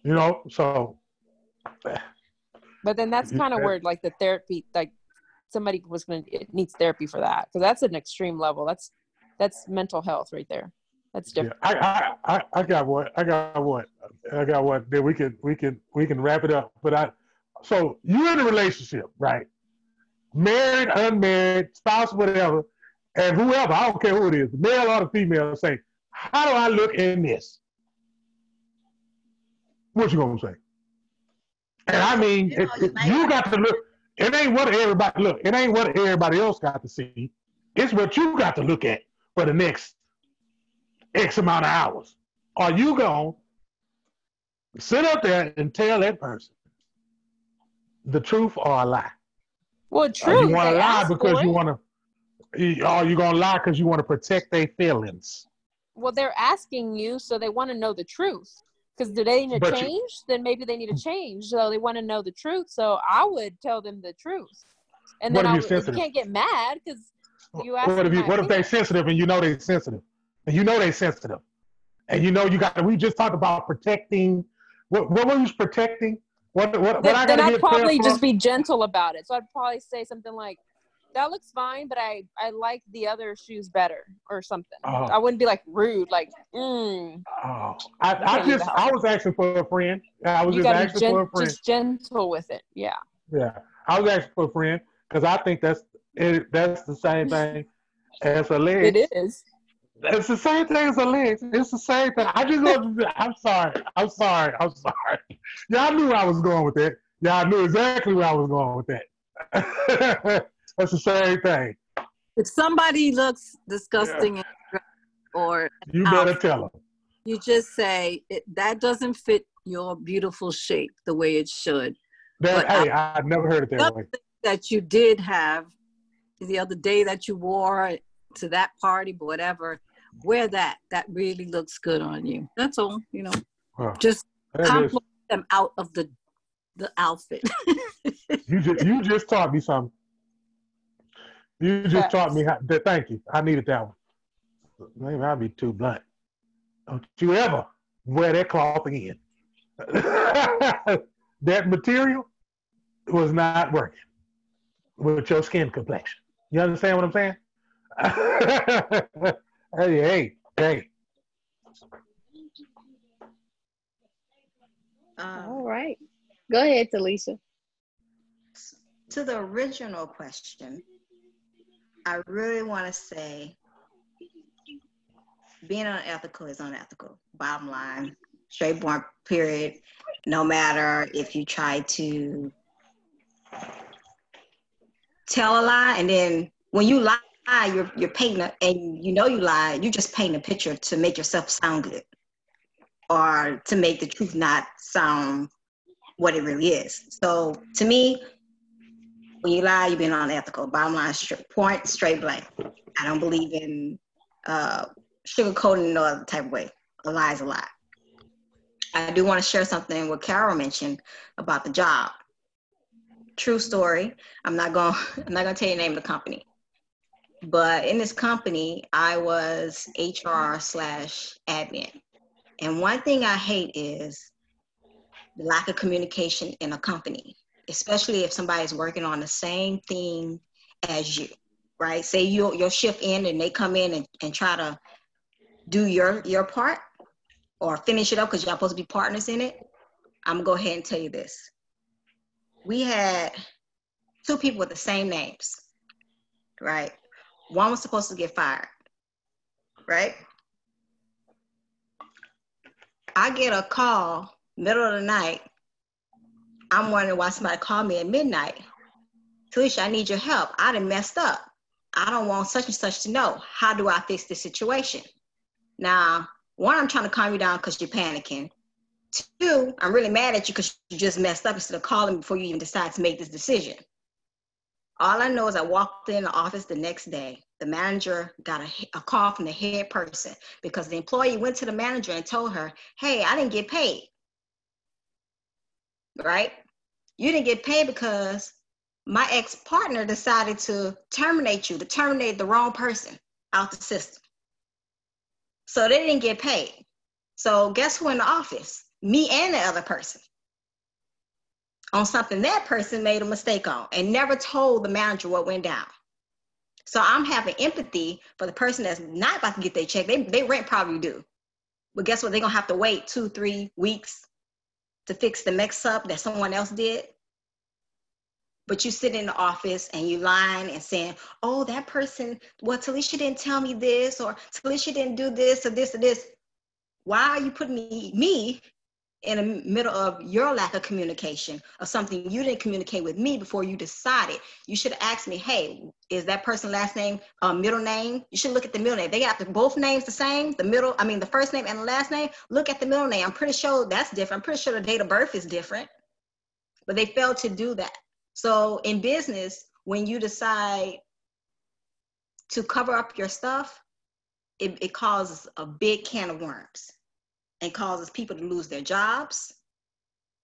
You know. So [sighs] but then that's kind of Yeah. where like the therapy like somebody was gonna it needs therapy for that because that's an extreme level that's that's mental health right there that's different I, I I I got what I got what I got what. Then we can we can we can wrap it up. But I so you're in a relationship, right? Married, unmarried, spouse, whatever, and whoever I don't care who it is, the male or the female, say, "How do I look in this?" What you gonna say? And I mean, it, it- you got to look. It ain't what everybody look. It ain't what everybody else got to see. It's what you got to look at for the next X amount of hours. Are you to sit up there and tell that person the truth or a lie? well Or true you want to lie because you want to, or you oh, going to lie because you want to protect their feelings? well they're asking you so they want to know the truth because do they need to But you- change then maybe they need to change so they want to know the truth so i would tell them the truth and then I would, you can't get mad because you asked What if you, what if they opinion. sensitive and you know they're sensitive, and you know they're sensitive, and you know you got. We just talked about protecting. What what were you protecting? What what, what then, then I'd probably just be gentle about it. So I'd probably say something like, "That looks fine, but I I like the other shoes better," or something. Oh. I wouldn't be like rude, like, mm. Oh, I, I just. I was asking for a friend. I was You just asking gen- for a friend. just gentle with it. Yeah. Yeah, I was asking for a friend because I think that's it, that's the same thing as a leg. It is. It's the same thing as a leg. It's the same thing. I just want to. I'm sorry. I'm sorry. I'm sorry. Y'all knew where I was going with that. Y'all knew exactly where I was going with that. [laughs] that's the same thing. If somebody looks disgusting or You better outfit, tell them. you just say it, that doesn't fit your beautiful shape the way it should. That, But hey, I've never heard it that way. That you did have the other day that you wore to that party, but whatever, wear that. That really looks good on you. That's all. You know, just compliment them out of the the outfit. [laughs] you just you just taught me something. You just taught me how. That, thank you. I needed that one. Maybe I'll be too blunt. Don't you ever wear that cloth again. [laughs] that material was not working with your skin complexion. You understand what I'm saying? [laughs] hey, hey, hey. Um, All right. Go ahead, Talisha. to the original question, I really want to say being unethical is unethical. Bottom line, straight born, period. No matter if you try to tell a lie, and then when you lie, you're you're painting, a, and you know you lie, you just paint a picture to make yourself sound good, or to make the truth not sound what it really is. So to me, When you lie, you're being unethical. Bottom line, straight, point, straight blank. I don't believe in uh, sugarcoating no other type of way. A lie is a lie. I do want to share something what Carol mentioned about the job. True story. I'm not going. [laughs] I'm not going to tell you the name of the company, but in this company, I was HR slash admin. And one thing I hate is the lack of communication in a company, especially if somebody's working on the same thing as you, right? Say you your shift in and they come in and, and try to do your your part or finish it up because y'all supposed to be partners in it. I'm gonna go ahead and tell you this. We had two people with the same names, right? One was supposed to get fired, right? I get a call middle of the night. I'm wondering why somebody called me at midnight. Felicia, I need your help. I done messed up. I don't want such and such to know. How do I fix this situation? Now, one, I'm trying to calm you down because you're panicking. Two, I'm really mad at you because you just messed up instead of calling before you even decide to make this decision. All I know is I walked in the office the next day. The manager got a, a call from the head person because the employee went to the manager and told her, Hey, I didn't get paid. Right? You didn't get paid because my ex partner decided to terminate you, to terminate the wrong person out the system. So they didn't get paid. So guess who in the office? Me and the other person on something that person made a mistake on and never told the manager what went down. So I'm having empathy for the person that's not about to get their check. They, they rent probably do. But guess what? They're gonna have to wait two, three weeks to fix the mix up that someone else did. But you sit in the office and you lying and saying, oh, that person, well, Talisha didn't tell me this, or Talisha didn't do this or this or this. Why are you putting me, me in the middle of your lack of communication or something you didn't communicate with me before you decided you should have asked me hey is that person last name uh, middle name? You should look at the middle name. They got the, both names the same the middle i mean the first name and the last name. Look at the middle name. I'm pretty sure that's different. I'm pretty sure the date of birth is different. But they failed to do that. So in business when you decide to cover up your stuff it, it causes a big can of worms and causes people to lose their jobs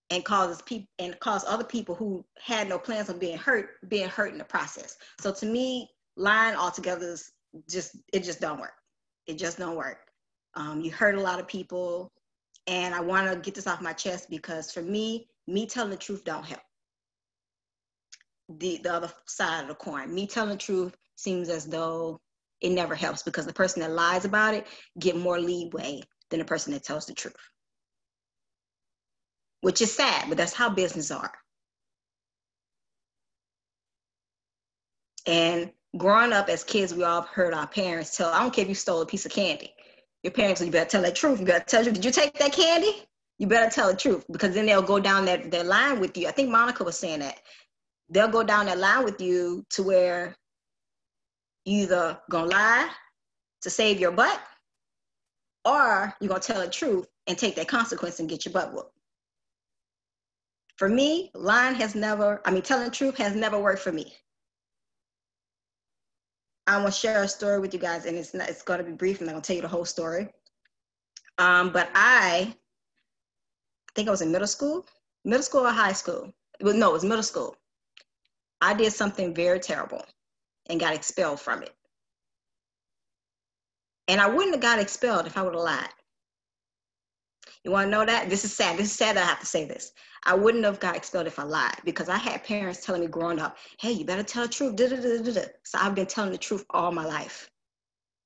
and causes people and cause other people who had no plans on being hurt being hurt in the process. So to me lying altogether is just it just don't work. It just don't work. Um, you hurt a lot of people and i want to get this off my chest because for me me telling the truth don't help. The, the other side of the coin me telling the truth seems as though it never helps because the person that lies about it get more leeway than the person that tells the truth. Which is sad, but that's how business are. And growing up as kids, we all heard our parents tell, I don't care if you stole a piece of candy. Your parents, you better tell the truth. You better tell you, did you take that candy? You better tell the truth because then they'll go down that, that line with you. I think Monica was saying that. They'll go down that line with you to where you either gonna lie to save your butt or you're gonna tell the truth and take that consequence and get your butt whooped. For me, lying has never, I mean, telling the truth has never worked for me. I want to share a story with you guys, and it's not, it's going to be brief. I'm not going to tell you the whole story. Um, but I, I think I was in middle school, middle school or high school. Well, no, it was middle school. I did something very terrible and got expelled from it. And I wouldn't have got expelled if I would have lied. You want to know that? This is sad. This is sad that I have to say this. I wouldn't have got expelled if I lied because I had parents telling me growing up, hey, you better tell the truth. Da, da, da, So I've been telling the truth all my life.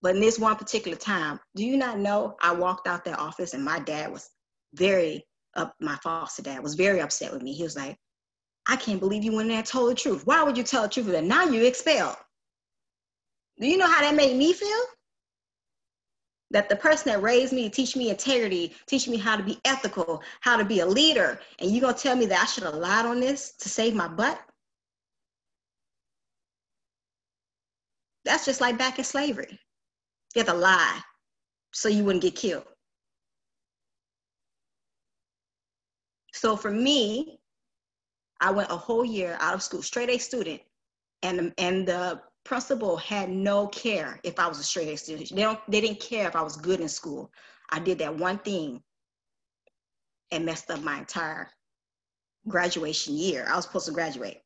But in this one particular time, do you not know I walked out that office and my dad was very up, my foster dad was very upset with me. He was like, I can't believe you went there and told the truth. Why would you tell the truth? And now you expelled. Do you know how that made me feel? That the person that raised me, teach me integrity, teach me how to be ethical, how to be a leader, and you gonna tell me that I should have lied on this to save my butt? That's just like back in slavery. You have to lie so you wouldn't get killed. So for me, I went a whole year out of school, straight A student, and and the principal had no care if I was a straight A student. They don't they didn't care if I was good in school. I did that one thing and messed up my entire graduation year. I was supposed to graduate.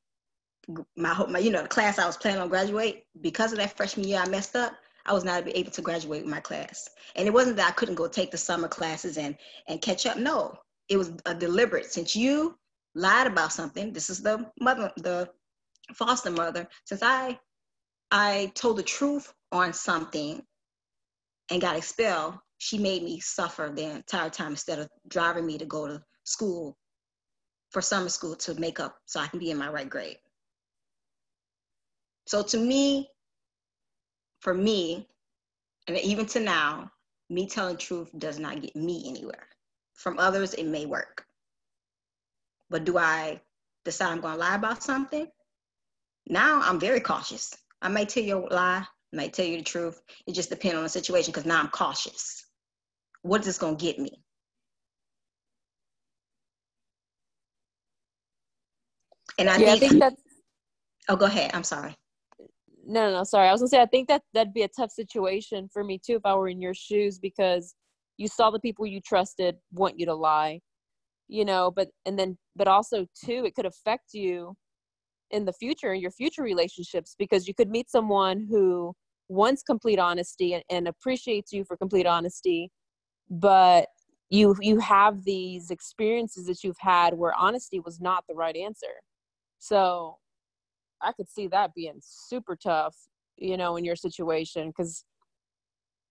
My, my you know the class I was planning on graduate because of that freshman year I messed up. I was not able to graduate with my class, and it wasn't that I couldn't go take the summer classes and and catch up. No, it was a deliberate. Since you lied about something, this is the mother, the foster mother. Since I I told the truth on something and got expelled, she made me suffer the entire time instead of driving me to go to school for summer school to make up so I can be in my right grade. So to me, for me, and even to now, me telling truth does not get me anywhere. From others, it may work. But do I decide I'm going to lie about something? Now I'm very cautious. I may tell you a lie, I might tell you the truth. It just depends on the situation because now I'm cautious. What is this going to get me? And I, yeah, think, I think that's oh, go ahead. I'm sorry. no, no, no. Sorry, I was gonna say I think that that'd be a tough situation for me too if I were in your shoes because you saw the people you trusted want you to lie, you know. But and then, but also too, it could affect you in the future in your future relationships because you could meet someone who wants complete honesty and, and appreciates you for complete honesty, but you you have these experiences that you've had where honesty was not the right answer. So I could see that being super tough, you know, in your situation because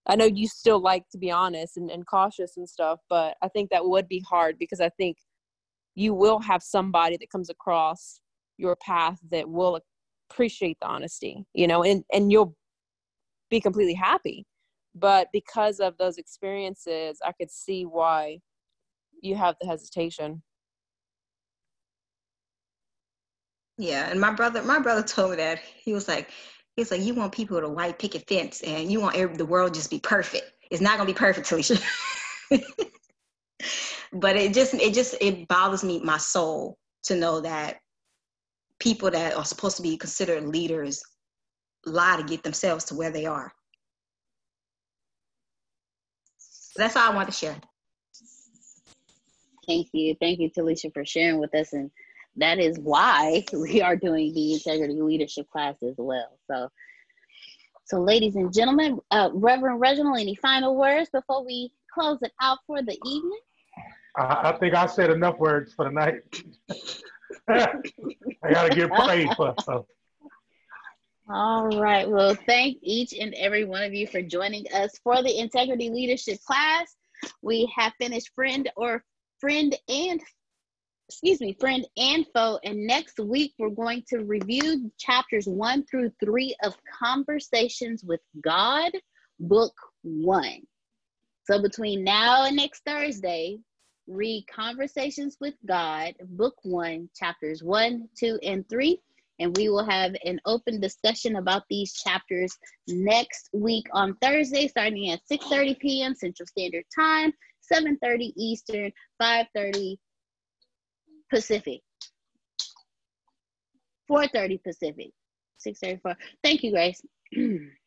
I know you still like to be honest and, and cautious and stuff, but I think that would be hard because I think you will have somebody that comes across your path that will appreciate the honesty, you know, and, and you'll be completely happy. But because of those experiences, I could see why you have the hesitation. Yeah, and my brother, my brother told me that he was like, he was like, you want people to white picket fence, and you want every, the world just be perfect. It's not gonna be perfect, Talisha. [laughs] but it just, it just, it bothers me, my soul, to know that people that are supposed to be considered leaders lie to get themselves to where they are. That's all I want to share. Thank you. Thank you, Talisha, for sharing with us. And that is why [laughs] we are doing the integrity leadership class as well. So, so ladies and gentlemen, uh, Reverend Reginald, any final words before we close it out for the evening? I, I think I said enough words for the night. [laughs] [laughs] I gotta get prayed for. So. All right. Well, thank each and every one of you for joining us for the integrity leadership class. We have finished friend or friend and excuse me, friend and foe. And next week we're going to review chapters one through three of Conversations with God, book one. So between now and next Thursday, read Conversations with God, book one, chapters one, two, and three. And we will have an open discussion about these chapters next week on Thursday, starting at 6:30 p.m. Central Standard Time, 7:30 Eastern, 5:30 Pacific. 4:30 Pacific. 6:34. Thank you, Grace. [clears throat]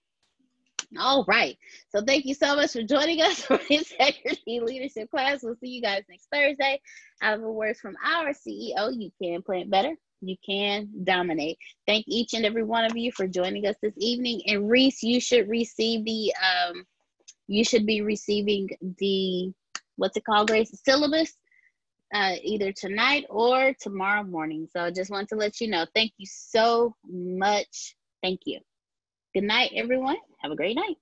All right. So thank you so much for joining us [laughs] for Integrity Leadership class. We'll see you guys next Thursday. Have a words from our CEO. You can plant better. You can dominate. Thank each and every one of you for joining us this evening. And Reese, you should receive the um, you should be receiving the what's it called, Grace? Syllabus uh, either tonight or tomorrow morning. So I just want to let you know. Thank you so much. Thank you. Good night, everyone. Have a great night.